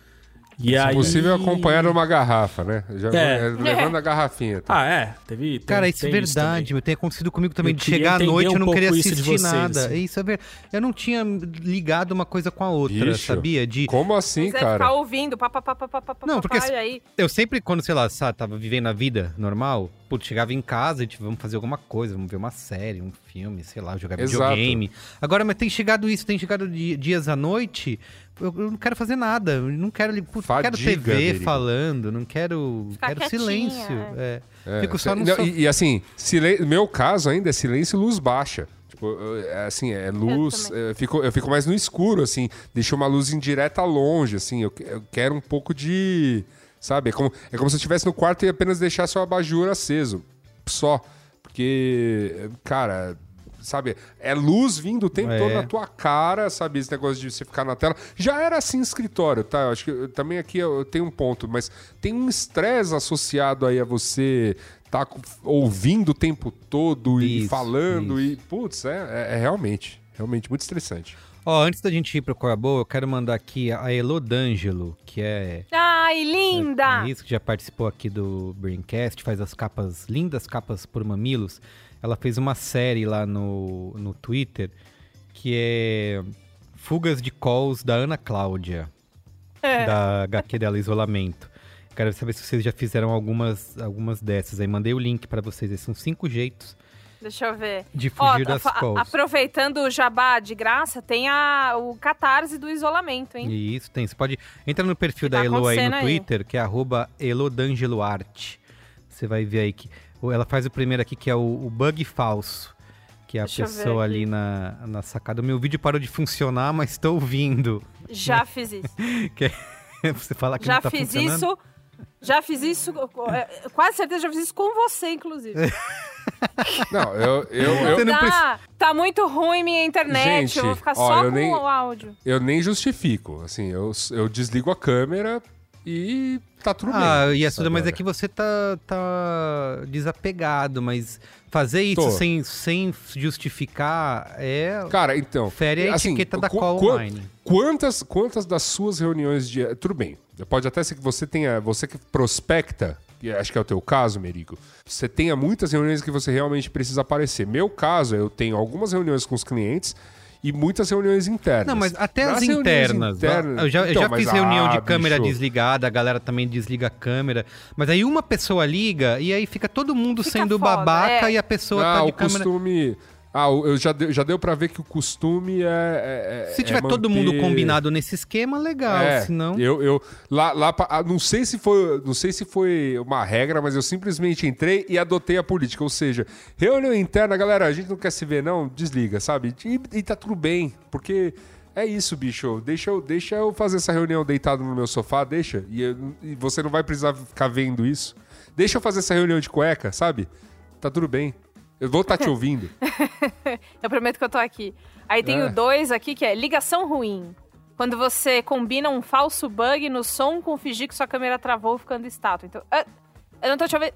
S5: E
S6: Se
S5: aí...
S6: possível, acompanhar uma garrafa, né? Já,
S5: É.
S6: é, Levando a garrafinha. Tá?
S5: Ah, é, teve. tem-
S3: Cara, isso é verdade, meu. Tem acontecido comigo também
S5: Eu
S3: de chegar à noite e
S5: um
S3: eu não queria
S5: isso
S3: assistir
S5: vocês,
S3: nada.
S5: assim.
S3: Isso é verdade. Eu não tinha ligado uma coisa com a outra,
S6: Bicho.
S3: sabia? De
S6: Como assim,
S4: Você
S6: cara?
S4: ficar ouvindo, pá, pá, pá, pá, pá, pá, pá,
S3: Não, porque
S4: aí...
S3: Eu sempre, quando, sei lá, sabe, tava vivendo a vida normal, putz, chegava em casa e tipo, vamos fazer alguma coisa, vamos ver uma série, um filme, sei lá, jogar
S6: Exato.
S3: videogame. Agora, mas tem chegado isso, tem chegado di- dias à noite, eu, eu não quero fazer nada, eu não quero, putz, não quero
S6: Fadiga,
S3: TV
S6: Merigo.
S3: falando, não quero,
S4: Ficar
S3: quero
S4: quietinha,
S3: silêncio. É.
S6: É,
S3: Fico só no
S6: não, e, e assim, silen... meu caso ainda é silêncio e luz baixa. Tipo, eu- é assim, é luz.
S4: também.
S6: Eu fico, eu fico mais no escuro, assim. Deixa uma luz indireta longe, assim. Eu, eu quero um pouco de. Sabe? É como, é como se eu estivesse no quarto e apenas deixasse o abajur aceso. Só. Porque, cara. Sabe, é luz vindo o tempo
S3: É.
S6: todo na tua cara, sabe? Esse negócio de você ficar na tela. Já era assim escritório, tá? Eu acho que eu- também aqui eu tenho um ponto, mas tem um estresse associado aí a você tá ouvindo o tempo todo e
S3: Isso,
S6: falando
S3: isso.
S6: e. Putz, é, é- é realmente, realmente muito estressante.
S3: Ó, antes da gente ir pro Cor Boa, eu quero mandar aqui a Elo D'Angelo, que é
S4: Ai, linda!
S3: isso, que já participou aqui do Braincast, faz as capas, lindas capas por mamilos. Ela fez uma série lá no, no Twitter que é Fugas de Calls da Ana Cláudia,
S4: É.
S3: da HQ dela, Isolamento. Quero saber se vocês já fizeram algumas, algumas dessas aí. Mandei o link pra vocês. Esses são cinco jeitos
S4: Deixa eu ver.
S3: de
S4: Ó,
S3: fugir das
S4: fa-
S3: calls.
S4: aproveitando o jabá de graça, tem a, o catarse do isolamento, hein?
S3: Isso tem. Você pode. Entra no perfil
S4: Que tá
S3: da Elo aí no
S4: aí?
S3: Twitter, que é arroba elodangeloart. Você vai ver aí que. Ela faz o primeiro aqui, que é o, o bug falso. Que é a
S4: Deixa
S3: pessoa ali na, na sacada. O meu vídeo parou de funcionar, mas estou ouvindo.
S4: Já (laughs) fiz isso. (laughs)
S3: Você fala que
S4: já
S3: não tá
S4: fiz isso. Já fiz isso. é, Quase certeza já fiz isso com você, inclusive. (laughs)
S6: Não, eu, eu, eu,
S3: Você não
S4: tá,
S3: precisa-
S4: tá muito ruim minha internet.
S6: Gente,
S4: eu vou ficar
S6: ó,
S4: só com
S6: nem-
S4: o áudio.
S6: eu nem justifico. Assim, eu, eu desligo a câmera e tá tudo bem.
S3: Ah, e Assuda, mas é que você tá, tá desapegado, mas fazer isso
S6: Tô.
S3: sem, sem justificar é.
S6: Cara, então.
S3: Fere a
S6: assim,
S3: etiqueta da
S6: qu-
S3: call
S6: qu-
S3: online.
S6: Quantas, quantas das suas reuniões de. Tudo bem. Pode até ser que você tenha. Você que prospecta, que acho que é o teu caso, Merigo. Você tenha muitas reuniões que você realmente precisa aparecer. Meu caso, eu tenho algumas reuniões com os clientes e muitas reuniões internas.
S3: Não, mas até
S6: Nas
S3: as internas.
S6: internas-
S3: Eu já, eu
S6: Então,
S3: já fiz reunião de
S6: ah,
S3: câmera
S6: bicho.
S3: desligada, a galera também desliga a câmera. Mas aí uma pessoa liga e aí fica todo mundo
S4: Fica
S3: sendo
S4: foda,
S3: babaca
S4: é.
S3: e a pessoa
S6: Ah,
S3: tá de
S6: o
S3: câmera.
S6: costume. Ah, eu já deu, já deu pra ver que o costume é. é- é-
S3: Se tiver
S6: é
S3: todo mundo
S6: manter-
S3: combinado nesse esquema, legal.
S6: É,
S3: senão.
S6: eu, eu lá, lá ah, não sei se foi, não sei se foi uma regra, mas eu simplesmente entrei e adotei a política, ou seja, reunião interna, galera, a gente não quer se ver não, desliga, sabe? E, e tá tudo bem, porque é isso, bicho. Deixa eu, deixa eu fazer essa reunião deitado no meu sofá, deixa. E, eu- e você não vai precisar ficar vendo isso. Deixa eu fazer essa reunião de cueca, sabe? Tá tudo bem. Eu vou estar te ouvindo. (laughs)
S4: Eu prometo que eu tô aqui. Aí tem
S6: É.
S4: o dois aqui, que é ligação ruim. Quando você combina um falso bug no som com fingir que sua câmera travou ficando estátua. Então, ah, eu não tô te ouvindo.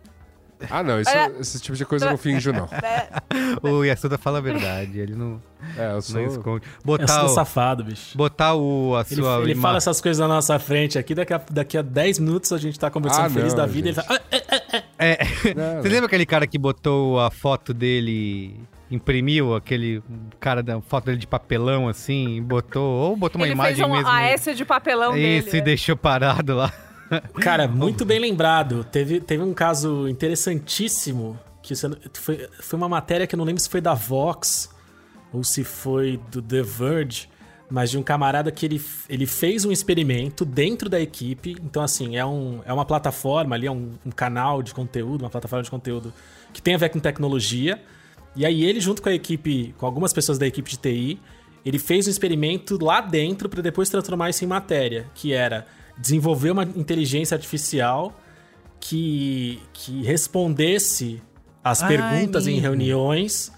S6: Ah, não, isso-
S4: Olha-
S6: esse tipo de coisa eu não finjo, não. (laughs) (laughs)
S3: O Yasuda fala a verdade. Ele não,
S6: É, eu
S3: não
S6: sou.
S3: esconde.
S5: Eu
S3: Botar,
S5: sou
S3: o,
S5: safado, bicho.
S3: botar o, a
S5: Ele,
S3: sua.
S5: ele fala essas coisas na nossa frente aqui, daqui a, daqui a 10 minutos a gente tá conversando
S6: Ah,
S5: feliz
S6: não,
S5: da vida.
S6: gente.
S5: Ele fala, "Ah,
S3: É,
S6: Não,
S3: Você lembra aquele cara que botou a foto dele, imprimiu aquele cara da foto dele de papelão assim, e botou, ou botou uma
S4: Ele
S3: imagem
S4: fez um
S3: mesmo.
S4: AS de papelão
S3: Isso,
S4: dele.
S3: e
S4: é.
S3: deixou parado lá.
S5: Cara, muito bem lembrado. Teve, teve um caso interessantíssimo que foi, foi uma matéria que eu não lembro se foi da Vox ou se foi do The Verge, mas de um camarada que ele, ele fez um experimento dentro da equipe. Então, assim, é, um, é uma plataforma ali, é um, um canal de conteúdo, uma plataforma de conteúdo que tem a ver com tecnologia. E aí ele, junto com a equipe, com algumas pessoas da equipe de TI, ele fez um experimento lá dentro para depois transformar isso em matéria, que era desenvolver uma inteligência artificial que, que respondesse as perguntas em reuniões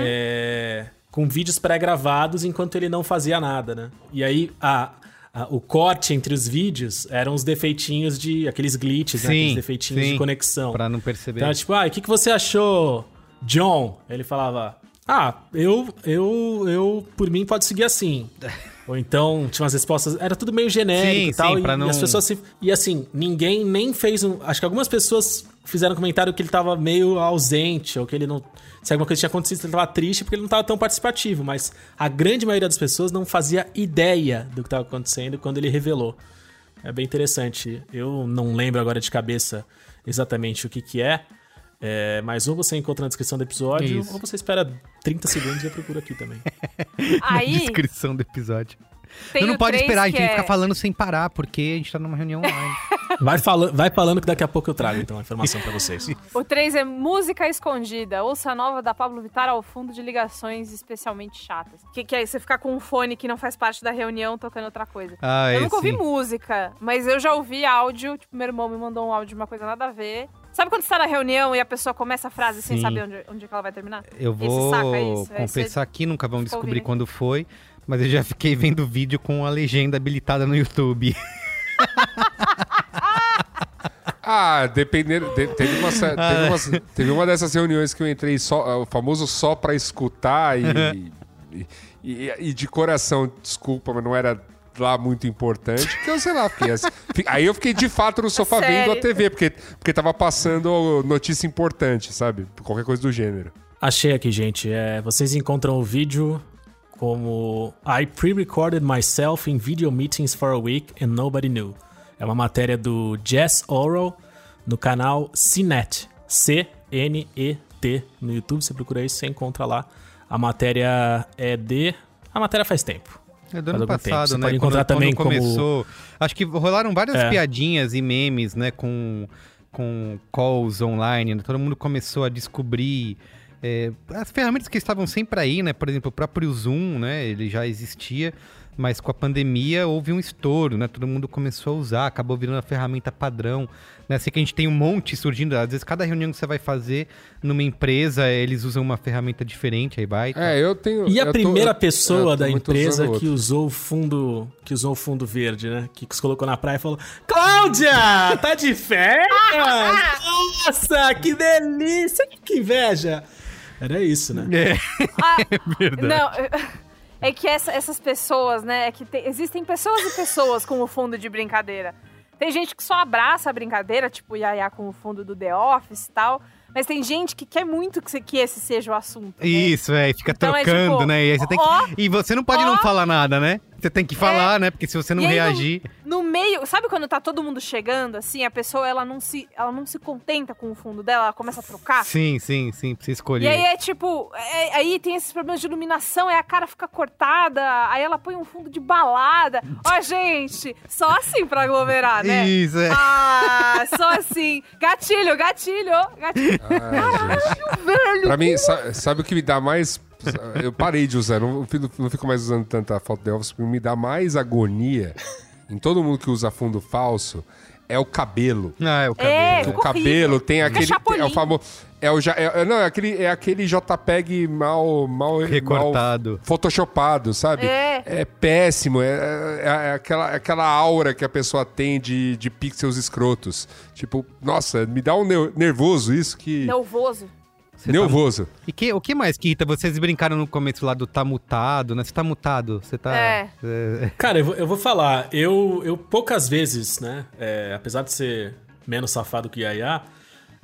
S5: é, com vídeos pré-gravados enquanto ele não fazia nada, né? E aí a, a- o corte entre os vídeos eram os defeitinhos de. aqueles glitches, né?
S3: Sim,
S5: Aqueles defeitinhos
S3: sim.
S5: de conexão.
S3: Pra não perceber.
S5: Então, tipo, ah, o que, que você achou, John? Ele falava, ah, eu, eu, eu, por mim, pode seguir assim. (laughs) Ou então, tinha umas respostas, era tudo meio genérico
S3: Sim,
S5: e tal.
S3: sim,
S5: e,
S3: pra
S5: e
S3: não-
S5: as pessoas se. E assim, ninguém nem fez um. Acho que algumas pessoas fizeram um comentário que ele tava meio ausente, ou que ele não. Se alguma coisa tinha acontecido, ele tava triste porque ele não tava tão participativo. Mas a grande maioria das pessoas não fazia ideia do que tava acontecendo quando ele revelou. É bem interessante. Eu não lembro agora de cabeça exatamente o que que é. é, mas ou você encontra na descrição do episódio,
S3: Isso.
S5: ou você espera 30 segundos e eu procuro aqui também. (laughs)
S4: Aí (laughs)
S3: Descrição do episódio.
S4: Tem
S3: Não, pode esperar, a gente tem que
S4: é-
S3: ficar falando sem parar, porque a gente tá numa reunião online. (laughs)
S5: Vai, fala, vai falando que daqui a pouco eu trago então a informação pra vocês.
S4: O 3 é música escondida. Ouça a nova da Pablo Vittar ao fundo de ligações especialmente chatas. Que, que é você ficar com um fone que não faz parte da reunião tocando outra coisa.
S3: Ah,
S4: eu
S3: é,
S4: nunca ouvi
S3: sim.
S4: música, mas eu já ouvi áudio. Tipo, meu irmão me mandou um áudio de uma coisa nada a ver. Sabe quando você tá na reunião e a pessoa começa a frase sem
S3: Sim.
S4: saber onde, onde é que ela vai terminar?
S3: Eu
S4: Esse
S3: vou
S4: saca isso, aí
S3: confessar aqui, nunca vão descobrir
S4: ouvindo.
S3: quando foi, mas eu já fiquei vendo vídeo com a legenda habilitada no YouTube. (laughs)
S6: Ah, dependendo. de- teve, uma, ce- teve, uma, teve uma dessas reuniões que eu entrei só, o famoso só pra escutar e, (laughs) e, e- e de coração, desculpa, mas não era lá muito importante, que eu sei lá, fiquei assim- aí eu fiquei de fato no sofá vendo a
S4: Sério?
S6: TV, porque, porque tava passando notícia importante, sabe? Qualquer coisa do gênero.
S5: Achei aqui, gente. É, vocês encontram o vídeo como I pre-recorded myself in video meetings for a week and nobody knew. É uma matéria do Jess Oral no canal CNET. C-N-E-T no YouTube. Você procura isso, você encontra lá. A matéria é de. A matéria faz tempo.
S3: É do ano passado, né?
S5: pode encontrar
S3: quando,
S5: também
S3: quando
S5: como-
S3: começou. Acho que rolaram várias
S5: É.
S3: piadinhas e memes, né? Com, com calls online. né, Todo mundo começou a descobrir é, as ferramentas que estavam sempre aí, né? Por exemplo, o próprio Zoom, né? Ele já existia. Mas com a pandemia houve um estouro, né? Todo mundo começou a usar, acabou virando a ferramenta padrão. Né? Sei que a gente tem um monte surgindo. Às vezes, cada reunião que você vai fazer numa empresa, eles usam uma ferramenta diferente, aí vai.
S6: É, eu tenho.
S5: E a
S6: eu tô-
S5: primeira
S6: eu-
S5: pessoa
S6: eu tô
S5: da empresa que
S6: outro.
S5: usou o fundo que usou o fundo verde, né? Que se colocou na praia e falou: Cláudia, tá de férias? (laughs) Nossa, que delícia! Que inveja! Era isso, né? (laughs)
S4: Não, (laughs) é que essa- essas pessoas, né? É que tem- existem pessoas e pessoas com o fundo de brincadeira. Tem gente que só abraça a brincadeira, tipo o Yaya com o fundo do The Office e tal. Mas tem gente que quer muito que, que esse seja o assunto. né?
S3: Isso, é, fica
S4: Então é
S3: trocando,
S4: tipo,
S3: né? E, aí você tem que-
S4: ó,
S3: e você não pode
S4: ó.
S3: não falar nada, né? Você tem que falar, né? Porque se você não
S4: E aí, no-
S3: reagir.
S4: No meio, sabe quando tá todo mundo chegando, assim, a pessoa ela não se, ela não se contenta com o fundo dela, ela começa a trocar.
S3: Sim, sim, sim, pra você escolher.
S4: E aí é tipo, é- aí tem esses problemas de iluminação, aí a cara fica cortada, aí ela põe um fundo de balada. Ó, gente, só assim pra aglomerar, né?
S3: Isso, é.
S4: Ah, só assim. Gatilho, gatilho, gatilho.
S6: Ah, gente. Pra mim, sa- sabe o que me dá mais. Eu parei de usar, não, fico- não fico mais usando tanta foto de Office, porque me dá mais agonia em todo mundo que usa fundo falso é o cabelo.
S3: Ah, é o
S4: É,
S3: cabelo.
S6: O
S4: Ficou
S6: cabelo
S4: horrível.
S6: tem aquele.
S4: chapolim.
S6: É o famoso. É o, é- é- não, é aquele, é aquele JPEG mal. mal
S3: Recortado.
S6: Mal photoshopado, sabe?
S4: É.
S6: péssimo. É, é- é aquela, aquela aura que a pessoa tem de, de pixels escrotos. Tipo, nossa, me dá um nervoso isso que.
S4: Nervoso.
S3: Você tá-
S6: nervoso.
S3: E que, o que mais que irrita? Vocês brincaram no começo lá do tá mutado, né? Você tá mutado, você tá...
S4: É.
S3: é,
S5: Cara, eu vou, eu vou falar, eu, eu poucas vezes, né? é, apesar de ser menos safado que Yaya,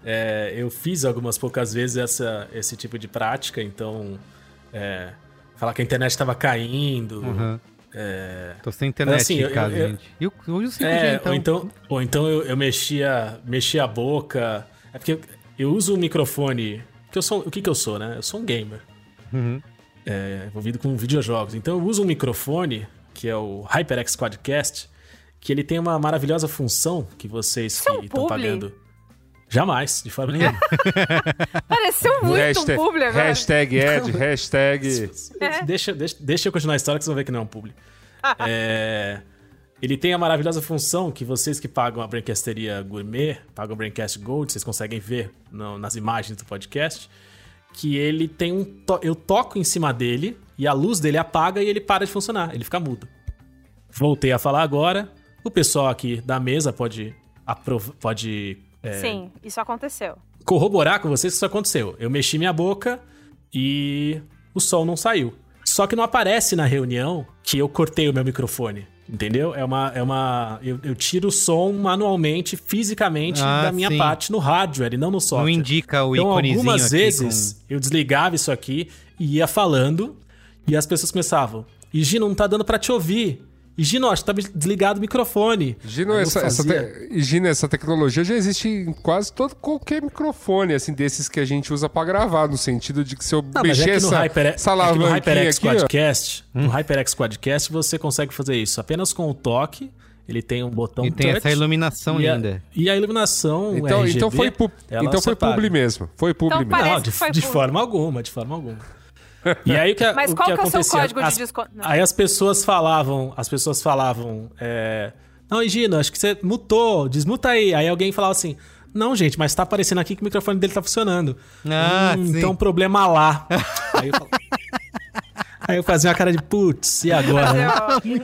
S5: é, eu fiz algumas poucas vezes essa, esse tipo de prática, então. é, falar que a internet tava caindo.
S3: Uhum.
S5: é,
S3: Tô sem internet
S5: Assim,
S3: em
S5: eu-
S3: casa,
S5: eu-
S3: gente. E o, o 5G,
S5: É,
S3: então?
S5: ou então, ou então eu, eu mexia, mexia a boca. É porque eu uso um microfone. Que eu sou, o que, que eu sou, né? Eu sou um gamer.
S3: Uhum.
S5: É, envolvido com videojogos. Então eu uso um microfone, que é o HyperX Quadcast, que ele tem uma maravilhosa função que vocês
S4: é um
S5: que estão pagando. Jamais, de forma nenhuma. (laughs)
S4: Pareceu muito
S6: hashtag,
S4: um publi agora.
S6: hashtag Ed, hashtag. (laughs)
S4: É.
S5: deixa, deixa, deixa eu continuar a história que vocês vão ver que não é um publi. É, ele tem a maravilhosa função que vocês que pagam a Braincasteria Gourmet, pagam o Braincast Gold, vocês conseguem ver no- nas imagens do podcast, que ele tem um... to- eu toco em cima dele e a luz dele apaga e ele para de funcionar, ele fica mudo. Voltei a falar agora, o pessoal aqui da mesa pode, pode é,
S4: Sim, isso aconteceu.
S5: corroborar com vocês que isso aconteceu. Eu mexi minha boca e o som não saiu. Só que não aparece na reunião que eu cortei o meu microfone. Entendeu? É uma. É uma eu, eu tiro o som manualmente, fisicamente,
S3: Ah,
S5: da minha
S3: sim.
S5: parte no hardware e não no software.
S3: Não indica o
S5: então, algumas vezes eu desligava isso aqui e ia falando, e as pessoas começavam. E Gino, não tá dando pra te ouvir. E Gino, acho que tá desligado o microfone.
S6: Gino, essa, essa, te- e, Gino, essa tecnologia já existe em quase todo qualquer microfone, assim, desses que a gente usa pra gravar, no sentido de que se eu
S5: Não,
S6: mexer
S5: é que no,
S6: essa,
S5: Hyper,
S6: essa
S5: é que no HyperX
S6: aqui,
S5: Quadcast,
S3: Hum.
S5: no HyperX Quadcast você consegue fazer isso apenas com o toque. Ele tem um botão
S3: E tem
S5: touch,
S3: essa iluminação
S5: e a,
S3: linda.
S5: E a iluminação
S6: então,
S5: RGB,
S6: então foi, pu- então foi publi mesmo. Foi publi
S4: Então
S6: mesmo.
S4: parece
S5: Não, de, de forma alguma, de forma alguma. E aí o que,
S4: Mas
S5: o
S4: qual
S5: que
S4: que é o seu
S5: acontecia?
S4: código de
S5: As-
S4: desconto? Não.
S5: Aí as pessoas falavam, as pessoas falavam, é, não, Gino, acho que você mutou, desmuta aí. Aí alguém falava assim, não, gente, mas tá aparecendo aqui que o microfone dele tá funcionando.
S3: Ah,
S5: Hum,
S3: sim.
S5: então problema lá. (laughs) aí, eu falo- aí eu fazia uma cara de putz, e agora? Né?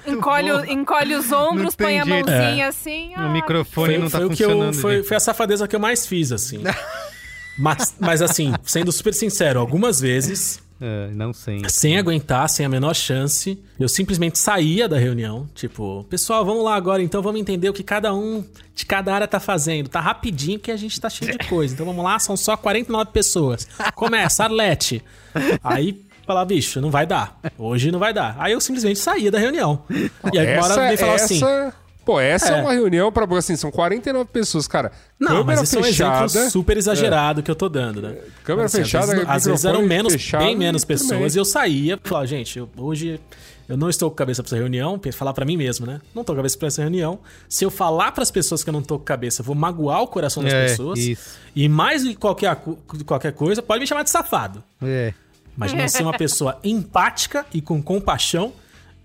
S4: encolhe, o- encolhe os ombros, põe a mãozinha assim.
S3: O
S4: ah,
S3: microfone não tá
S5: foi o que eu,
S3: funcionando.
S5: foi, foi a safadeza que eu mais fiz, assim. (laughs) mas, mas assim, sendo super sincero, algumas vezes
S3: É, não sei.
S5: sem aguentar, sem a menor chance. Eu simplesmente saía da reunião, tipo, pessoal, vamos lá agora, então vamos entender o que cada um de cada área tá fazendo. Tá rapidinho que a gente tá cheio de coisa. Então vamos lá, são só 49 pessoas. Começa, Arlete. Aí falava, bicho, não vai dar. Hoje não vai dar. Aí eu simplesmente saía da reunião. E aí uma hora
S6: essa,
S5: alguém falava assim.
S6: Pô, essa é.
S5: É.
S6: uma reunião pra, assim, são 49 pessoas, cara.
S5: Não,
S6: câmera
S5: mas isso é um
S6: fechada,
S5: exemplo super exagerado que eu tô dando, né?
S6: Câmera
S5: Assim,
S6: fechada,
S5: às vezes, às vezes eram menos,
S6: fechado
S5: bem menos pessoas e eu saía e falava, gente, eu- hoje eu não estou com cabeça pra essa reunião, falar pra mim mesmo, né? Não tô com cabeça pra essa reunião. Se eu falar pras pessoas que eu não tô com cabeça, eu vou magoar o coração das
S3: É,
S5: pessoas.
S3: isso.
S5: E mais do que qualquer, qualquer coisa, pode me chamar de safado.
S3: É.
S5: Mas não ser uma pessoa empática e com compaixão,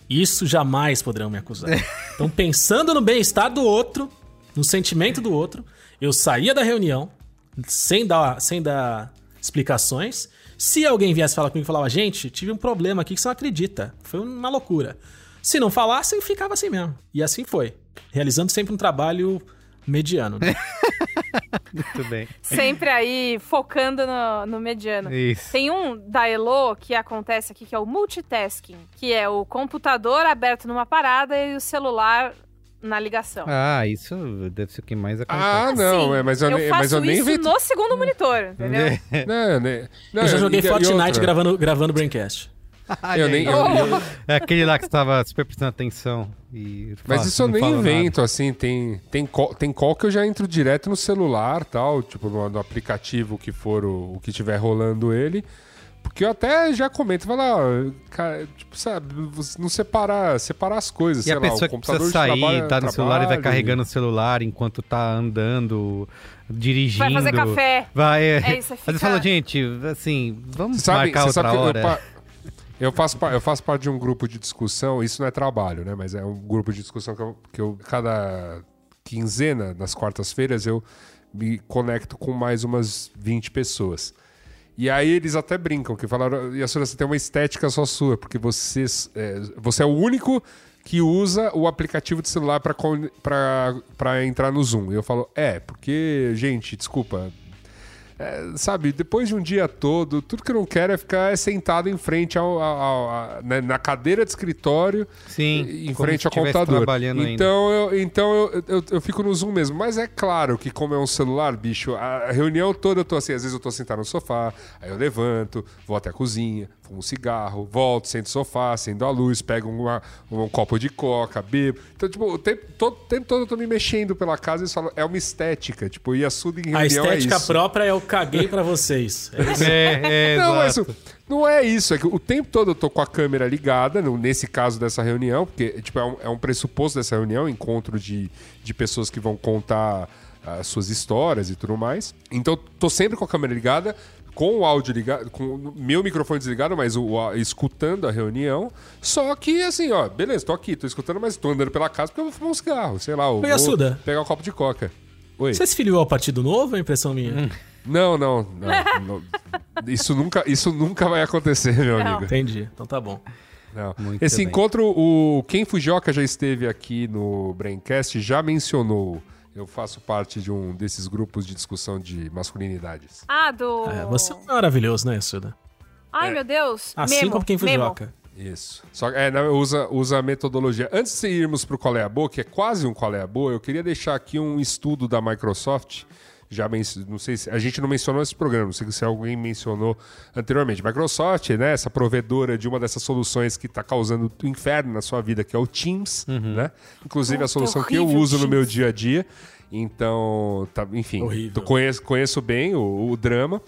S5: isso jamais poderão me acusar. Então, pensando no bem-estar do outro, no sentimento do outro, eu saía da reunião sem dar, sem dar explicações. Se alguém viesse falar comigo e falava, gente, tive um problema aqui que você não acredita. Foi uma loucura. Se não falassem, ficava assim mesmo. E assim foi. Realizando sempre um trabalho mediano. né? (laughs)
S3: Muito bem.
S4: Sempre aí focando no, no mediano.
S3: Isso.
S4: Tem um da Elo que acontece aqui, que é o multitasking, que é o computador aberto numa parada e o celular na ligação.
S3: Ah, isso deve ser o que mais acontece.
S6: Ah, não,
S4: Assim,
S6: é, mas eu,
S4: eu
S6: nem-
S4: faço
S6: mas eu nem
S4: isso
S6: vi.
S4: no segundo monitor, entendeu? (laughs)
S6: Não, né? Não,
S5: Eu já joguei Fortnite gravando, gravando Braincast.
S6: Eu nem. eu- eu-
S3: É aquele lá que você tava super prestando atenção. E
S6: Mas
S3: fala-
S6: isso eu nem invento, assim, tem, tem, call, tem call que eu já entro direto no celular tal, tipo, no, no aplicativo que for o, o que tiver rolando ele. Porque eu até já comento, vai lá, ó, cara, tipo, sabe, não separar, separar as coisas,
S3: E
S6: sei
S3: a
S6: lá,
S3: pessoa
S6: o
S3: que
S6: computador
S3: precisa sair,
S6: trabalho,
S3: tá no celular e vai carregando o celular enquanto tá andando, dirigindo.
S4: Vai fazer café.
S3: Vai, é.
S4: É isso,
S3: Mas
S4: fica-
S3: você fala, gente, assim, vamos
S6: sabe,
S3: marcar outra
S6: sabe que eu-
S3: hora.
S6: Eu, faço, eu faço parte de um grupo de discussão, isso não é trabalho, né? Mas é um grupo de discussão que eu, que eu cada quinzena, nas quartas-feiras, eu me conecto com mais umas 20 pessoas. E aí eles até brincam, que falaram, e a senhora, você tem uma estética só sua, porque você, é, você é o único que usa o aplicativo de celular para entrar no Zoom. E eu falo, é, porque, gente, desculpa, é, sabe, depois de um dia todo, tudo que eu não quero é ficar sentado em frente ao, ao- ao- a- na, na cadeira de escritório,
S3: Sim,
S6: em frente ao computador.
S3: trabalhando ainda.
S6: Então, eu, então eu, eu, eu fico no Zoom mesmo. Mas é claro que, como é um celular, bicho, a reunião toda eu tô assim, às vezes eu tô sentado no sofá, aí eu levanto, vou até a cozinha, fumo um cigarro, volto, sento no sofá, acendo a luz, pego uma- um copo de coca, bebo. Então, tipo, o tempo todo, tempo todo eu tô me mexendo pela casa e falo, é uma estética. Tipo, e a Suda em reunião
S5: A estética
S6: é isso.
S5: própria é o caguei pra vocês. É isso.
S3: É, é, (laughs)
S6: Não, mas
S3: exato.
S6: não é isso. É que o tempo todo eu tô com a câmera ligada, nesse caso dessa reunião, porque tipo, é, um, é um pressuposto dessa reunião, encontro de, de pessoas que vão contar as suas histórias e tudo mais. Então, tô sempre com a câmera ligada, com o áudio ligado, com o meu microfone desligado, mas o, a- escutando a reunião. Só que, assim, ó, beleza, tô aqui, tô escutando, mas tô andando pela casa porque eu vou fumar um cigarro, sei lá.
S5: Oi,
S6: vou
S5: Assuda.
S6: pegar um copo de coca. Oi.
S5: Você se filiou ao Partido Novo, é impressão minha?
S6: Não, não, não, (laughs) não. Isso nunca, isso nunca vai acontecer, meu
S4: Não.
S6: amigo.
S5: Entendi. Então tá bom.
S6: Não.
S3: Muito
S6: Esse
S3: bem.
S6: encontro, o Ken Fujioka já esteve aqui no Braincast, já mencionou. Eu faço parte de um desses grupos de discussão de masculinidades.
S4: Ah, do.
S5: É, você é maravilhoso, né, Suda?
S4: Ai,
S6: É.
S4: meu Deus.
S5: Assim
S4: Memo,
S5: como quem. Fujioka.
S6: Isso. Só que é, não, usa, usa a metodologia. Antes de irmos para o Qual é a Boa, que é quase um Qual é a Boa, eu queria deixar aqui um estudo da Microsoft. Já men- não sei se a gente não mencionou esse programa, não sei se alguém mencionou anteriormente. Microsoft, né, essa provedora de uma dessas soluções que está causando o inferno na sua vida, que é o Teams, né? Inclusive a
S4: Puta,
S6: solução que eu
S4: horrível,
S6: uso no meu dia a dia. Então, tá, enfim, eu conheço, conheço bem o, o drama.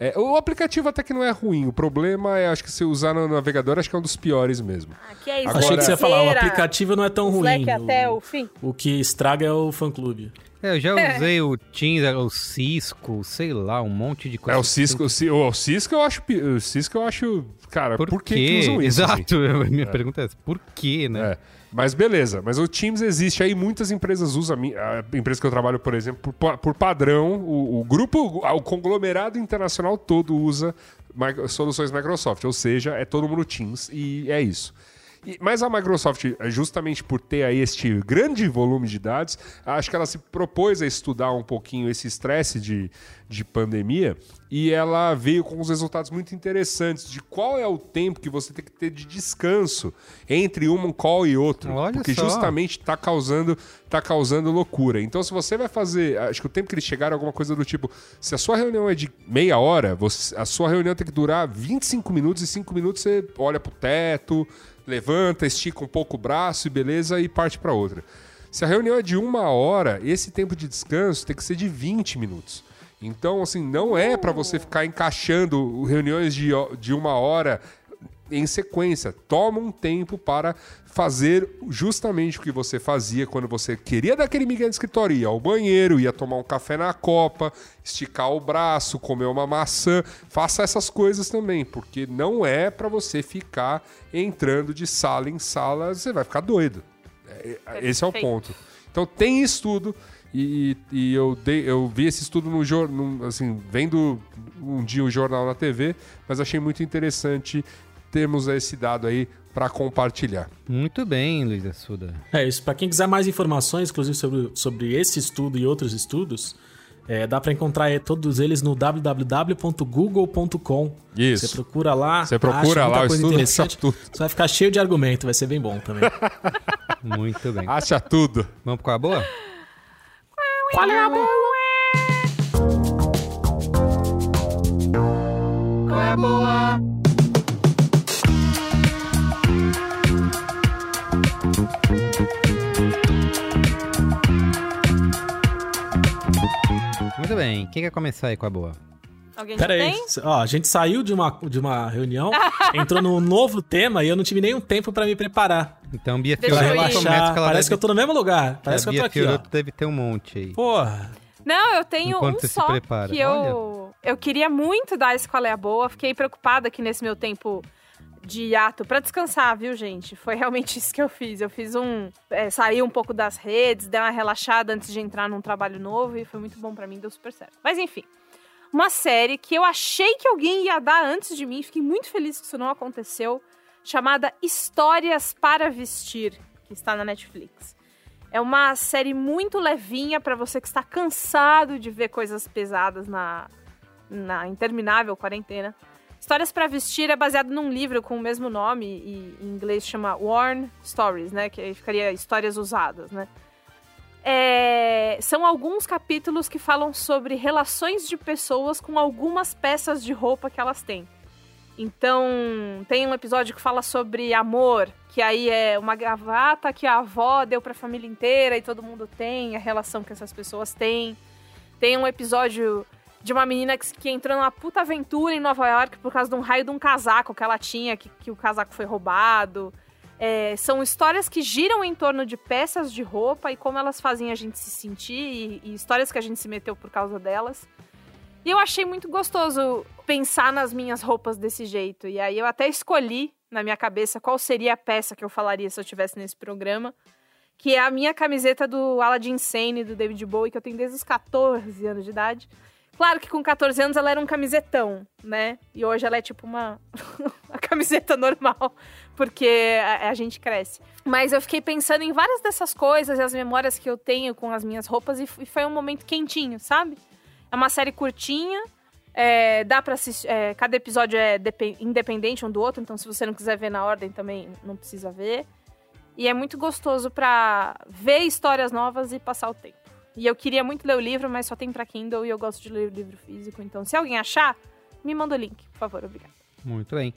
S6: É, o aplicativo até que não é ruim. O problema é, acho que se usar no navegador, acho que é um dos piores mesmo.
S4: Aqui é isso.
S6: Agora-
S5: Achei que você ia falar, o aplicativo não é tão
S4: o
S5: ruim.
S4: Slack até o fim.
S5: o que estraga é o fã-clube.
S3: É, eu já usei o Teams, o Cisco, sei lá, um monte de
S6: É
S3: coisa.
S6: o Cisco, o, Ci- o Cisco eu acho, o Cisco eu acho, cara, por,
S3: Por,
S6: que, que usam isso? assim?
S3: Exato, (laughs) minha pergunta é essa. Por quê, né?
S6: É. Mas beleza, mas o Teams existe aí, muitas empresas usam, a empresa que eu trabalho, por exemplo, por, por padrão, o, o grupo, o conglomerado internacional todo usa soluções Microsoft, ou seja, é todo mundo Teams e é isso. E- mas a Microsoft, justamente por ter aí este grande volume de dados, acho que ela se propôs a estudar um pouquinho esse estresse de, de pandemia e ela veio com uns resultados muito interessantes de qual é o tempo que você tem que ter de descanso entre um call e outro.
S3: Olha
S6: porque
S3: só.
S6: justamente está causando, tá causando loucura. Então, se você vai fazer. Acho que o tempo que eles chegaram é alguma coisa do tipo: se a sua reunião é de meia hora, você- a sua reunião tem que durar 25 minutos e 5 minutos você olha pro teto, levanta, estica um pouco o braço e beleza, e parte para outra. Se a reunião é de uma hora, esse tempo de descanso tem que ser de 20 minutos. Então, assim, não é para você ficar encaixando reuniões de, de uma hora em sequência. Toma um tempo para fazer justamente o que você fazia quando você queria dar aquele migué de escritório. Ia ao banheiro, ia tomar um café na copa, esticar o braço, comer uma maçã. Faça essas coisas também, porque não é para você ficar entrando de sala em sala, você vai ficar doido. É, Esse é o ponto. Então tem estudo e, e eu, dei, eu vi esse estudo no jornal, assim, vendo um dia o jornal na TV, mas achei muito interessante termos esse dado aí para compartilhar.
S3: Muito bem, Luiz Assuda.
S5: É isso. Pra quem quiser mais informações, inclusive sobre, sobre esse estudo e outros estudos, é, dá pra encontrar é, todos eles no www.google.com.
S6: Isso.
S5: Você procura lá.
S6: Você procura
S5: acha muita
S6: lá o
S5: coisa
S6: estudo,
S5: interessante.
S6: acha tudo.
S5: Você vai ficar cheio de argumento, vai ser bem bom também. (laughs)
S3: Muito bem.
S6: Acha tudo.
S3: Vamos com a boa?
S4: Qual é a boa?
S2: Qual é a boa?
S3: Muito bem. Quem quer começar aí com a boa?
S4: Alguém
S5: Pera
S4: já
S5: aí.
S4: tem?
S5: Ó, a gente saiu de uma, de uma reunião, (laughs) entrou num novo tema e eu não tive nenhum tempo pra me preparar.
S3: Então, Bia. Fiorotto
S5: relaxar.
S3: que ela
S5: Parece que eu
S3: deve...
S5: tô no mesmo lugar. Parece que,
S3: a
S5: eu tô
S3: Bia
S5: aqui, ó.
S3: Fiorotto deve ter um monte aí.
S5: Porra.
S4: Não, eu tenho
S3: Enquanto
S4: um só
S3: prepara.
S4: que eu, eu queria muito dar esse qual é a boa. Fiquei preocupada aqui nesse meu tempo de hiato pra descansar, viu, gente? Foi realmente (laughs) isso que eu fiz. Eu fiz um... É, saí um pouco das redes, dei uma relaxada antes de entrar num trabalho novo e foi muito bom pra mim, deu super certo. Mas enfim, uma série que eu achei que alguém ia dar antes de mim, fiquei muito feliz que isso não aconteceu, chamada Histórias para Vestir, que está na Netflix. É uma série muito levinha pra você que está cansado de ver coisas pesadas na, na interminável quarentena. Histórias para Vestir é baseado num livro com o mesmo nome e em inglês chama Worn Stories, né? Que aí ficaria histórias usadas, né? É, são alguns capítulos que falam sobre relações de pessoas com algumas peças de roupa que elas têm. Então, tem um episódio que fala sobre amor, que aí é uma gravata que a avó deu pra família inteira e todo mundo tem, a relação que essas pessoas têm. Tem um episódio de uma menina que, que entrou numa puta aventura em Nova York por causa de um raio de um casaco que ela tinha, que, que o casaco foi roubado. É, são histórias que giram em torno de peças de roupa e como elas fazem a gente se sentir e, e histórias que a gente se meteu por causa delas. E eu achei muito gostoso pensar nas minhas roupas desse jeito. E aí eu até escolhi na minha cabeça qual seria a peça que eu falaria se eu estivesse nesse programa. Que é a minha camiseta do Aladdin Sane, do David Bowie, que eu tenho desde os 14 anos de idade. Claro que com 14 anos ela era um camisetão, né? E hoje ela é tipo uma (laughs) camiseta normal, porque a, a, gente cresce. Mas eu fiquei pensando em várias dessas coisas e as memórias que eu tenho com as minhas roupas e, e foi um momento quentinho, sabe? É uma série curtinha, é, dá para assistir. É, cada episódio é independente um do outro, então se você não quiser ver na ordem também não precisa ver. E é muito gostoso para ver histórias novas e passar o tempo. E eu queria muito ler o livro, mas só tem para Kindle e eu gosto de ler o livro físico. Então, se alguém achar, me manda o link, por favor. Obrigada.
S3: Muito bem.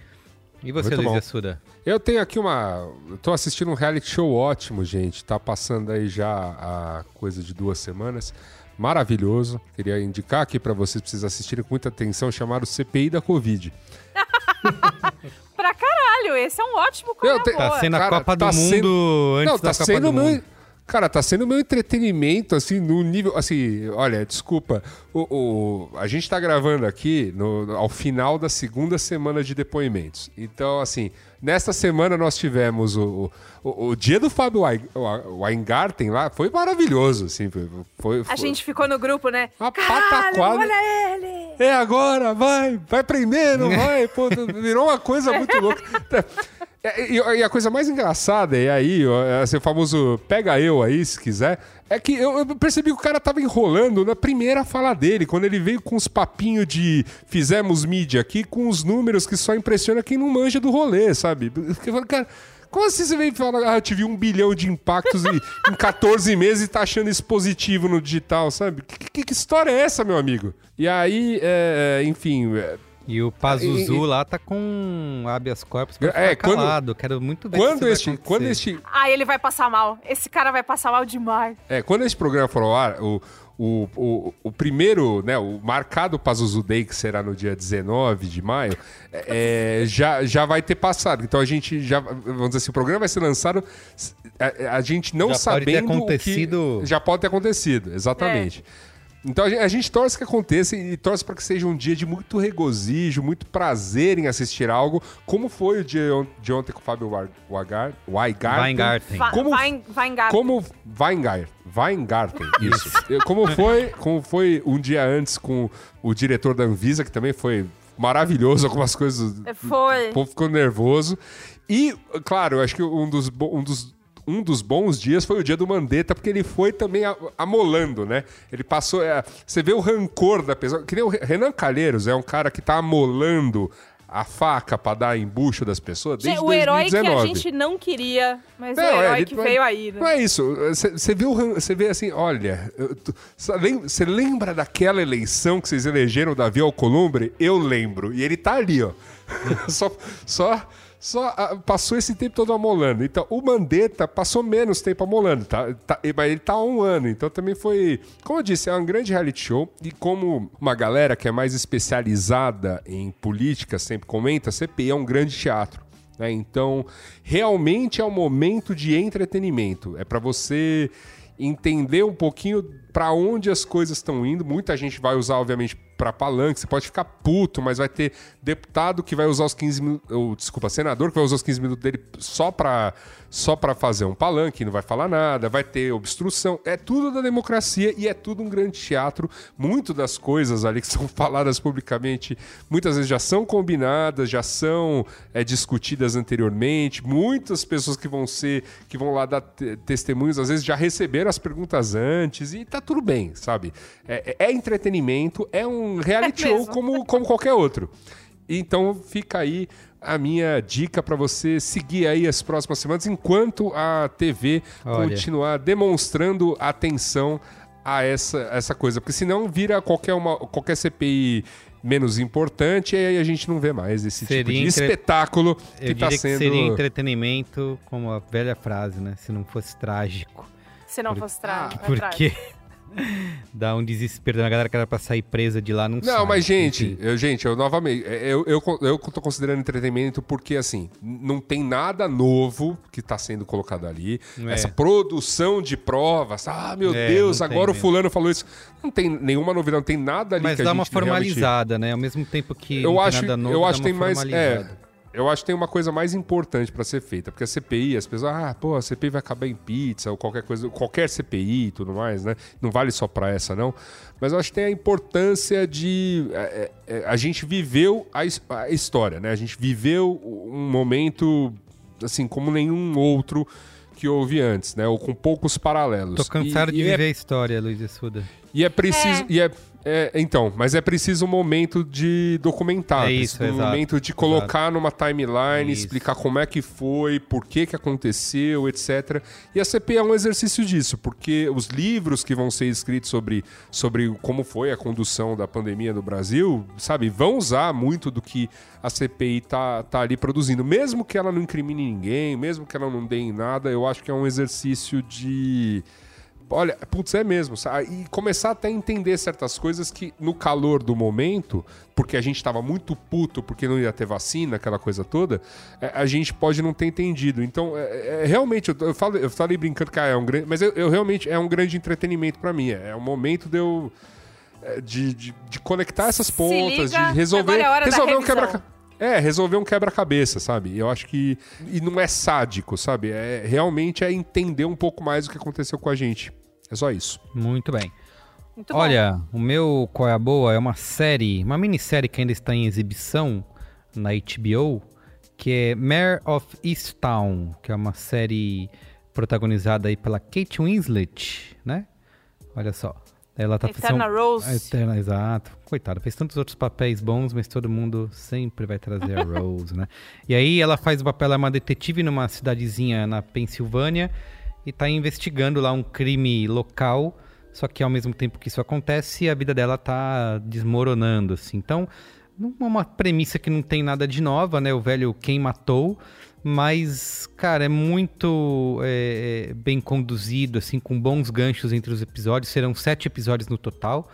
S3: E você, Muito Luiz Assuda?
S6: Eu tenho aqui uma. Eu tô assistindo um reality show ótimo, gente. Tá passando aí já a coisa de duas semanas. Maravilhoso. Queria indicar aqui para vocês, precisam assistirem com muita atenção, chamado CPI da Covid. (laughs)
S4: pra caralho, esse é um ótimo
S3: coisa Tá sendo a Cara, Copa tá do Mundo sendo... antes Não,
S6: tá
S3: da
S6: Copa sendo
S3: do Mundo.
S6: Meu... Cara, tá sendo meu entretenimento, assim, no nível. Assim, olha, desculpa. O, o a gente tá gravando aqui no, ao final da segunda semana de depoimentos. Então, assim, nesta semana nós tivemos o, o, o dia do Fábio Weingarten lá. Foi maravilhoso, assim. Foi, foi,
S4: A gente ficou no grupo, né?
S6: Uma pataquada.
S4: Olha ele!
S6: É agora, vai, vai prender, não (laughs) vai? Pô, virou uma coisa muito louca. (laughs) É, e, e, a coisa mais engraçada, é aí, esse famoso pega eu aí, se quiser, é que eu, percebi que o cara tava enrolando na primeira fala dele, quando ele veio com os papinhos de fizemos mídia aqui, com os números que só impressiona quem não manja do rolê, sabe? Eu falei, cara. Como assim você vem falar, ah, eu tive um bilhão de impactos e, em 14 meses e tá achando isso positivo no digital, sabe? Que, que, que história é essa, meu amigo? E aí, é, enfim, é,
S3: e o Pazuzu lá tá com habeas corpus pra
S6: é,
S3: quando, calado. Quero muito ver
S6: quando este, quando este
S4: Ah, ele vai passar mal. Esse cara vai passar mal demais.
S6: É, quando esse programa for ao ar, o, o, o, o primeiro, né, o marcado Pazuzu Day, que será no dia 19 de maio, é, já, já vai ter passado. Então a gente já, vamos dizer assim, o programa vai ser lançado a, a gente não
S3: já
S6: sabendo
S3: pode ter acontecido...
S6: que... Já pode ter acontecido, exatamente. É. Então a gente, a gente, torce que aconteça e torce para que seja um dia de muito regozijo, muito prazer em assistir algo, como foi o dia de ontem com o Fábio Weingarten.
S3: Weingarten.
S6: Como,
S4: Weingarten.
S6: Como Weingarten. Weingarten, isso. como, foi, como foi um dia antes com o diretor da Anvisa, que também foi maravilhoso, algumas coisas.
S4: Foi.
S6: O povo ficou nervoso. E, claro, eu acho que um dos, um dos um dos bons dias foi o dia do Mandetta, porque ele foi também amolando, né? Ele passou. É, você vê o rancor da pessoa. Que nem o Renan Calheiros, é um cara que tá amolando a faca para dar embuxo das pessoas desde
S4: o herói 2019. que a gente não queria, mas não, o herói é, que veio aí. Né?
S6: Não é isso. Você viu, você vê assim, olha, você lembra daquela eleição que vocês elegeram o Davi Alcolumbre? Eu lembro. E ele tá ali, ó. (laughs) só, só só ah, passou esse tempo todo amolando. Então, o Mandetta passou menos tempo amolando, tá? tá? Mas ele tá há um ano. Então, também foi. Como eu disse, é um grande reality show. E como uma galera que é mais especializada em política sempre comenta, CPI é um grande teatro. Né? Então, realmente é um momento de entretenimento. É para você entender um pouquinho para onde as coisas estão indo. Muita gente vai usar, obviamente, para palanque. Você pode ficar puto, mas vai ter deputado que vai usar os 15 minutos. Ou, desculpa, senador que vai usar os 15 minutos dele só para só fazer um palanque, não vai falar nada, vai ter obstrução. É tudo da democracia e é tudo um grande teatro. Muito das coisas ali que são (laughs) faladas publicamente, muitas vezes já são combinadas, já são é, discutidas anteriormente. Muitas pessoas que vão ser, que vão lá dar testemunhos, às vezes já receberam as perguntas antes e tá tudo bem, sabe? É, é entretenimento, é um reality é show como, como qualquer outro. Então fica aí a minha dica para você seguir aí as próximas semanas enquanto a TV Olha. continuar demonstrando atenção a essa, essa coisa, porque senão vira qualquer, uma, qualquer CPI menos importante e aí a gente não vê mais esse seria tipo de entre... espetáculo que está sendo.
S3: Que seria entretenimento, como a velha frase, né? Se não fosse trágico.
S4: Se não Por... fosse trágico.
S3: Ah, porque (laughs) Dá um desespero na galera que era pra sair presa de lá, não
S6: Não,
S3: sai.
S6: mas gente, eu, gente, eu novamente, é, eu, eu, eu tô considerando entretenimento porque, assim, não tem nada novo que tá sendo colocado ali.
S3: É.
S6: Essa produção de provas, ah, meu
S3: É,
S6: Deus, agora o
S3: mesmo.
S6: fulano falou isso. Não tem nenhuma novidade, não tem nada ali
S3: Mas dá uma
S6: realmente-
S3: formalizada, né? Ao mesmo tempo que
S6: Eu acho,
S3: nada novo,
S6: eu acho que tem mais. É, eu acho que tem uma coisa mais importante pra ser feita. Porque a CPI, as pessoas, ah, pô, a CPI vai acabar em pizza ou qualquer coisa, qualquer CPI e tudo mais, né? Não vale só pra essa, não. Mas eu acho que tem a importância de. é, é, a gente viveu a, a história, né? A gente viveu um momento, assim, como nenhum outro que houve antes, né? Ou com poucos paralelos.
S3: Tô cansado
S6: E-
S3: de
S6: e é
S3: viver a história, Luiz Assuda.
S6: e é preciso. E é, é, então, mas é preciso um momento de documentar.
S3: É isso,
S6: preciso um
S3: exato,
S6: momento de colocar numa timeline,
S3: Isso.
S6: explicar como é que foi, por que que aconteceu, etc. E a CPI é um exercício disso, porque os livros que vão ser escritos sobre, sobre como foi a condução da pandemia no Brasil, sabe, vão usar muito do que a CPI tá, tá ali produzindo. Mesmo que ela não incrimine ninguém, mesmo que ela não dê em nada, eu acho que é um exercício de. Olha, putz, é mesmo. sabe? E começar até a entender certas coisas que, no calor do momento, porque a gente tava muito puto porque não ia ter vacina, aquela coisa toda, é, a gente pode não ter entendido. Então, é, é, realmente, eu, eu, falei, eu falei brincando que ah, é um grande. Mas eu, eu realmente é um grande entretenimento pra mim. É, é um momento de eu. é, De, de, de conectar essas pontas, de resolver,
S4: é a hora da
S6: resolver um
S4: revisão.
S6: É, resolver um quebra-cabeça, sabe? Eu acho que. E não é sádico, sabe? É, realmente é entender um pouco mais o que aconteceu com a gente. É só isso.
S3: Muito bem.
S4: Muito bom.
S3: Olha, o meu Qual é a Boa é uma série, uma minissérie que ainda está em exibição na HBO, que é Mare of Easttown, que é uma série protagonizada aí pela Kate Winslet, né? Olha só. Ela tá
S4: Eterna
S3: são-
S4: Rose.
S3: Eterna, exato. Coitada, fez tantos outros papéis bons, mas todo mundo sempre vai trazer a Rose, né? E aí ela faz o papel, ela é uma detetive numa cidadezinha na Pensilvânia e tá investigando lá um crime local, só que ao mesmo tempo que isso acontece, a vida dela tá desmoronando, assim. Então, uma premissa que não tem nada de nova, né? O velho Quem Matou, mas, cara, é muito é, é, bem conduzido, assim, com bons ganchos entre os episódios. Serão sete episódios no total.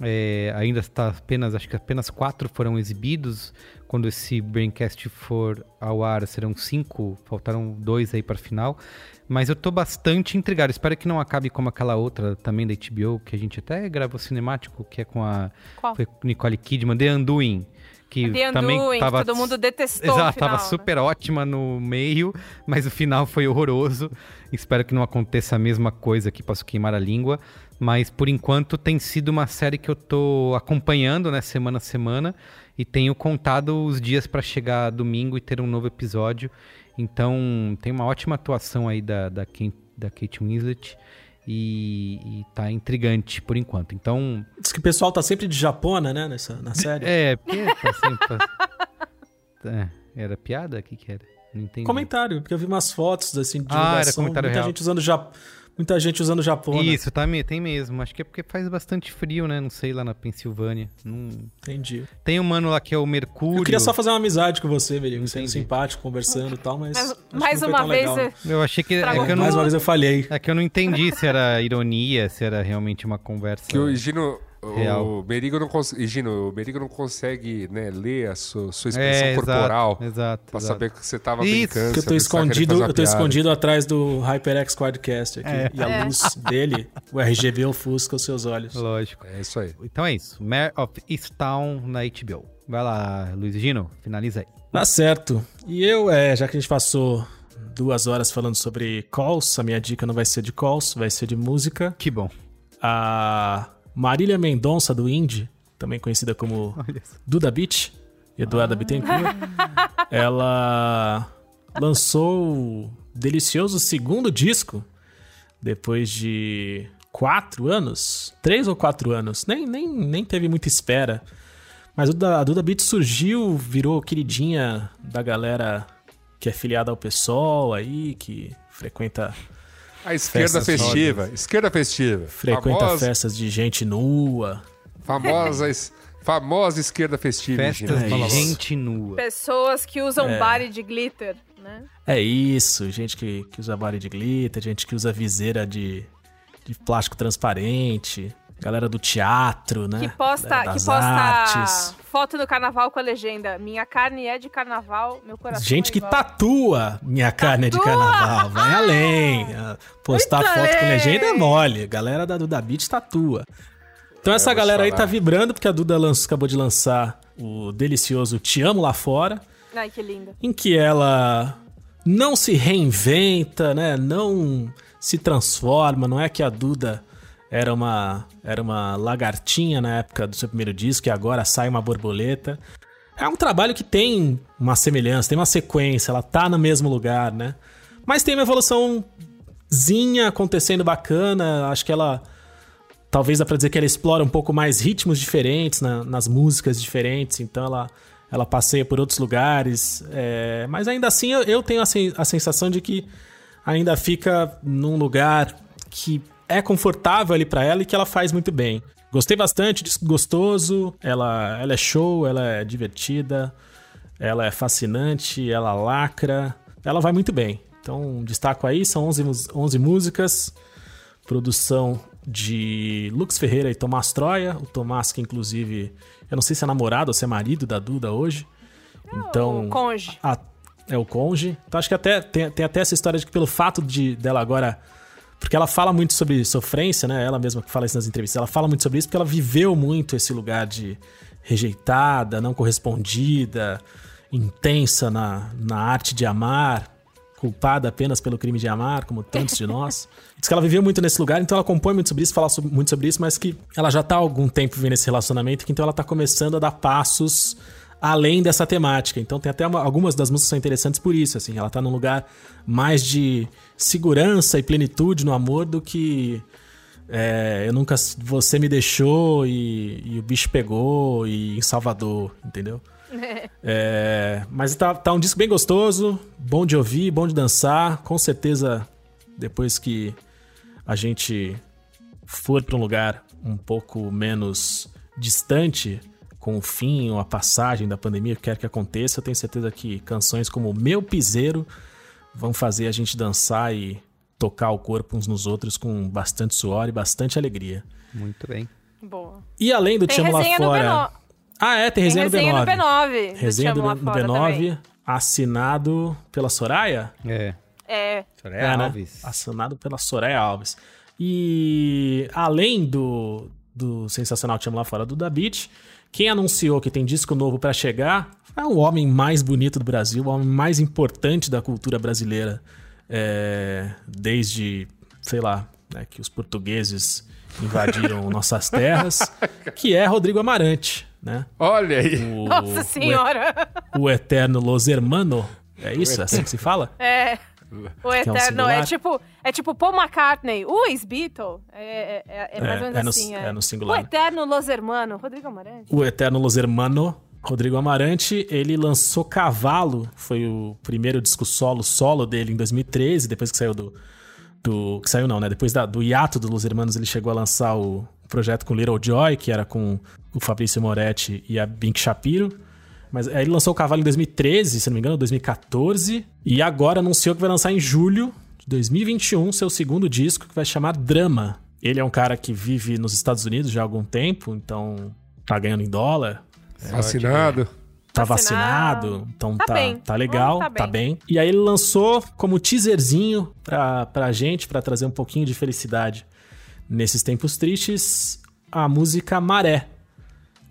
S3: É, ainda está apenas, acho que apenas quatro foram exibidos. Quando esse Braincast for ao ar, serão cinco, faltaram dois aí para final. Mas eu tô bastante intrigado. Espero que não acabe como aquela outra também da HBO, que a gente até gravou cinemático, que é com a Nicole Kidman, The Undoing. Que
S4: The
S3: também
S4: Undoing, que
S3: tava
S4: todo mundo detestou
S3: Exato,
S4: final,
S3: tava
S4: né?
S3: super ótima no meio, mas o final foi horroroso. Espero que não aconteça a mesma coisa aqui, posso queimar a língua. Mas por enquanto tem sido uma série que eu tô acompanhando, né, semana a semana, e tenho contado os dias para chegar domingo e ter um novo episódio. Então tem uma ótima atuação aí da, da, da Kate Winslet e, e tá intrigante por enquanto. Então,
S5: Diz que o pessoal tá sempre de japona, né, nessa, na série.
S3: é, porque tá sempre. É, era piada? O que que era? Não entendi.
S5: Comentário, porque eu vi umas fotos assim de
S3: Ah, era
S5: divulgação,
S3: comentário
S5: muita
S3: real.
S5: gente usando ja... muita gente usando japona.
S3: Isso, tá, me- tem mesmo. Acho que é porque faz bastante frio, né? Não sei, lá na Pensilvânia. Não...
S5: Entendi.
S3: Tem um mano lá que é o Mercúrio.
S5: Eu queria só fazer uma amizade com você, Merigo, sendo
S3: Entendi.
S5: simpático, conversando e tal, mas.
S4: Mais uma vez,
S5: legal.
S3: Eu achei que. É que eu não,
S5: Mais uma vez eu falhei.
S3: é que eu não entendi se era ironia, se era realmente uma conversa.
S6: Que o Gino.
S3: Real.
S6: O Merigo não consegue. Gino, o Merigo não consegue né, ler a sua, sua expressão
S3: é,
S6: corporal
S3: Exato, exato,
S6: pra
S3: exato.
S6: saber que você tava
S3: Isso.
S6: brincando.
S5: Porque eu tô
S6: que ele
S5: escondido, eu tô escondido atrás do HyperX Quadcast aqui.
S3: É.
S5: E a luz dele, o RGB ofusca os seus olhos.
S3: Lógico.
S6: É isso aí.
S3: Então é isso. Mare of Easttown na HBO. Vai lá, Luiz Gino, finaliza aí.
S5: Tá certo. E eu, é, já que a gente passou duas horas falando sobre calls, a minha dica não vai ser de calls, vai ser de música.
S3: Que bom.
S5: A Marília Mendonça do Indie, também conhecida como. Duda Beat, Eduarda Bittencourt, (laughs) ela lançou o delicioso segundo disco depois de quatro anos, três ou quatro anos, nem, nem, nem teve muita espera. Mas a Duda Beat surgiu, virou queridinha da galera que é filiada ao PSOL aí, que frequenta,
S6: A esquerda
S5: Festas
S6: festiva. Esquerda festiva.
S5: frequenta
S6: famosa,
S5: festas de gente nua.
S6: famosa, es- famosa esquerda festiva.
S3: Festas de gente nua.
S4: Pessoas que usam
S5: É.
S4: body de glitter, né?
S5: É isso, gente que, que usa body de glitter, gente que usa viseira de, de plástico transparente, galera do teatro, né?
S4: Que posta,
S5: das
S4: que posta
S5: artes.
S4: foto do carnaval com a legenda. Minha carne é de carnaval, meu coração
S5: Gente
S4: é
S5: que
S4: igual.
S5: tatua minha carne é de
S4: Tatua!
S5: carnaval. Vai além. Ah, Postar
S4: Muito
S5: foto com
S4: além.
S5: legenda é mole. A galera da Duda Beat tatua. Então essa galera aí tá vibrando porque a Duda lanç- acabou de lançar o delicioso Te Amo Lá Fora,
S4: Ai, que linda.
S5: em que ela não se reinventa, né? Não se transforma. Não é que a Duda era uma, era uma lagartinha na época do seu primeiro disco e agora sai uma borboleta. É um trabalho que tem uma semelhança, tem uma sequência, ela tá no mesmo lugar, né? Mas tem uma evoluçãozinha acontecendo bacana. Acho que ela. Talvez dá pra dizer que ela explora um pouco mais ritmos diferentes na- nas músicas diferentes, então ela, ela passeia por outros lugares. é, mas ainda assim eu, eu tenho a, sen- a sensação de que ainda fica num lugar que é confortável ali pra ela e que ela faz muito bem. Gostei bastante, disco gostoso, ela, ela é show, ela é divertida, ela é fascinante, ela lacra, ela vai muito bem. Então, destaco aí, são 11, mus- 11 músicas, produção de Lux Ferreira e Tomás Troia, o Tomás que inclusive, eu não sei se é namorado ou se é marido da Duda hoje. Então,
S4: O conge.
S5: a- é o conge. Então acho que até tem, tem até essa história de que pelo fato de dela agora. Porque ela fala muito sobre sofrência, né? Ela mesma que fala isso nas entrevistas. Ela fala muito sobre isso porque ela viveu muito esse lugar de rejeitada, não correspondida, intensa na, na arte de amar, culpada apenas pelo crime de amar, como tantos de nós. (laughs) Diz que ela viveu muito nesse lugar, então ela compõe muito sobre isso, fala sobre- muito sobre isso, mas que ela já tá há algum tempo vivendo esse relacionamento, que então ela tá começando a dar passos além dessa temática. Então tem até uma- algumas das músicas que são interessantes por isso, assim, ela tá num lugar mais de segurança e plenitude no amor do que é, eu nunca você me deixou e, e o bicho pegou e em Salvador, entendeu? (laughs) É, mas tá, tá um disco bem gostoso, bom de ouvir, bom de dançar. Com certeza, depois que a gente for para um lugar um pouco menos distante com o fim ou a passagem da pandemia, que quer que aconteça, eu tenho certeza que canções como Meu Piseiro vão fazer a gente dançar e tocar o corpo uns nos outros com bastante suor e bastante alegria.
S3: Muito bem.
S4: Boa.
S5: E além do Te Lá
S4: resenha no
S5: Fora.
S4: B9.
S5: Ah, é, tem
S4: Tem
S5: resenha,
S4: resenha
S5: no
S4: no
S5: B9.
S4: B9. do
S5: Resenha do, no
S4: Fora também.
S5: B9, assinado pela Soraya?
S3: É.
S4: É.
S3: Soraya
S5: É, né?
S3: Alves.
S5: Assinado pela Soraya Alves. E além do, do sensacional Te Amo Lá Fora do Da Beat, quem anunciou que tem disco novo pra chegar é o homem mais bonito do Brasil, o homem mais importante da cultura brasileira é, desde, sei lá, né, que os portugueses invadiram (laughs) nossas terras, que é Rodrigo Amarante, né?
S6: Olha aí.
S5: O,
S4: Nossa
S5: o
S4: senhora.
S5: o eterno Los Hermano. É isso? É assim que se fala?
S4: É. O
S5: um
S4: Eterno é,
S5: singular?
S4: tipo é tipo Paul McCartney, o ex-Beatle. É, é, é mais
S5: É,
S4: ou menos
S5: é no-
S4: assim.
S5: é no singular.
S4: O Eterno Los Hermano, Rodrigo Amarante.
S5: O eterno Los Hermano, Rodrigo Amarante, ele lançou Cavalo, foi o primeiro disco solo solo dele em 2013, depois que saiu do. do que saiu não, né? Depois da- do hiato do Los Hermanos, ele chegou a lançar o projeto com Little Joy, que era com o Fabrício Moretti e a Bink Shapiro. Mas aí ele lançou o Cavalo em 2013, se não me engano, 2014. E agora anunciou que vai lançar em julho de 2021 seu segundo disco, que vai chamar Drama. Ele é um cara que vive nos Estados Unidos já há algum tempo, então tá ganhando em dólar.
S6: Assinado.
S5: Tá
S4: Vacinado.
S5: vacinado, então
S4: Tá
S5: tá,
S4: bem.
S5: tá legal,
S4: Hum, tá
S5: tá,
S4: bem.
S5: bem. E aí ele lançou como teaserzinho pra, pra gente, pra trazer um pouquinho de felicidade nesses tempos tristes, a música Maré,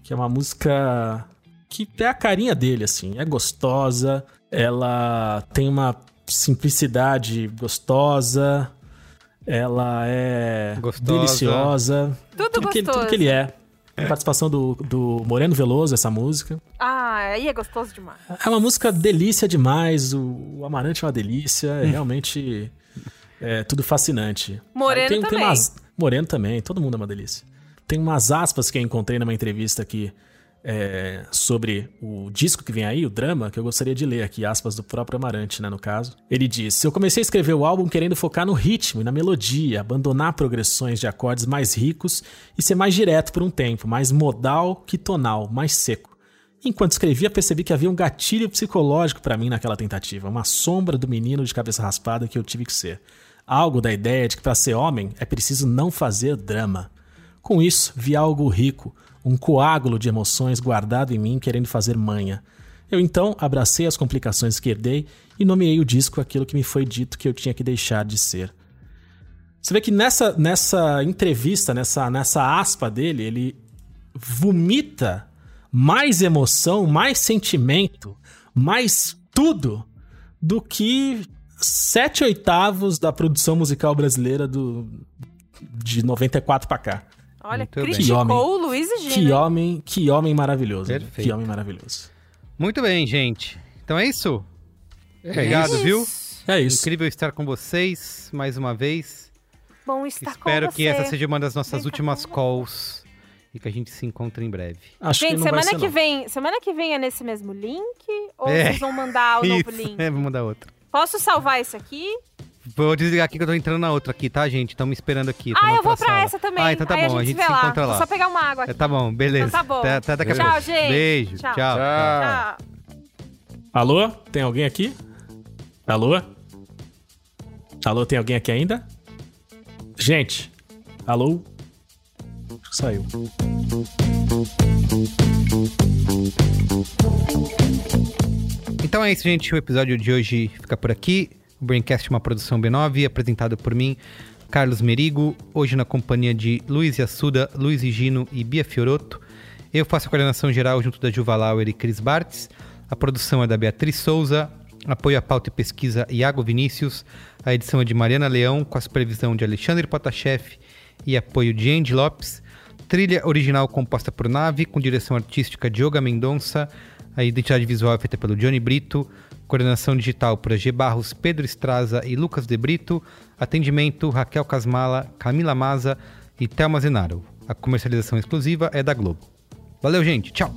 S5: que é uma música que é a carinha dele, assim, é gostosa, ela tem uma simplicidade gostosa, ela é
S3: Gostosa.
S5: deliciosa,
S4: Tudo
S5: que, ele- tudo que ele é. Tem participação do, do Moreno Veloso, essa música.
S4: Ah, aí é gostoso demais.
S5: É uma música delícia demais. O, o Amarante é uma delícia. É realmente é tudo fascinante.
S4: Moreno
S5: Aí
S4: também.
S5: umas- Moreno também. Todo mundo é uma delícia. Tem umas aspas que eu encontrei numa entrevista aqui é, sobre o disco que vem aí, o drama, que eu gostaria de ler aqui, aspas do próprio Amarante, né, no caso. Ele diz: Eu comecei a escrever o álbum querendo focar no ritmo e na melodia, abandonar progressões de acordes mais ricos e ser mais direto por um tempo, mais modal que tonal, mais seco. Enquanto escrevia, percebi que havia um gatilho psicológico pra mim naquela tentativa, uma sombra do menino de cabeça raspada que eu tive que ser. algo da ideia de que para ser homem é preciso não fazer drama. Com isso, vi algo rico, um coágulo de emoções guardado em mim querendo fazer manha. Eu então abracei as complicações que herdei e nomeei o disco aquilo que me foi dito que eu tinha que deixar de ser. Você vê que nessa, nessa entrevista, nessa, nessa aspa dele, ele vomita mais emoção, mais sentimento, mais tudo do que sete oitavos da produção musical brasileira do, de 94 para cá.
S4: Olha,
S3: Muito bem.
S4: criticou
S5: Que homem.
S4: o Luiz e Gino.
S5: Que homem, que homem maravilhoso.
S3: Perfeito.
S5: Que homem maravilhoso.
S3: Muito bem, gente. Então é isso.
S6: É
S3: Obrigado,
S6: isso.
S3: viu?
S5: É isso.
S3: Incrível estar com vocês mais uma vez.
S4: Bom estar
S3: Espero
S4: com
S3: que
S4: você.
S3: essa seja uma das nossas
S4: Vem
S3: últimas calls e que a gente se encontre em breve.
S5: Acho que
S4: Gente,
S5: não vai
S4: semana
S5: ser,
S4: que
S5: não.
S4: vem, semana que vem é nesse mesmo link ou
S3: É.
S4: vocês vão mandar o (laughs) novo
S3: Isso,
S4: link?
S3: é, vamos mandar outra.
S4: Posso salvar esse aqui?
S3: Vou desligar aqui que eu tô entrando na outra aqui, tá, gente? Estão me esperando aqui. tô
S4: ah, eu vou pra
S3: sala.
S4: essa também.
S3: Ah, então tá
S4: Aí
S3: bom,
S4: a gente,
S3: se
S4: se vê lá.
S3: encontra lá.
S4: Vou só pegar uma água aqui.
S3: É, tá bom, beleza.
S4: Então tá bom.
S3: Até, até daqui a
S4: Tchau,
S3: pouco.
S4: gente.
S3: Beijo.
S4: Tchau.
S3: tchau.
S6: Tchau.
S4: Tchau.
S5: Alô? Tem alguém aqui? Alô? Alô, tem alguém aqui ainda? Gente, alô? Acho que saiu.
S3: Então é isso, gente. O episódio de hoje fica por aqui. O Braincast é uma produção B9, apresentado por mim, Carlos Merigo. Hoje na companhia de Luiz Assuda, Luiz Gino e Bia Fioroto. Eu faço a coordenação geral junto da Juva Lauer e Cris Bartz. A produção é da Beatriz Souza. Apoio à pauta e pesquisa Iago Vinícius. A edição é de Mariana Leão, com a supervisão de Alexandre Potashev e apoio de Andy Lopes. Trilha original composta por Nave, com direção artística de Yoga Mendonça. A identidade visual é feita pelo Johnny Brito. Coordenação digital para G. Barros, Pedro Estraza e Lucas De Brito. Atendimento Raquel Casmala, Camila Maza e Thelma Zenaro. A comercialização exclusiva é da Globo. Valeu, gente. Tchau.